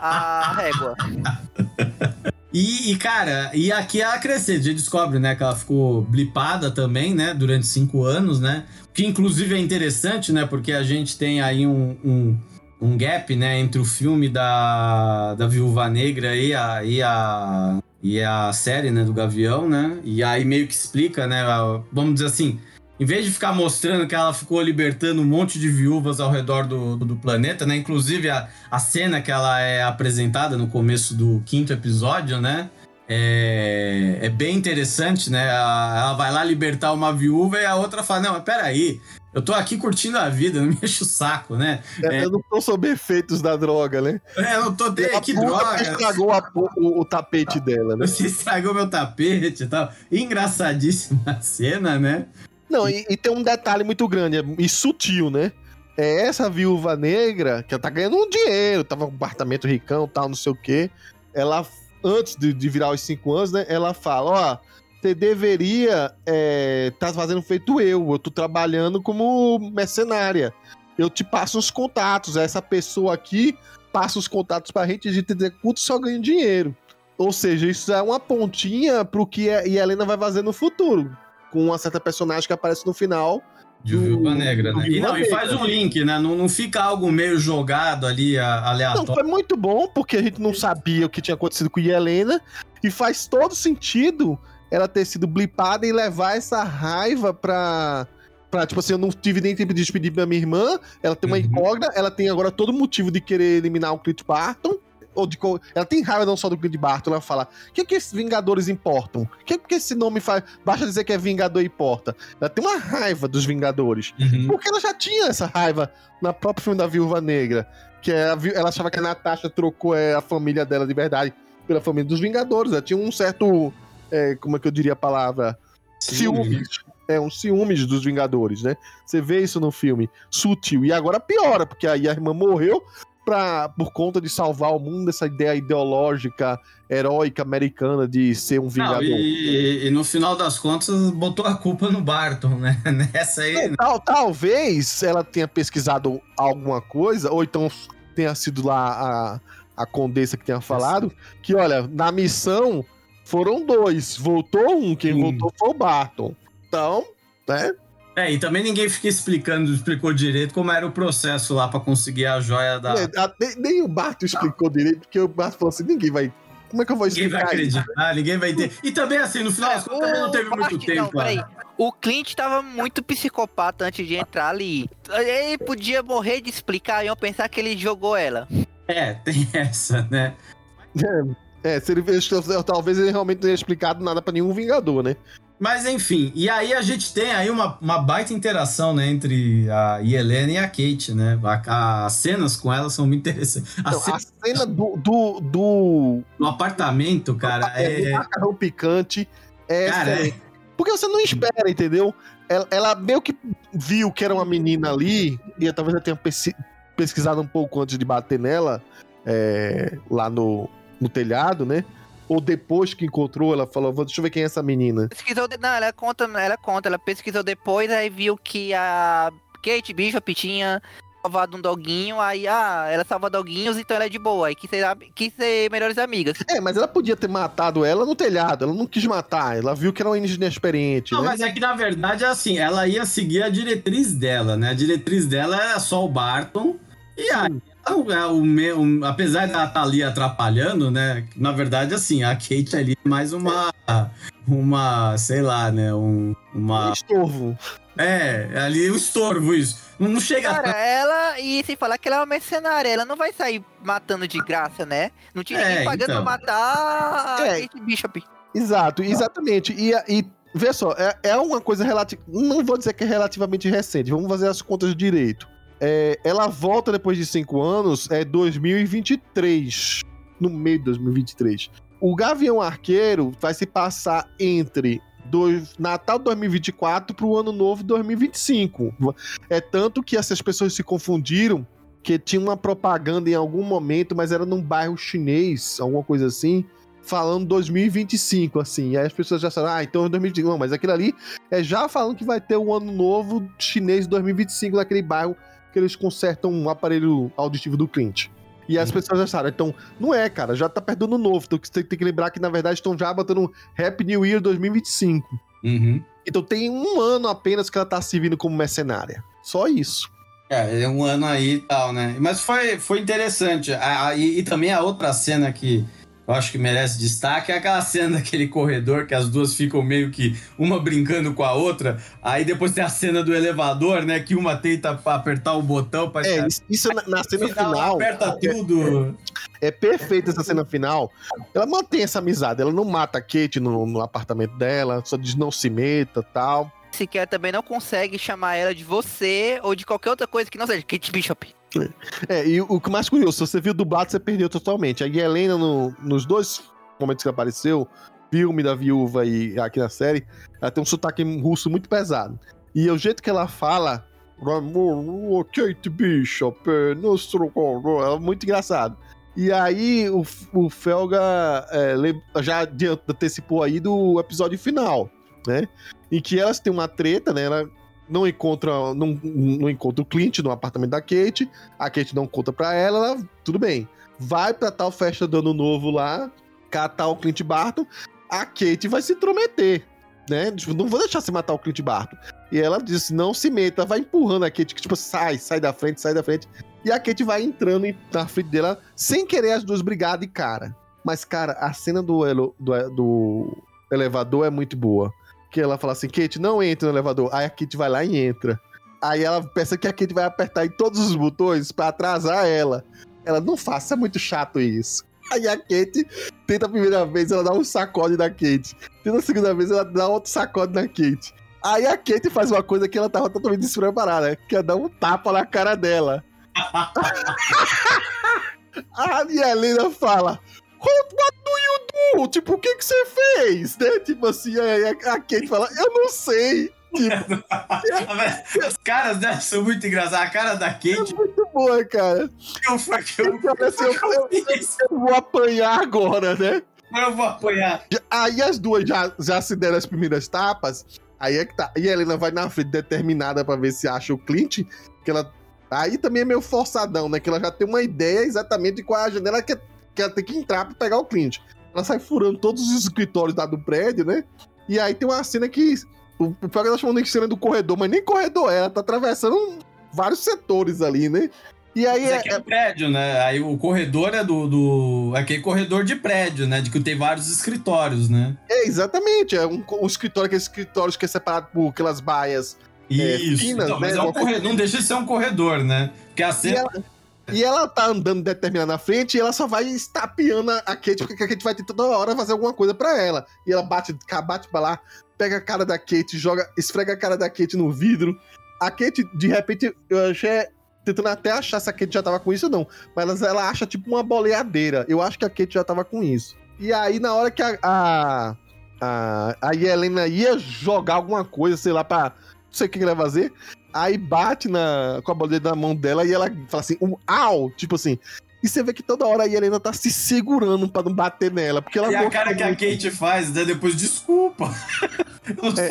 a régua. E, e, cara, e aqui a crescer, a gente descobre, né, que ela ficou blipada também, né, durante cinco anos, né? Que inclusive é interessante, né, porque a gente tem aí um, um, um gap, né, entre o filme da, da Viúva Negra e a, e a, e a série, né, do Gavião, né? E aí meio que explica, né, vamos dizer assim, em vez de ficar mostrando que ela ficou libertando um monte de viúvas ao redor do, do planeta, né? Inclusive a, a cena que ela é apresentada no começo do quinto episódio, né? É, é bem interessante, né? Ela vai lá libertar uma viúva e a outra fala: Não, mas peraí, eu tô aqui curtindo a vida, não me enche o saco, né? É. Eu não tô sob efeitos da droga, né? É, Eu tô de... Que droga! estragou a- o, o tapete dela, né? Você estragou meu tapete e tal. Engraçadíssima a cena, né? Não, e, e tem um detalhe muito grande é- e sutil, né? É essa viúva negra, que ela tá ganhando um dinheiro, tava com um apartamento ricão tal, não sei o quê. Ela, antes de, de virar os cinco anos, né? Ela fala: Ó, você deveria é, tá fazendo feito eu. Eu tô trabalhando como mercenária. Eu te passo os contatos. Essa pessoa aqui passa os contatos pra gente, a gente executa e só ganha dinheiro. Ou seja, isso é uma pontinha pro que a e a Helena vai fazer no futuro. com uma certa personagem que aparece no final. De Viúva Negra, né? E, não, e faz um link, né? Não, não fica algo meio jogado ali, aleatório. Não, foi muito bom, porque a gente não sabia o que tinha acontecido com a Helena, e faz todo sentido ela ter sido blipada e levar essa raiva pra. Pra, tipo assim, eu não tive nem tempo de despedir da minha irmã. Ela tem uma uhum. incógnita, ela tem agora todo motivo de querer eliminar o Clint Barton ou de ela tem raiva não só do Clint Barton, ela fala: o que, que esses Vingadores importam? O que, que esse nome faz? Basta dizer que é Vingador importa. Ela tem uma raiva dos Vingadores. Uhum. Porque ela já tinha essa raiva na própria filme da Viúva Negra. Que é a, ela achava que a Natasha trocou é, a família dela de verdade pela família dos Vingadores. Ela tinha um certo. É, como é que eu diria a palavra? Ciúmes. É, um ciúmes dos Vingadores, né? Você vê isso no filme. Sutil. E agora piora, porque aí a irmã morreu, pra, por conta de salvar o mundo, essa ideia ideológica, heróica americana de ser um vingador. Não, e, e, no final das contas, botou a culpa no Barton, né? Nessa aí. É, né? tal, talvez ela tenha pesquisado alguma coisa, ou então tenha sido lá a, a condessa que tenha falado, que olha, na missão foram dois, voltou um, quem hum. voltou foi o Barton. Então, né? É, e também ninguém fica explicando, explicou direito como era o processo lá para conseguir a joia da. É, nem, nem, o Barto explicou direito, porque o Barto falou assim: ninguém vai. Como é que eu vou explicar? Ninguém vai acreditar, ninguém vai ter. E também, assim, no final das contas, também não teve muito tempo. Não, peraí. O Clint tava muito psicopata antes de entrar ali. Ele podia morrer de explicar e eu pensar que ele jogou ela. É, tem essa, né? É, é se ele, talvez ele realmente não tenha explicado nada para nenhum Vingador, né? Mas enfim, e aí a gente tem aí uma, uma baita interação, né, entre a Helena e a Kate, né? A, as cenas com ela são muito interessantes. A, cena, a cena do, do, do... No apartamento, cara, é... é... macarrão picante é... Cara, é... Porque você não espera, entendeu? Ela, ela, meio que viu que era uma menina ali, e talvez ela tenha pesquisado um pouco antes de bater nela, é, lá no, no telhado, né? Ou depois que encontrou, ela falou, deixa eu ver quem é essa menina. Pesquisou, não, ela conta, ela conta, ela pesquisou depois, aí viu que a Kate Bishop tinha salvado um doguinho, aí, ah, ela salva doguinhos, então ela é de boa, aí quis ser, quis ser melhores amigas. É, mas ela podia ter matado ela no telhado, ela não quis matar, ela viu que era uma inexperiente, Não, né? mas é que na verdade, assim, ela ia seguir a diretriz dela, né? A diretriz dela era só o Barton, e aí é, o meu, apesar de ela estar tá ali atrapalhando, né? Na verdade, assim, a Kate ali é mais uma. Uma, sei lá, né? Um, uma. Um estorvo. É, ali o um estorvo, isso. Não chega Cara, a... ela, e sem falar que ela é uma mercenária, ela não vai sair matando de graça, né? Não tinha ninguém é, pagando então. pra matar a é, Kate Bishop. Exato, exatamente. E, e vê só, é, é uma coisa relativa. Não vou dizer que é relativamente recente, vamos fazer as contas direito. É, ela volta depois de cinco anos, é 2023. No meio de 2023. O Gavião Arqueiro vai se passar entre dois, Natal 2024 para o Ano Novo 2025. É tanto que essas pessoas se confundiram que tinha uma propaganda em algum momento, mas era num bairro chinês, alguma coisa assim, falando 2025, assim. E aí as pessoas já falaram, ah, então é 2025. Não, mas aquilo ali é já falando que vai ter o ano novo chinês 2025 naquele bairro que eles consertam um aparelho auditivo do cliente. E as uhum. pessoas acharam, então, não é, cara, já tá perto do novo. Então você tem que lembrar que, na verdade, estão já botando Happy New Year 2025. Uhum. Então tem um ano apenas que ela tá servindo como mercenária. Só isso. É, é um ano aí e tal, né? Mas foi, foi interessante. Ah, e, e também a outra cena que eu acho que merece destaque é aquela cena daquele corredor que as duas ficam meio que uma brincando com a outra. Aí depois tem a cena do elevador, né? Que uma tenta apertar o botão para. É, isso na, na cena final. final aperta é, tudo. É, é perfeita essa cena final. Ela mantém essa amizade. Ela não mata a Kate no, no apartamento dela, só diz não se meta tal. Sequer também não consegue chamar ela de você ou de qualquer outra coisa que não seja Kate Bishop. É, e o que mais curioso, você viu dublado, você perdeu totalmente. A Helena, no, nos dois momentos que apareceu, filme da viúva e aqui na série, ela tem um sotaque russo muito pesado. E o jeito que ela fala, Kate Bishop, é muito engraçado. E aí o, o Felga é, já antecipou aí do episódio final, né? Em que elas têm uma treta, né? Ela não encontra, não, não encontra o Clint no apartamento da Kate, a Kate não conta pra ela, ela tudo bem. Vai pra tal festa do ano novo lá, catar o Clint Barton, a Kate vai se intrometer. né? Tipo, não vou deixar você matar o Clint Barton. E ela disse, não se meta, vai empurrando a Kate, que tipo, sai, sai da frente, sai da frente. E a Kate vai entrando na frente dela, sem querer as duas brigar de cara. Mas, cara, a cena do, do, do elevador é muito boa. Que ela fala assim, Kate, não entra no elevador. Aí a Kate vai lá e entra. Aí ela pensa que a Kate vai apertar em todos os botões para atrasar ela. Ela, não faça, é muito chato isso. Aí a Kate tenta a primeira vez, ela dá um sacode na Kate. Tenta a segunda vez, ela dá outro sacode na Kate. Aí a Kate faz uma coisa que ela tava totalmente despreparada, que é dar um tapa na cara dela. a minha fala: What, do you do? Tipo, o que que você fez? Né? Tipo assim, aí a Kate fala: Eu não sei. Tipo, Os caras né, são muito engraçados. A cara da é Kate. muito boa, cara. Eu, eu, assim, eu, vou apanhar agora, né? eu vou apanhar. Aí as duas já, já se deram as primeiras tapas. Aí é que tá. E a Helena vai na frente determinada pra ver se acha o Clint. Que ela. Aí também é meio forçadão, né? Que ela já tem uma ideia exatamente de qual é a janela que, que ela tem que entrar pra pegar o Clint. Ela sai furando todos os escritórios lá do prédio, né? E aí tem uma cena que. O, pior é que ela chamando de cena do corredor, mas nem corredor é, ela tá atravessando vários setores ali, né? E aí Mas é, aqui é prédio, né? Aí o corredor é do, do. Aquele corredor de prédio, né? De que tem vários escritórios, né? é, exatamente, é um, um escritório, aqueles escritórios que é separado por aquelas baias É, Isso. finas, Então, mas né? é um corredor, não deixa de ser um corredor, né? Porque a cena. ela, e ela tá andando determinada na frente e ela só vai estapeando a Kate, porque a Kate vai ter toda hora fazer alguma coisa pra ela. E ela bate, bate pra lá, pega a cara da Kate, joga, esfrega a cara da Kate no vidro. A Kate, de repente, eu achei. Tentando até achar se a Kate já tava com isso ou não. Mas ela acha tipo uma boleadeira. Eu acho que a Kate já tava com isso. E aí, na hora que a. A, a, a Helena ia jogar alguma coisa, sei lá, pra. Não sei o que ela vai fazer. Aí bate na, com a boleira na mão dela e ela fala assim, um au! Tipo assim. E você vê que toda hora a Helena tá se segurando pra não bater nela. Porque ela E a cara que a. Kate faz, né? Depois, desculpa. É,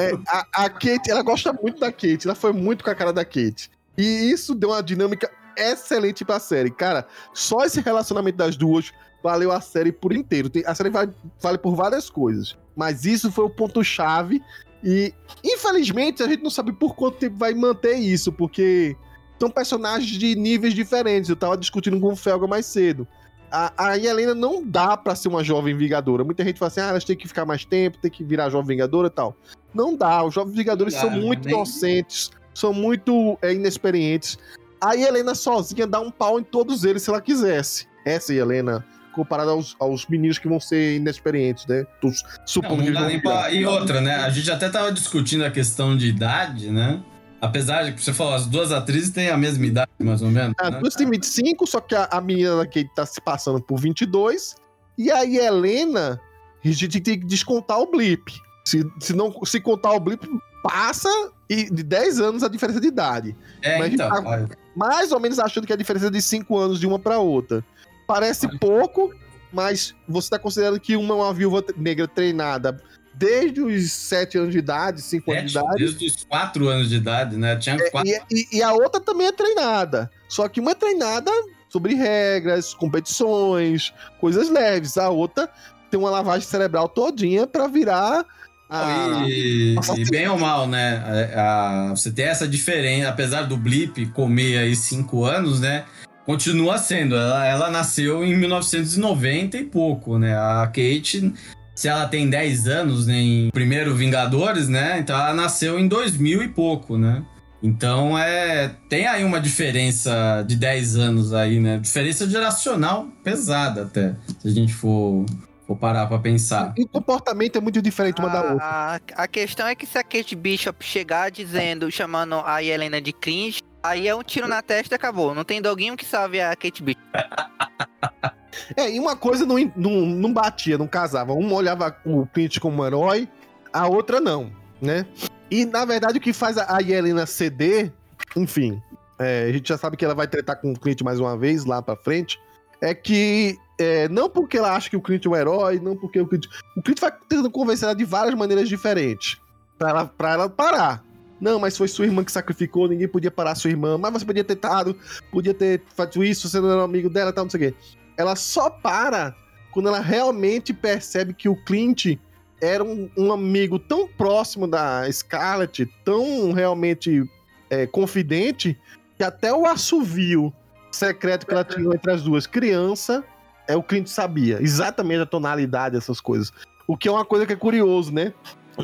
É, a, a Kate, ela gosta muito da Kate, ela foi muito com a cara da Kate. E isso deu uma dinâmica excelente pra série. Cara, só esse relacionamento das duas valeu a série por inteiro. Tem- a série vale, vale por várias coisas. Mas isso foi o ponto-chave. E, infelizmente, a gente não sabe por quanto tempo vai manter isso, porque são personagens de níveis diferentes. Eu tava discutindo com o Felga mais cedo. A, a Helena não dá pra ser uma jovem vingadora. Muita gente fala assim, ah, elas têm que ficar mais tempo, tem que virar jovem vingadora e tal. Não dá, os jovens vingadores Não são muito nem- inocentes, são muito é, inexperientes. A Helena sozinha dá um pau em todos eles se ela quisesse. Essa Helena, comparada aos, aos meninos que vão ser inexperientes, né? Não, supondo não que dá nem virar. pra... E outra, né? A gente até tava discutindo a questão de idade, né? Apesar de que você falou, as duas atrizes têm a mesma idade, mais ou menos. As né? duas têm 25, só que a, a menina Kate tá se passando por 22. E a Helena, a gente tem que descontar o blip. Se, se não se contar o blip, passa e de 10 anos a diferença de idade. É, mas então. olha, Mais ou menos achando que a diferença é de 5 anos de uma pra outra. Parece pouco, mas você tá considerando que uma é uma viúva negra treinada desde os 7 anos de idade, 5 anos de idade. desde os quatro anos de idade, né? Tinha quatro. E, e- e a outra também é treinada. Só que uma é treinada sobre regras, competições, coisas leves. A outra tem uma lavagem cerebral todinha pra virar a. E, e bem ou mal, né? a- a- você tem essa diferença, apesar do Blip comer aí cinco anos, né? Continua sendo. Ela, ela nasceu em 1990 e pouco, né? A Kate, se ela tem 10 anos né, em primeiro Vingadores, né? Então ela nasceu em 2000 e pouco, né? Então é. Tem aí uma diferença de 10 anos aí, né? Diferença geracional pesada até. Se a gente for, for parar pra pensar. E o comportamento é muito diferente uma da outra. A, a questão é que se a Kate Bishop chegar dizendo, chamando a Helena de cringe, aí é um tiro na testa e acabou. Não tem doguinho que salve a Kate Bishop. É, e uma coisa não, não, não batia, não casava. Uma olhava o Clint como um herói, a outra não, né? E na verdade o que faz a a Yelena ceder, enfim, é, a gente já sabe que ela vai tretar com o Clint mais uma vez lá pra frente, é que é, não porque ela acha que o Clint é um herói, não porque o Clint. O Clint vai tentando convencer ela de várias maneiras diferentes pra ela, pra ela parar. Não, mas foi sua irmã que sacrificou, ninguém podia parar sua irmã, mas você podia ter tentado, podia ter feito isso, você não era amigo dela, tal, não sei o quê ela só para quando ela realmente percebe que o Clint era um, um amigo tão próximo da Scarlett, tão realmente é, confidente, que até o assovio secreto que ela tinha entre as duas crianças, é o Clint sabia. Exatamente a tonalidade dessas coisas. O que é uma coisa que é curioso, né?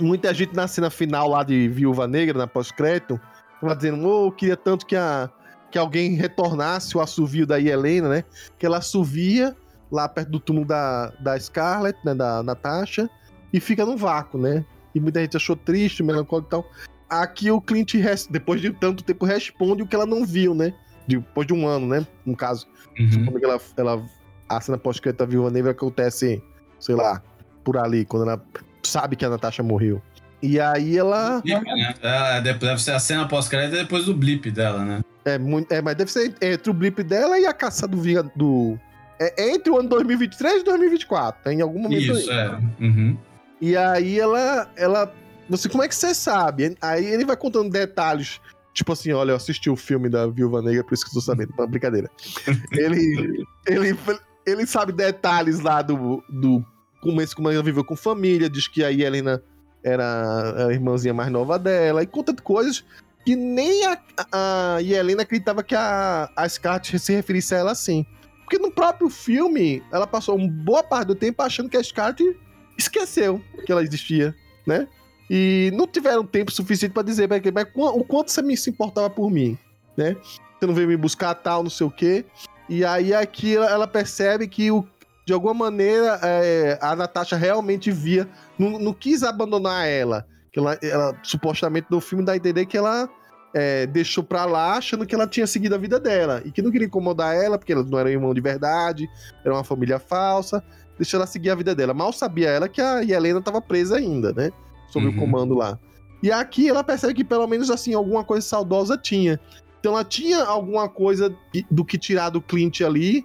Muita gente na cena final lá de Viúva Negra, na pós-crédito, tava dizendo, oh, queria tanto que, a, que alguém retornasse o assovio da Helena, né? Que ela assovia lá perto do túmulo da, da Scarlett, né? Da Natasha, e fica no vácuo, né? E muita gente achou triste, melancólico e tal. Aqui o Clint, depois de tanto tempo, responde o que ela não viu, né? Depois de um ano, né? No caso. Uhum. Ela, ela, a cena pós-crédito da Viúva Negra acontece, sei lá, por ali, quando ela sabe que a Natasha morreu. E aí ela. Blip, né? É, deve ser a cena pós-crédito depois do blip dela, né? É, muito, é, mas deve ser entre o blip dela e a caça do. do é entre o ano 2023 e 2024. Em algum momento. Isso, aí. é. Uhum. E aí ela. ela você, como é que você sabe? Aí ele vai contando detalhes. Tipo assim, olha, eu assisti o filme da Viúva Negra, por isso que eu tô sabendo. Não, brincadeira. ele, ele, ele sabe detalhes lá do, do começo como ela viveu com família, diz que a Helena era a irmãzinha mais nova dela, e conta de coisas que nem a, a Helena acreditava que a, a se referisse a ela assim. Porque no próprio filme, ela passou uma boa parte do tempo achando que a Scarlett esqueceu que ela existia, né? E não tiveram tempo suficiente para dizer mas, mas o quanto você se importava por mim, né? Você não veio me buscar tal, não sei o quê. E aí aqui ela percebe que o, de alguma maneira é, a Natasha realmente via, não, não quis abandonar ela. Que ela, ela, supostamente no filme dá a entender que ela é, deixou pra lá achando que ela tinha seguido a vida dela. E que não queria incomodar ela, porque ela não era irmão de verdade, era uma família falsa. Deixou ela seguir a vida dela. Mal sabia ela que a Helena estava presa ainda, né? Sob uhum. o comando lá. E aqui ela percebe que pelo menos assim, alguma coisa saudosa tinha. Então ela tinha alguma coisa do que tirar do Clint ali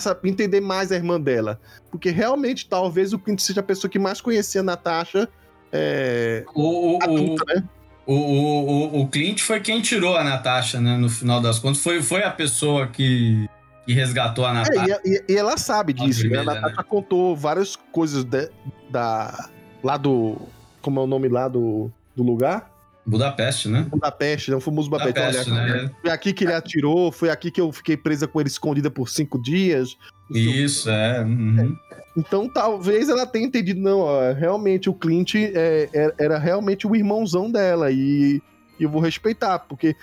para entender mais a irmã dela. Porque realmente, talvez o Clint seja a pessoa que mais conhecia a Natasha. É, o, o, adulta, o, né? o, o, o, Clint foi quem tirou a Natasha, né? No final das contas. Foi, foi a pessoa que, que resgatou a Natasha. É, e, e, ela sabe disso, né? A Natasha né? contou várias coisas de, da. Lá do. Como é o nome lá do, do lugar? Budapeste, né? Budapeste, né? O famoso Budapeste. Budapeste né? Foi aqui que ele atirou, foi aqui que eu fiquei presa com ele escondida por cinco dias. Isso, é. Uhum. Então talvez ela tenha entendido, não, ó, realmente o Clint é, é, era realmente o irmãozão dela e, e eu vou respeitar, porque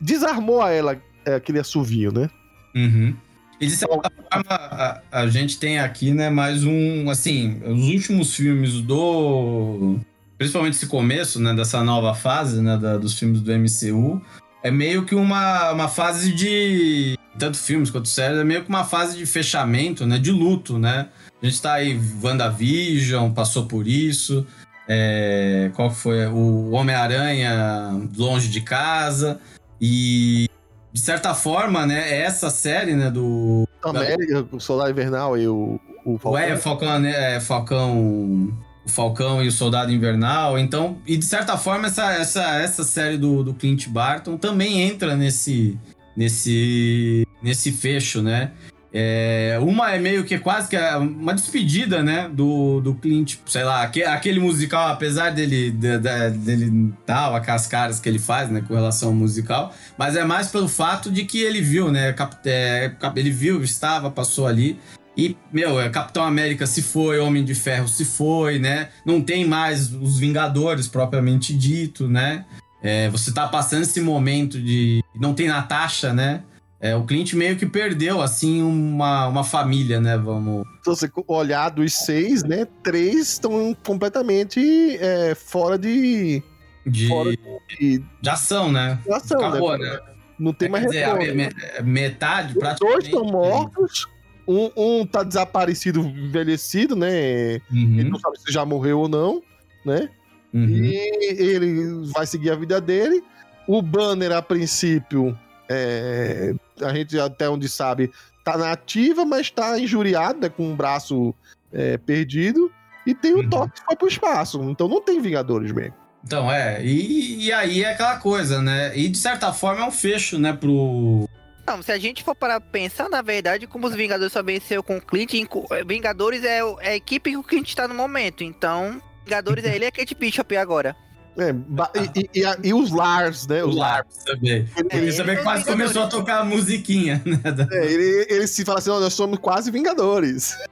desarmou a ela é, aquele assovio, né? Uhum. E de certa forma, a, a, gente tem aqui, né, mais um, assim, os últimos filmes do principalmente esse começo, né, dessa nova fase, né, da, dos filmes do MCU, é meio que uma, uma fase de tanto filmes quanto séries, é meio que uma fase de fechamento, né, de luto, né? A gente tá aí, WandaVision passou por isso, é, qual foi? O Homem-Aranha Longe de Casa, e de certa forma, né, essa série, né, do... América, o Solar Invernal e o, o Falcão. É, Falcão, né, é, Falcão o Falcão e o Soldado Invernal. Então, e de certa forma, essa, essa, essa série do, do Clint Barton também entra nesse, nesse, nesse fecho, né? É, uma é meio que quase que uma despedida, né, do, do Clint, sei lá, aquele, musical, apesar dele, de, de, dele tal, aquelas caras que ele faz, né, com relação ao musical, mas é mais pelo fato de que ele viu, né, é, ele viu, estava, passou ali, e, meu, é, Capitão América se foi, Homem de Ferro se foi, né? Não tem mais os Vingadores propriamente dito, né? É, você tá passando esse momento de. Não tem Natasha, né? É, o Clint meio que perdeu, assim, uma, uma família, né? Vamos. Se você olhar dos seis, né? Três estão completamente é, fora de. De... Fora de... de ação, né? De ação, Acabou, né? né? Não tem É, mais dizer, metade, Os praticamente. dois estão mortos. Um, um tá desaparecido, envelhecido, né? Ele Uhum, não sabe se já morreu ou não, né? uhum. E ele vai seguir a vida dele. O Banner, a princípio, é, a gente até onde sabe, tá na ativa, mas tá injuriado, né, com o braço é, perdido. E tem o Uhum. Thor que foi pro espaço. Então não tem Vingadores mesmo. Então, é. E, e aí é aquela coisa, né? E de certa forma é um fecho, né, pro. Não, se a gente for para pensar, na verdade, como os Vingadores só venceu com o Clint, inco- Vingadores é, é a equipe que o Clint tá no momento. Então, Vingadores é ele e a Kate Bishop agora. É, e, e- e a- e os Lars, né? Os Lars. Também. É, Ele também ele quase é o começou a tocar a musiquinha, né? É, ele, ele se fala assim: "Ó, nós somos quase Vingadores.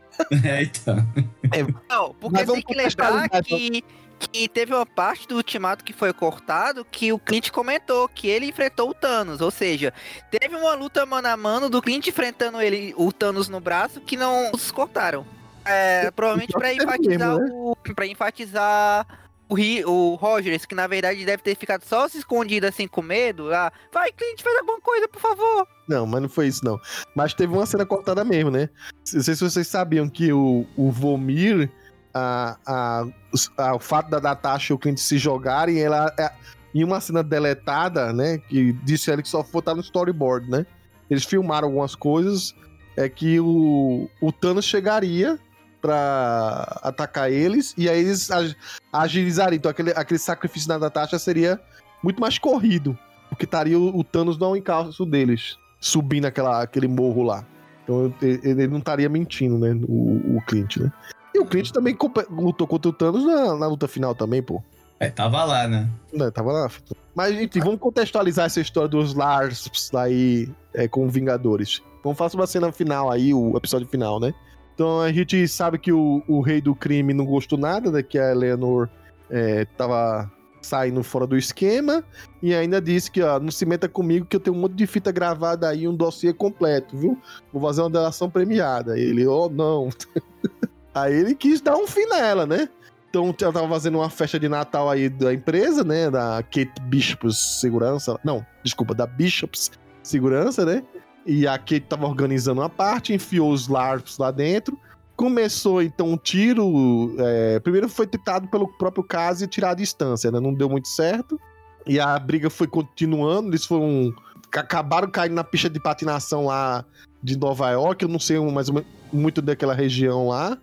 É, então. Não, porque tem que lembrar contextualizar, que, que teve uma parte do ultimato que foi cortado que o Clint comentou que ele enfrentou o Thanos. Ou seja, teve uma luta mano a mano do Clint enfrentando ele, o Thanos no braço que não os cortaram. É, provavelmente pra Teve enfatizar mesmo, o. Pra enfatizar o, o Rogers, que na verdade deve ter ficado só se escondido assim com medo. Ah, vai, Clint, faz alguma coisa, por favor. Não, mas não foi isso, não. Mas teve uma cena cortada mesmo, né? Não sei se vocês sabiam que o, o Vomir, a, a, a- o fato da Natasha e o Clint se jogarem, ela. é- em uma cena deletada, né? Que disse ele que só foi estar no storyboard, né? Eles filmaram algumas coisas. É que o, o Thanos chegaria pra atacar eles e aí eles ag- agilizariam. Então aquele, aquele sacrifício da Natasha seria muito mais corrido. Porque estaria o, o Thanos no encalço deles, subindo aquela, aquele morro lá. Então ele, ele não estaria mentindo, né? O, o Clint, né? E o Clint também lutou contra o Thanos na, na luta final também, pô. É, tava lá, né? Né, tava lá. Mas, enfim, vamos contextualizar essa história dos Lars aí é, com Vingadores. Vamos fazer uma cena final aí, o episódio final, né? Então a gente sabe que o, o rei do crime não gostou nada, né? Que a Eleanor é, tava saindo fora do esquema e ainda disse que, ó, não se meta comigo que eu tenho um monte de fita gravada aí, um dossiê completo, viu? Vou fazer uma delação premiada. Ele, oh, não. aí ele quis dar um fim nela, né? Então ela tava fazendo uma festa de Natal aí da empresa, né? Da Kate Bishops Segurança. Não, desculpa, da Bishops Segurança, né? E a Kate tava organizando uma parte, enfiou os LARPs lá dentro. Começou então um tiro. é, primeiro foi tentado pelo próprio caso e tirar a distância, né? Não deu muito certo. E a briga foi continuando. Eles foram. Acabaram caindo na pista de patinação lá de Nova York. Eu não sei mais muito daquela região lá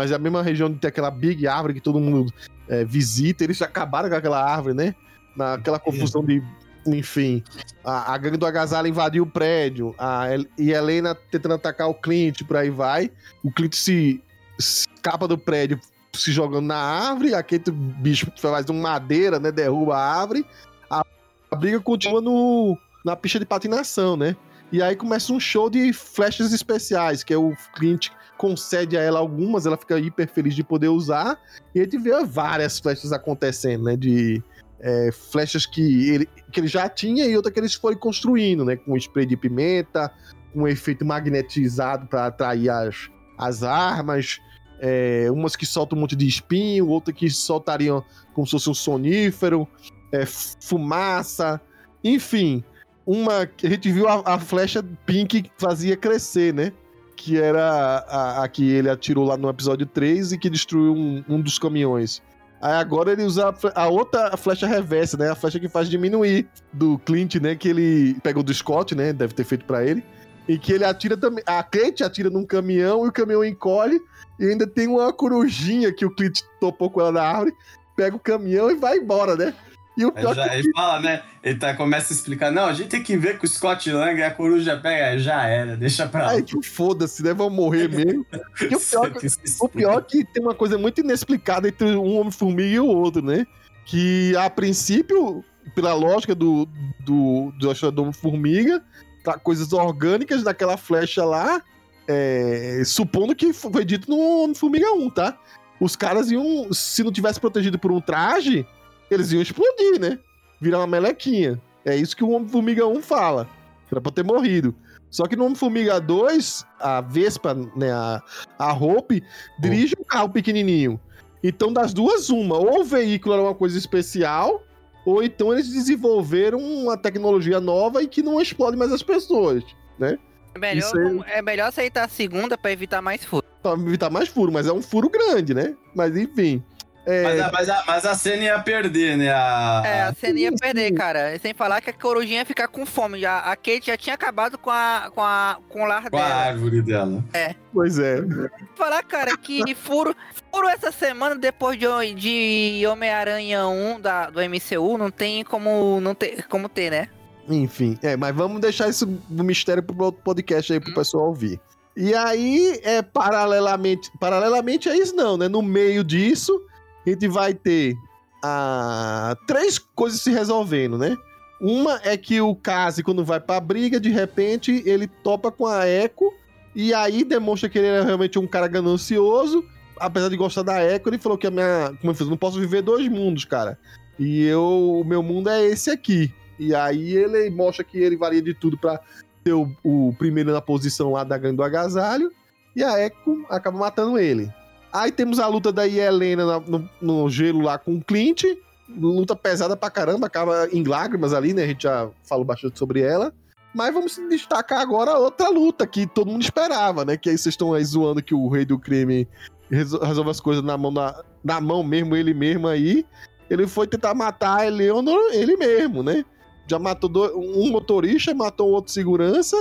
mas é a mesma região onde tem aquela big árvore que todo mundo é, visita, eles acabaram com aquela árvore, né? Naquela confusão de. Enfim, a, a gangue do agasalho invadiu o prédio, a, e a Helena tentando atacar o Clint, por aí vai. O Clint se, se escapa do prédio se jogando na árvore, aquele bicho faz um madeira, né? Derruba a árvore. A, a briga continua no, na pista de patinação, né? E aí começa um show de flechas especiais, que é o Clint concede a ela algumas, ela fica hiper feliz de poder usar, e a gente vê várias flechas acontecendo, né? De é, flechas que ele, que ele já tinha e outra que eles foram construindo, né? Com spray de pimenta, com efeito magnetizado para atrair as, as armas, é, umas que soltam um monte de espinho, outra que soltariam como se fosse um sonífero, é, fumaça, enfim. Uma a gente viu a, a flecha pink fazia crescer, né? Que era a, a que ele atirou lá no episódio 3 e que destruiu um, um dos caminhões. Aí agora ele usa a, a outra flecha reversa, né? A flecha que faz diminuir do Clint, né? Que ele pegou do Scott, né? Deve ter feito pra ele. E que ele atira também. A Kate atira num caminhão e o caminhão encolhe. E ainda tem uma corujinha que o Clint topou com ela na árvore. Pega o caminhão e vai embora, né? E o pior já- ele fala, né? Ele tá, começa a explicar, não, a gente tem que ver que o Scott Lang e a coruja pega, já era, deixa pra lá. Ai, que foda-se, né? Vão morrer mesmo. E o pior, que- O pior é que tem uma coisa muito inexplicada entre um Homem-Formiga e o outro, né? Que a princípio, pela lógica do, do, do ajudador Homem-Formiga, tá coisas orgânicas daquela flecha lá, é, supondo que foi dito no Homem-Formiga 1, tá? Os caras iam, se não tivesse protegido por um traje, eles iam explodir, né? Virar uma melequinha. É isso que o Homem-Formiga 1 fala. Era pra ter morrido. Só que no Homem-Formiga 2, a Vespa, né, a, a Hope, dirige um carro pequenininho. Então, das duas, uma. Ou o veículo era uma coisa especial, ou então eles desenvolveram uma tecnologia nova e que não explode mais as pessoas, né? É melhor, aí- é melhor aceitar a segunda pra evitar mais furo. Pra evitar mais furo, mas é um furo grande, né? Mas enfim. É, Mas, a, mas, a, mas a cena ia perder, né? A, É, a cena ia perder, cara. Sem falar que a corujinha ia ficar com fome. Já, a Kate já tinha acabado com, a, com, a, com o lar com a dela. árvore dela. Pois é. Sem falar, cara, que furo, furo essa semana depois de, de Homem-Aranha 1 da, do MCU, não tem como, não ter, como ter, né? Enfim, é, mas vamos deixar isso do mistério pro outro podcast aí pro pessoal ouvir. E aí, é, paralelamente, paralelamente a isso não, né? No meio disso, a gente vai ter ah, três coisas se resolvendo, né? Uma é que o Kazi, quando vai pra briga, de repente ele topa com a Echo e aí demonstra que ele é realmente um cara ganancioso. Apesar de gostar da Echo, ele falou que a minha. Como eu fiz, não posso viver dois mundos, cara. E eu. O meu mundo é esse aqui. E aí ele mostra que ele varia de tudo pra ser o, o primeiro na posição lá da gangue do agasalho. E a Echo acaba matando ele. Aí temos a luta da Helena na- no, no gelo lá com o Clint. Luta pesada pra caramba, acaba em lágrimas ali, né? A gente já falou bastante sobre ela. Mas vamos destacar agora outra luta que todo mundo esperava, né? Que aí vocês estão aí zoando que o rei do crime resol- resolve as coisas na mão, na, na mão mesmo, ele mesmo aí. Ele foi tentar matar a Eleanor ele mesmo, né? Já matou do- um motorista, matou outro segurança,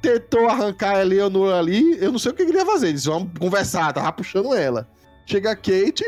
tentou arrancar a Eleanor ali. Eu não sei o que ele ia fazer. Eles vão conversar, tava puxando ela. Chega a Kate,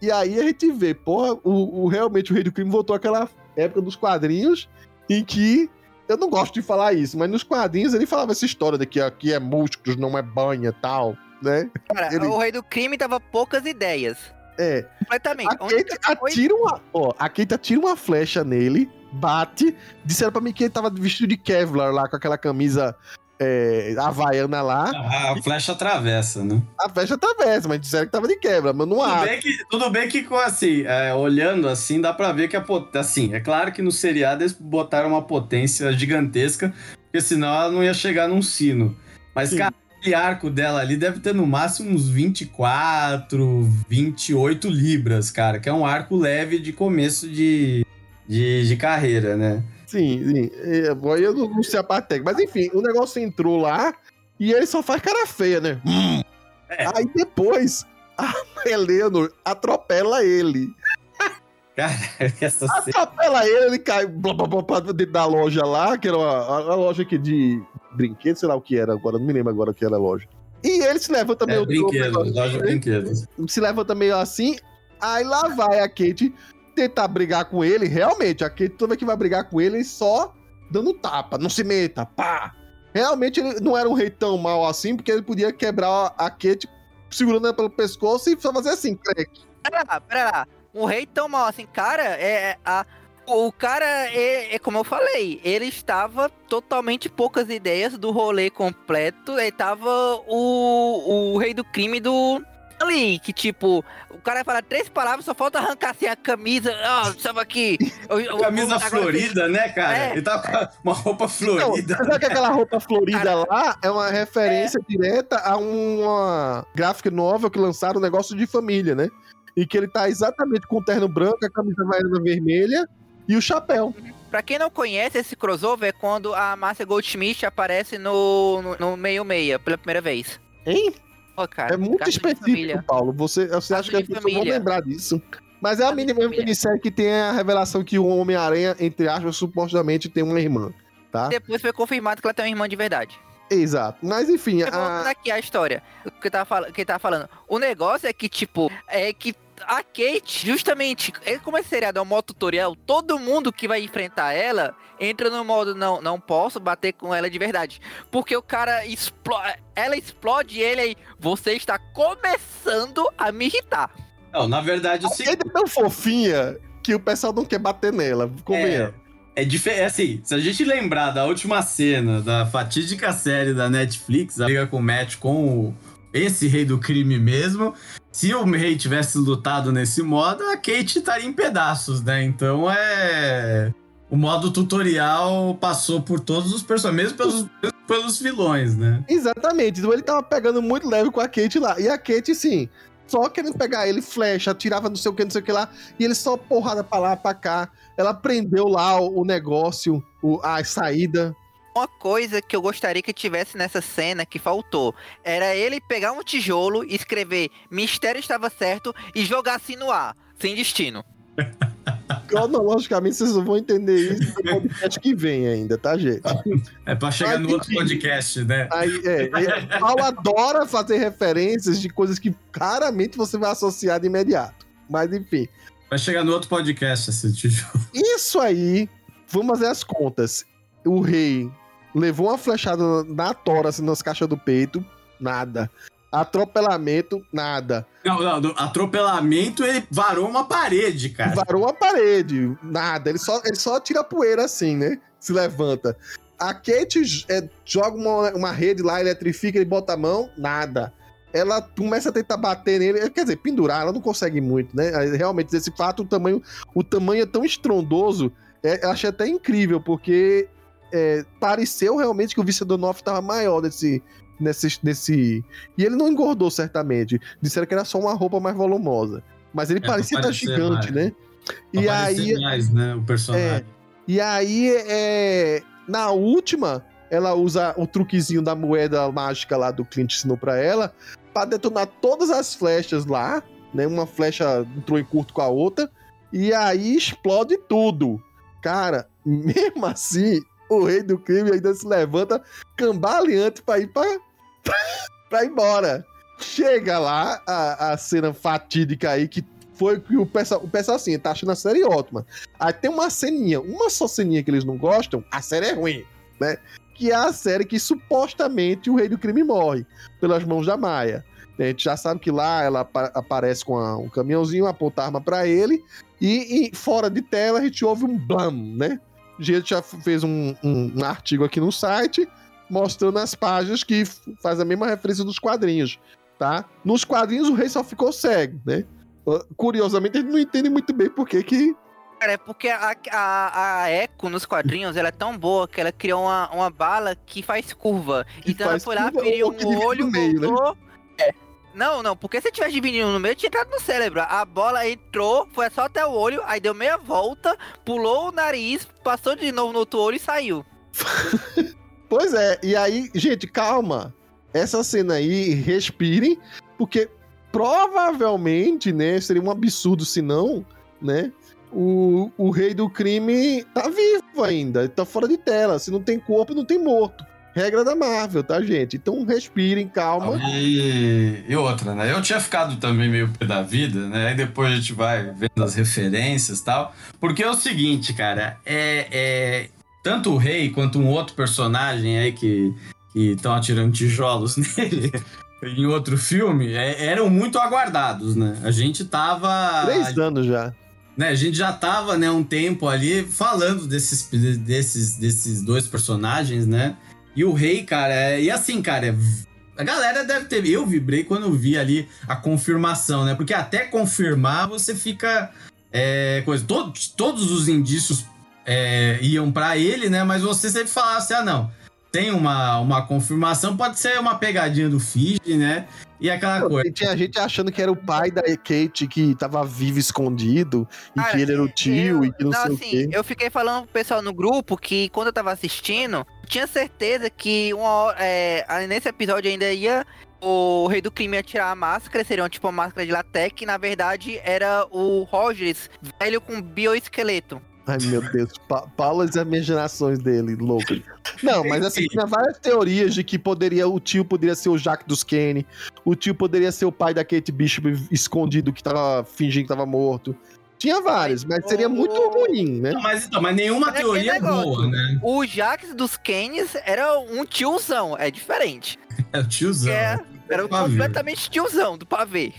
e aí a gente vê, porra, o, o- realmente o Rei do Crime voltou àquela época dos quadrinhos em que. Eu não gosto de falar isso, mas nos quadrinhos ele falava essa história de que aqui é músculos, não é banha e tal, né? Cara, Ele- o rei do crime tava poucas ideias. É. Completamente. A Kate atira uma. Ó, a Kate atira uma flecha nele, bate. Disseram pra mim que ele tava vestido de Kevlar lá, com aquela camisa é, havaiana lá. A flecha atravessa, né? A flecha atravessa, mas disseram que tava de Kevlar, mas não Tudo há. bem que, tudo bem que assim, é, olhando assim, dá pra ver que a potência. Assim, é claro que no seriado eles botaram uma potência gigantesca, porque senão ela não ia chegar num sino. Mas, Sim. cara, aquele arco dela ali deve ter no máximo uns 24, 28 libras, cara, que é um arco leve de começo de, de, de carreira, né? Sim, sim. É, eu não, não sei a parte técnica. Mas enfim, o negócio entrou lá e ele só faz cara feia, né? Hum. É. Aí depois a Eleanor atropela ele. Cara, essa cena. Atropela ele, ele cai blá, blá, blá, pra dentro da loja lá, que era uma, a, a loja aqui de brinquedos, sei lá o que era agora, não me lembro agora o que era a loja. E ele se levanta meio É, brinquedos, todo, loja de brinquedos. se levanta meio assim, aí lá vai a Kate tentar brigar com ele, realmente, a Kate toda que vai brigar com ele, ele só dando tapa, não se meta, pá. Realmente ele não era um rei tão mal assim, porque ele podia quebrar a Kate segurando ela pelo pescoço e só fazer assim, crack. Pera lá, pera lá. Um rei tão mal assim, cara, é. é- a, o cara é, é como eu falei, ele estava totalmente poucas ideias do rolê completo. Ele tava o, o rei do crime do. Ali, que tipo, o cara fala três palavras, só falta arrancar assim a camisa. Ó, estava aqui. eu- Camisa agora- florida, né, cara? É. Ele tá com uma roupa Não, florida. sabe que aquela roupa florida lá é uma referência direta a uma graphic novel que lançaram um negócio de família, né? E que ele tá exatamente com o terno branco, a camisa vermelha e o chapéu. Pra quem não conhece, esse crossover é quando a Márcia Goldschmidt aparece no, no, no meio meia pela primeira vez. Hein? Cara, É muito específico. Paulo. Você, você acha que as pessoas vão lembrar disso? Mas é a família. minissérie que tem a revelação que o Homem-Aranha, entre aspas, supostamente tem uma irmã, tá? Depois foi confirmado que ela tem uma irmã de verdade. Exato. Mas enfim, Eu a... aqui a história, o que eu tava, fal- que eu tava falando. O negócio é que, tipo, é que a Kate, justamente, é como esse seriado é um modo tutorial, todo mundo que vai enfrentar ela entra no modo não, não posso bater com ela de verdade. Porque o cara explode, ela explode ele aí, você está começando a me irritar. Não, na verdade, o a seguinte. Kate é tão fofinha que o pessoal não quer bater nela. Convenhamos. É diferente, assim, se a gente lembrar da última cena da fatídica série da Netflix, a briga com o Matt com o- esse rei do crime mesmo, se o rei tivesse lutado nesse modo, a Kate estaria em pedaços, né? Então é. O modo tutorial passou por todos os personagens, mesmo pelos, pelos vilões, né? Exatamente. Então ele tava pegando muito leve com a Kate lá. E a Kate, sim, só querendo pegar ele, flecha, atirava não sei o que, não sei o que lá. E ele só porrada pra lá, pra cá. Ela prendeu lá o, o negócio, o- a saída. Uma coisa que eu gostaria que tivesse nessa cena que faltou era ele pegar um tijolo, escrever Mistério estava certo e jogar assim no ar, sem destino. Cronologicamente, vocês não vão entender isso no podcast que vem ainda, tá, gente? É pra chegar Mas, no outro podcast, né? Aí, é, é, Paulo adora fazer referências de coisas que claramente você vai associar de imediato. Mas enfim. Vai chegar no outro podcast esse tijolo. Isso aí, vamos fazer as contas. O rei levou uma flechada na tora, assim, nas caixas do peito, nada. Atropelamento, nada. Não, não, atropelamento ele varou uma parede, cara. Varou a parede, nada. Ele só, ele só tira poeira assim, né? Se levanta. A Kate é, joga uma, uma rede lá, eletrifica, ele bota a mão, nada. Ela começa a tentar bater nele, quer dizer, pendurar, ela não consegue muito, né? Realmente, esse fato, o tamanho, o tamanho é tão estrondoso, é, eu achei até incrível, porque é, pareceu realmente que o Vicedor Noff estava maior nesse, nesse, nesse. E ele não engordou, certamente. Disseram que era só uma roupa mais volumosa. Mas ele É, parecia estar gigante, mais. né? E aí, mais, né, o personagem. e aí, é, na última, ela usa o truquezinho da moeda mágica lá do Clint ensinou pra ela, pra detonar todas as flechas lá, né? Uma flecha entrou em curto com a outra, e aí explode tudo. Cara, mesmo assim, o rei do crime ainda se levanta cambaleante pra ir pra, pra ir embora. Chega lá a, a cena fatídica aí que foi que o pessoal, o pessoal assim, tá achando a série ótima. Aí tem uma ceninha, uma só ceninha que eles não gostam, a série é ruim, né? Que é a série que supostamente o rei do crime morre pelas mãos da Maia. A gente já sabe que lá ela apa- aparece com a- um caminhãozinho, aponta arma pra ele, e, e fora de tela a gente ouve um blam, né? Gente já fez um, um- um artigo aqui no site mostrando as páginas que faz a mesma referência dos quadrinhos, tá? Nos quadrinhos o rei só ficou cego, né? Curiosamente, gente não entende muito bem por que que... Cara, é porque a, a, a Echo nos quadrinhos ela é tão boa que ela criou uma, uma bala que faz curva. Que então ela faz foi lá, feriu um olho, meio, né? voltou. É. Não, não, porque se tivesse dividindo no meio, tinha entrado no cérebro. A bola entrou, foi só até o olho, aí deu meia volta, pulou o nariz, passou de novo no outro olho e saiu. Pois é, e aí, gente, calma. Essa cena aí, respirem, porque provavelmente, né, seria um absurdo se não, né, o, o rei do crime tá vivo ainda, tá fora de tela. Se não tem corpo, não tem morto. Regra da Marvel, tá, gente? Então respirem, calma. E, e outra, né? Eu tinha ficado também meio pé da vida, né? Aí depois a gente vai vendo as referências e tal. Porque é o seguinte, cara, é, é tanto o rei quanto um outro personagem aí que estão atirando tijolos nele em outro filme é- eram muito aguardados, né? A gente tava. Três anos já. né, a gente já tava, né, um tempo ali falando desses, desses, desses dois personagens, né? E o rei, cara, é- e assim, cara, é- a galera deve ter. Eu vibrei quando vi ali a confirmação, né? Porque até confirmar você fica. É, coisa, todos, todos os indícios é, iam pra ele, né? Mas você sempre falasse, ah, não. Tem uma, uma confirmação, pode ser uma pegadinha do Fiji, né? E aquela Pô, coisa. Tinha gente achando que era o pai da Kate que tava vivo escondido e Cara, que ele era o tio eu- e que não, sei o assim, quê. eu fiquei falando pro pessoal no grupo que quando eu tava assistindo, tinha certeza que uma hora, é, nesse episódio ainda ia o rei do crime ia tirar a máscara, seria tipo uma máscara de latex, e na verdade era o Rogers, velho com bioesqueleto. Ai, meu Deus. Pa Paulo e as imaginações dele, louco. Não, mas assim, tinha várias teorias de que poderia, o tio poderia ser o Jack dos Kenny, o tio poderia ser o pai da Kate Bishop escondido que tava fingindo que tava morto. Tinha vários, mas seria muito ruim, né? Não, mas, então, mas nenhuma Mas é teoria é boa, né? O Jax dos Keynes era um tiozão, é diferente. É o tiozão. É, era Pavê. completamente tiozão do pavê.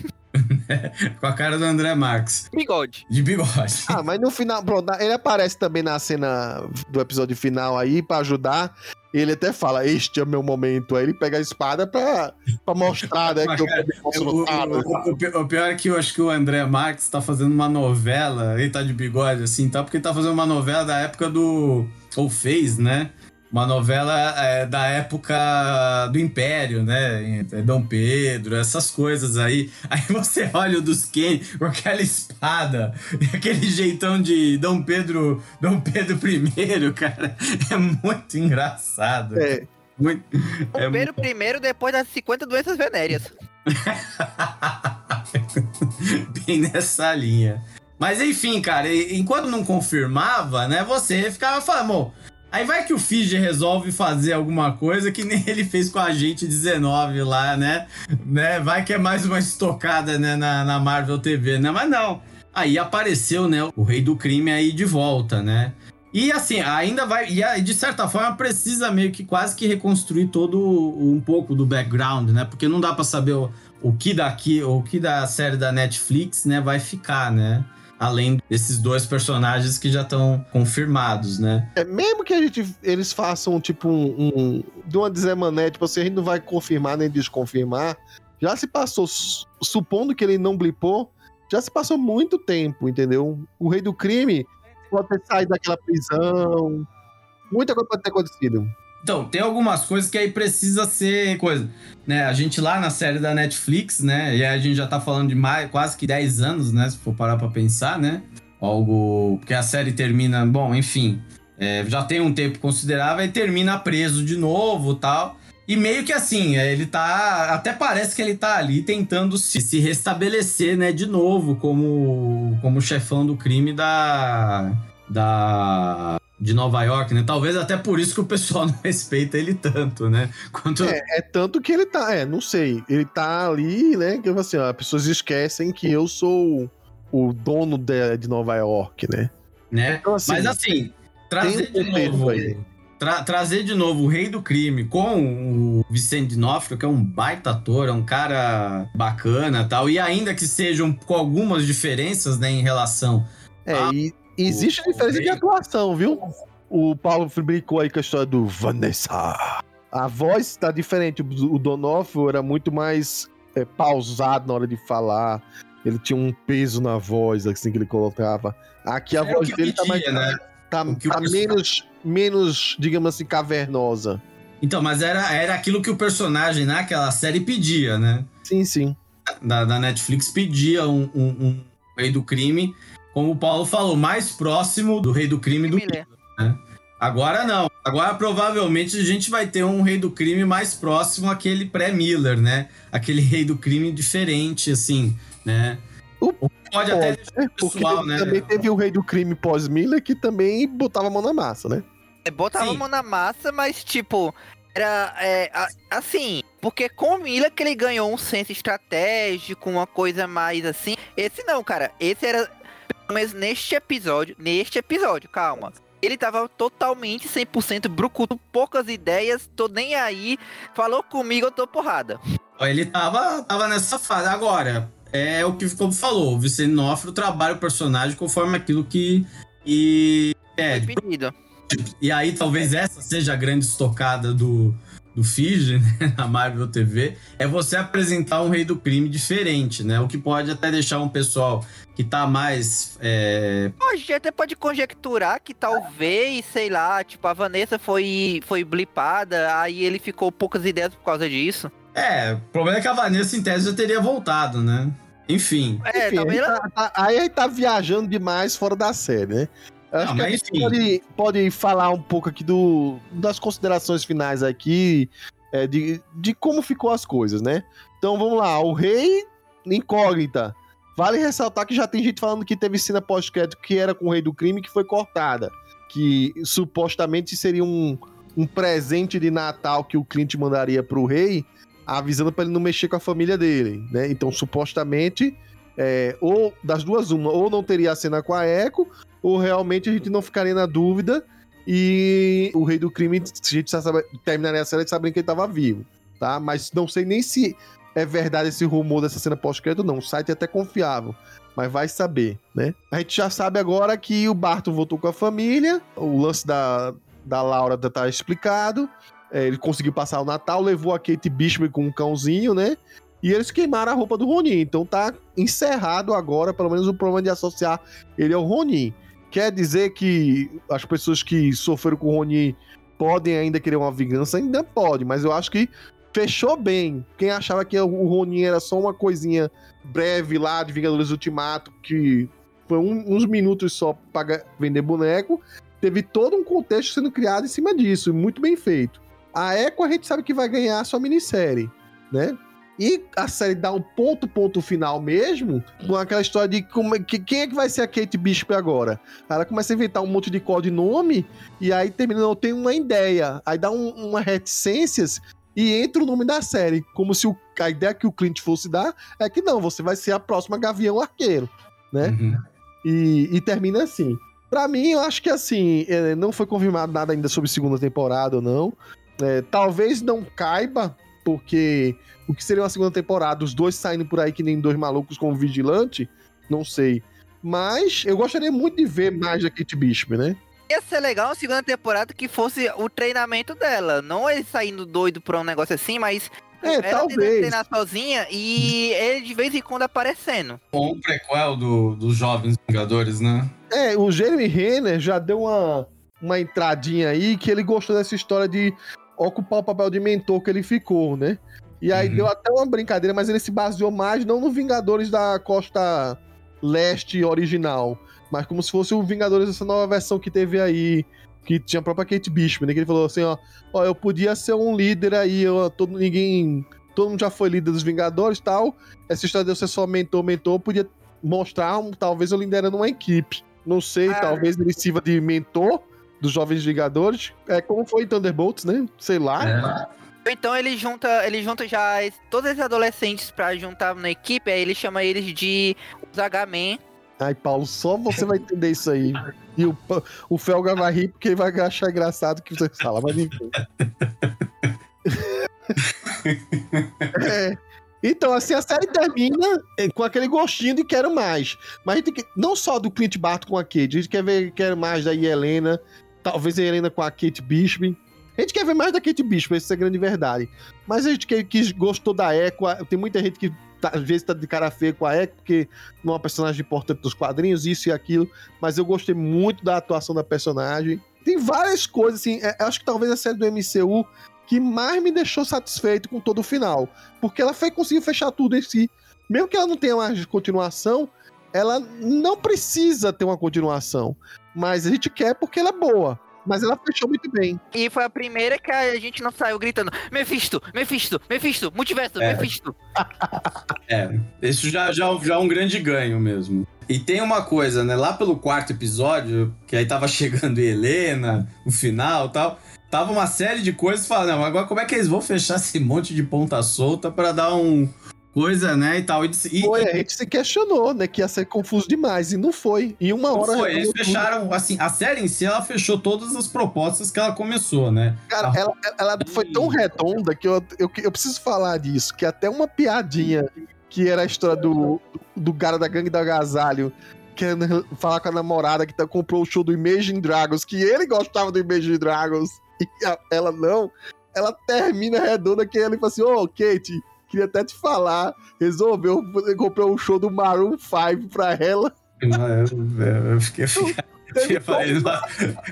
Com a cara do André Marques. Bigode. De bigode. Ah, mas no final, pronto, ele aparece também na cena do episódio final aí pra ajudar. Ele até fala: Este é meu momento. Aí ele pega a espada pra, pra mostrar, né? Que eu posso O, o- lutar. né? o- o o pior é que eu acho que o André Marques tá fazendo uma novela, ele tá de bigode assim, tá? Porque ele tá fazendo uma novela da época do. Ou fez, né? Uma novela é, da época do Império, né? É, Dom Pedro, essas coisas aí. Aí você olha o dos Ken com aquela espada, aquele jeitão de Dom Pedro, Dom Pedro I, cara. É muito engraçado. É, Muito, é Primeiro, primeiro, depois das 50 doenças venéreas. Bem nessa linha. Mas enfim, cara, enquanto não confirmava, né, você ficava falando, "Bom, aí vai que o Fiji resolve fazer alguma coisa que nem ele fez com a gente 19 lá, né? né? Vai que é mais uma estocada, né, na, na Marvel TV, né? Mas não. Aí apareceu, né, o rei do crime aí de volta, né? E assim, ainda vai. E de certa forma precisa meio que quase que reconstruir todo um pouco do background, né? Porque não dá para saber o, o que daqui, o que da série da Netflix, né, vai ficar, né? Além desses dois personagens que já estão confirmados, né? É, mesmo que a gente, eles façam, tipo, um, um de uma desemané, tipo assim, a gente não vai confirmar nem desconfirmar, já se passou, supondo que ele não blipou, já se passou muito tempo, entendeu? O rei do crime pode ter saído daquela prisão. Muita coisa pode ter acontecido. Então, tem algumas coisas que aí precisa ser coisa. Né? A gente lá na série da Netflix, né? E a gente já tá falando de mais, quase que 10 anos, né? Se for parar pra pensar, né? Algo. Porque a série termina. Bom, enfim. É, já tem um tempo considerável e termina preso de novo tal. E meio que assim, é, ele tá. Até parece que ele tá ali tentando se, se restabelecer, né, de novo, como, como chefão do crime da. Da. De Nova York, né? Talvez até por isso que o pessoal não respeita ele tanto, né? Quanto... É, é tanto que ele tá, é, não sei. Ele tá ali, né? Que assim, ó, as pessoas esquecem que eu sou o dono de, de Nova York, né? né? Então, assim, Mas assim, trazer um de novo. Tra trazer de novo o Rei do Crime com o Vicente D'Onofrio, que é um baita ator, é um cara bacana tal, e ainda que sejam com algumas diferenças né, em relação. É, a... e existe o, diferença de atuação, viu? O Paulo brincou aí com a história do Vanessa. A voz está diferente. O Donofrio era muito mais é, pausado na hora de falar. Ele tinha um peso na voz, assim, que ele colocava. Aqui a é voz dele tá mais. Né? Tá, tá menos menos, digamos assim, cavernosa. Então, mas era, era aquilo que o personagem naquela série pedia, né? Sim, sim. Da, da Netflix pedia um, um, um, rei do crime, como o Paulo falou, mais próximo do rei do crime do Miller. Né? Agora não. Agora provavelmente a gente vai ter um rei do crime mais próximo àquele pré-Miller, né? Aquele rei do crime diferente, assim, né? O pode, até deixar pessoal, né? Também teve o rei do crime pós-Miller que também botava a mão na massa, né? É, botava Sim. a mão na massa, mas tipo, era é, assim, porque com o Miller que ele ganhou um senso estratégico, uma coisa mais assim. Esse não, cara. Esse era, menos neste episódio, neste episódio, calma. Ele tava totalmente 100% brucuto, poucas ideias, tô nem aí. Falou comigo, eu tô porrada. Ele tava, tava nessa fase. Agora, é o que como falou, o Vicente Nofre trabalha o personagem conforme aquilo que e é, pedido. E aí talvez essa seja a grande estocada do do Fiji, né, na Marvel TV, é você apresentar um rei do crime diferente, né? O que pode até deixar um pessoal que tá mais. É... A gente até pode conjecturar que talvez, sei lá, tipo, a Vanessa foi, foi blipada, aí ele ficou poucas ideias por causa disso. É, o problema é que a Vanessa em tese já teria voltado, né? Enfim. É, enfim, tá, tá, aí ele tá viajando demais fora da série, né? Acho não, que a gente pode, pode falar um pouco aqui do, das considerações finais aqui, é, de, de como ficou as coisas, né? Então vamos lá, o rei incógnita. Vale ressaltar que já tem gente falando que teve cena pós-crédito que era com o rei do crime que foi cortada. Que supostamente seria um, um presente de Natal que o Clint mandaria pro rei, avisando para ele não mexer com a família dele, né? Então, supostamente, é, ou das duas, uma, ou não teria a cena com a Echo, ou realmente a gente não ficaria na dúvida e o rei do crime, se a gente sabe, terminaria a série sabendo que ele estava vivo, tá? Mas não sei nem se é verdade esse rumor dessa cena pós-crédito, não. O site é até confiável, mas vai saber, né? A gente já sabe agora que o Barton voltou com a família, o lance da, da Laura tá explicado, é, ele conseguiu passar o Natal, levou a Kate Bishop com um cãozinho, né? E eles queimaram a roupa do Ronin. Então tá encerrado agora, pelo menos, o problema de associar ele ao Ronin. Quer dizer que as pessoas que sofreram com o Rony podem ainda querer uma vingança? Ainda pode, mas eu acho que fechou bem. Quem achava que o Ronin era só uma coisinha breve lá de Vingadores Ultimato, que foi um, uns minutos só para vender boneco, teve todo um contexto sendo criado em cima disso, muito bem feito. A Echo a gente sabe que vai ganhar a sua minissérie, né? E a série dá um ponto, ponto final mesmo, com aquela história de como, que, quem é que vai ser a Kate Bishop agora. Ela começa a inventar um monte de codinome, e aí termina, não tem uma ideia. Aí dá um, uma reticências e entra o nome da série. Como se o, a ideia que o Clint fosse dar é que não, você vai ser a próxima Gavião Arqueiro, né? Uhum. E, e termina assim. Pra mim, eu acho que assim, é, não foi confirmado nada ainda sobre segunda temporada ou não. É, talvez não caiba, porque o que seria uma segunda temporada, os dois saindo por aí que nem dois malucos como vigilante, não sei. Mas eu gostaria muito de ver mais da Kate Bishop, né? Ia ser legal uma segunda temporada que fosse o treinamento dela. Não ele saindo doido pra um negócio assim, mas É, ela talvez. treinar sozinha e ele de vez em quando aparecendo. Com um prequel do, dos Jovens Vingadores, né? É, o Jeremy Renner já deu uma, uma entradinha aí que ele gostou dessa história de ocupar o papel de mentor que ele ficou, né? E aí Uhum. deu até uma brincadeira, mas ele se baseou mais não no Vingadores da Costa Leste original, mas como se fosse o Vingadores dessa nova versão que teve aí, que tinha a própria Kate Bishop, né? Que ele falou assim, ó, ó, eu podia ser um líder aí, ó, todo, ninguém... Todo mundo já foi líder dos Vingadores e tal. Essa história de eu ser só mentor, mentor, podia mostrar, um, talvez, eu liderando uma equipe. Não sei, Ah. talvez ele sirva de mentor dos Jovens Vingadores. É como foi em Thunderbolts, né? Sei lá. É. Então ele junta, ele junta já todos esses adolescentes pra juntar na equipe, aí ele chama eles de os H-Men. Ai, Paulo, só você vai entender isso aí. E o, o Felga vai rir porque ele vai achar engraçado o que você fala, mas enfim. É. Então, assim, a série termina com aquele gostinho de quero mais. Mas a gente tem que, não só do Clint Barton com a Kate, a gente quer ver quer mais da Helena, talvez a Helena com a Kate Bishop. A gente quer ver mais da Kate Bishop, essa é a grande verdade. Mas a gente que, que gostou da Echo, tem muita gente que tá- às vezes tá de cara feia com a Echo, porque não é uma personagem importante dos quadrinhos, isso e aquilo. Mas eu gostei muito da atuação da personagem. Tem várias coisas, assim, é- acho que talvez a série do MCU que mais me deixou satisfeito com todo o final. Porque ela foi, conseguiu fechar tudo em si. Mesmo que ela não tenha mais continuação, ela não precisa ter uma continuação. Mas a gente quer porque ela é boa. Mas ela fechou muito bem. E foi a primeira que a gente não saiu gritando Mephisto, Mephisto, Mephisto, Multiverso, É. Mephisto. É, isso já, já, já é um grande ganho mesmo. E tem uma coisa, né? Lá pelo quarto episódio, que aí tava chegando Helena, o final e tal, tava uma série de coisas falando, não, agora como é que eles vão fechar esse monte de ponta solta pra dar um coisa, né, e tal. E, e- Foi, a gente se questionou, né? Que ia ser confuso demais. E não foi. Em uma não hora. foi, eles tudo. fecharam, assim, a série em si, ela fechou todas as propostas que ela começou, né? Cara, ela, ela foi tão redonda que eu, eu, eu preciso falar disso. Que até uma piadinha que era a história do, do cara da gangue do agasalho. Querendo falar com a namorada que tá, comprou o show do Imagine Dragons, que ele gostava do Imagine Dragons e a- ela não. Ela termina redonda que ele fala assim: Ô, Kate, queria até te falar. Resolveu, comprou o show do Maroon 5 pra ela. Eu, eu fiquei. Eu, falei,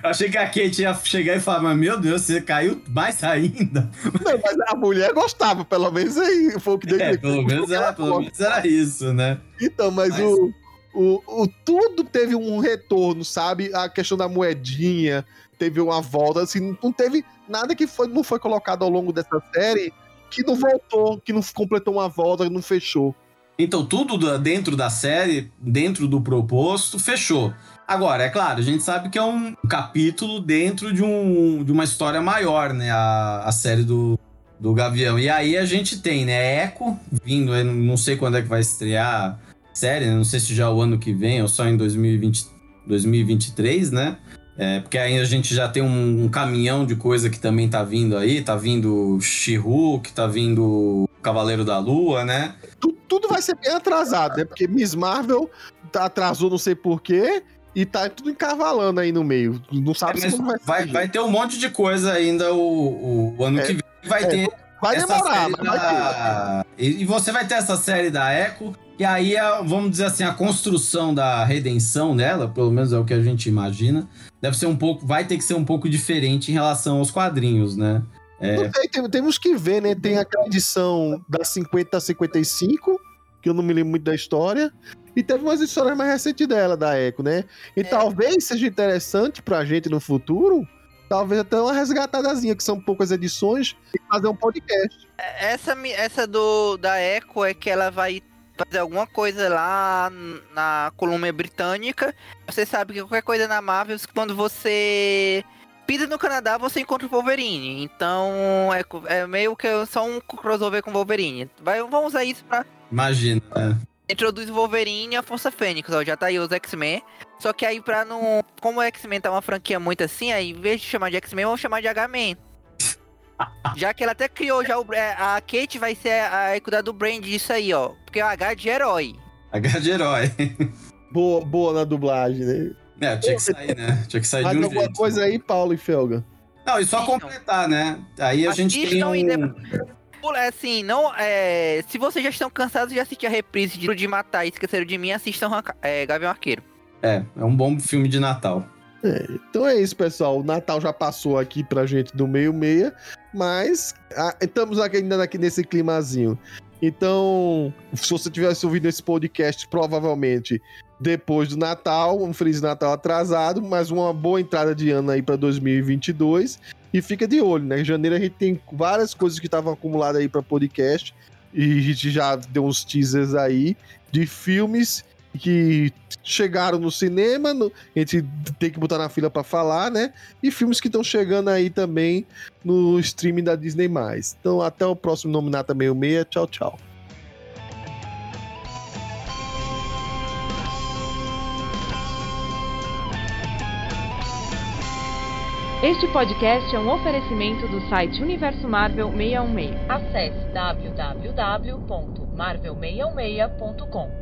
achei que a Kate ia chegar e falar, mas meu Deus, você caiu mais ainda. Não, mas a mulher gostava, pelo menos aí. Foi o que deu É, pelo menos, era, pelo menos era isso, né? Então, mas, Mas- O, o, o tudo teve um retorno, sabe? A questão da moedinha teve uma volta, assim, não teve nada que foi, não foi colocado ao longo dessa série que não voltou, que não completou uma volta, que não fechou. Então, tudo dentro da série, dentro do proposto, fechou. Agora, é claro, a gente sabe que é um capítulo dentro de, um, de uma história maior, né? A, a série do, do Gavião. E aí a gente tem, né? Echo vindo, não sei quando é que vai estrear a série, né? não sei se já é o ano que vem ou só em 2020, 2023, né? É, porque aí a gente já tem um, um caminhão de coisa que também tá vindo aí. Tá vindo She-Hulk, tá vindo Cavaleiro da Lua, né? Tu- tudo vai ser bem atrasado, né? Porque Miss Marvel tá- atrasou não sei porquê e tá tudo encavalando aí no meio. Não É, sabe mas se como vai, vai, ser. vai ter um monte de coisa ainda o, o ano É, que vem. Vai é, ter Vai demorar, mas vai ter. da... E, e você vai ter essa série da Echo, e aí, a- vamos dizer assim, a construção da redenção dela, pelo menos é o que a gente imagina, deve ser um pouco, vai ter que ser um pouco diferente em relação aos quadrinhos, né? Sei, tem- temos que ver, né? Tem aquela edição da 50 a 55, que eu não me lembro muito da história. E teve umas histórias mais recentes dela, da Echo, né? E É. talvez seja interessante pra gente no futuro, talvez até uma resgatadazinha, que são poucas edições, e fazer um podcast. Essa, mi- essa do da Echo é que ela vai fazer alguma coisa lá na Colômbia Britânica. Você sabe que qualquer coisa na Marvel, quando você pisa no Canadá, você encontra o Wolverine. Então é, é meio que só um crossover com o Wolverine. Vai, vamos usar isso pra. Imagina, né? introduz o Wolverine e a Força Fênix, ó, já tá aí os X-Men. Só que aí pra não. Como o X-Men tá uma franquia muito assim, aí em vez de chamar de X-Men, vamos chamar de H-Men. Já que ela até criou já o. é, A Kate vai ser a, a cuidar do brand disso aí, ó. Porque é o H de herói. H de herói. Boa, boa na dublagem, né? É, tinha que sair, né? Tinha que sair Mais de um alguma jeito. coisa aí, Paulo e Felga? Não, e só Assistam. completar, né? Aí a gente tem Assistam um... é assim, não. É, se vocês já estão cansados de assistir a reprise de, de Matar e Esqueceram de Mim, assistam é, Gavião Arqueiro. É, é um bom filme de Natal. Então é isso, pessoal. O Natal já passou aqui pra gente do meio-meia, mas ah, estamos ainda aqui nesse climazinho. Então, se você tivesse ouvido esse podcast, provavelmente depois do Natal, um Feliz Natal atrasado, mas uma boa entrada de ano aí pra 2022. E fica de olho, né? Em janeiro a gente tem várias coisas que estavam acumuladas aí pra podcast. E a gente já deu uns teasers aí de filmes que chegaram no cinema, no- a gente tem que botar na fila pra falar, né? E filmes que estão chegando aí também no streaming da Disney+. Então até o próximo Nominata 66. Tchau, tchau. Este podcast é um oferecimento do site Universo Marvel 616. Acesse www.marvel616.com.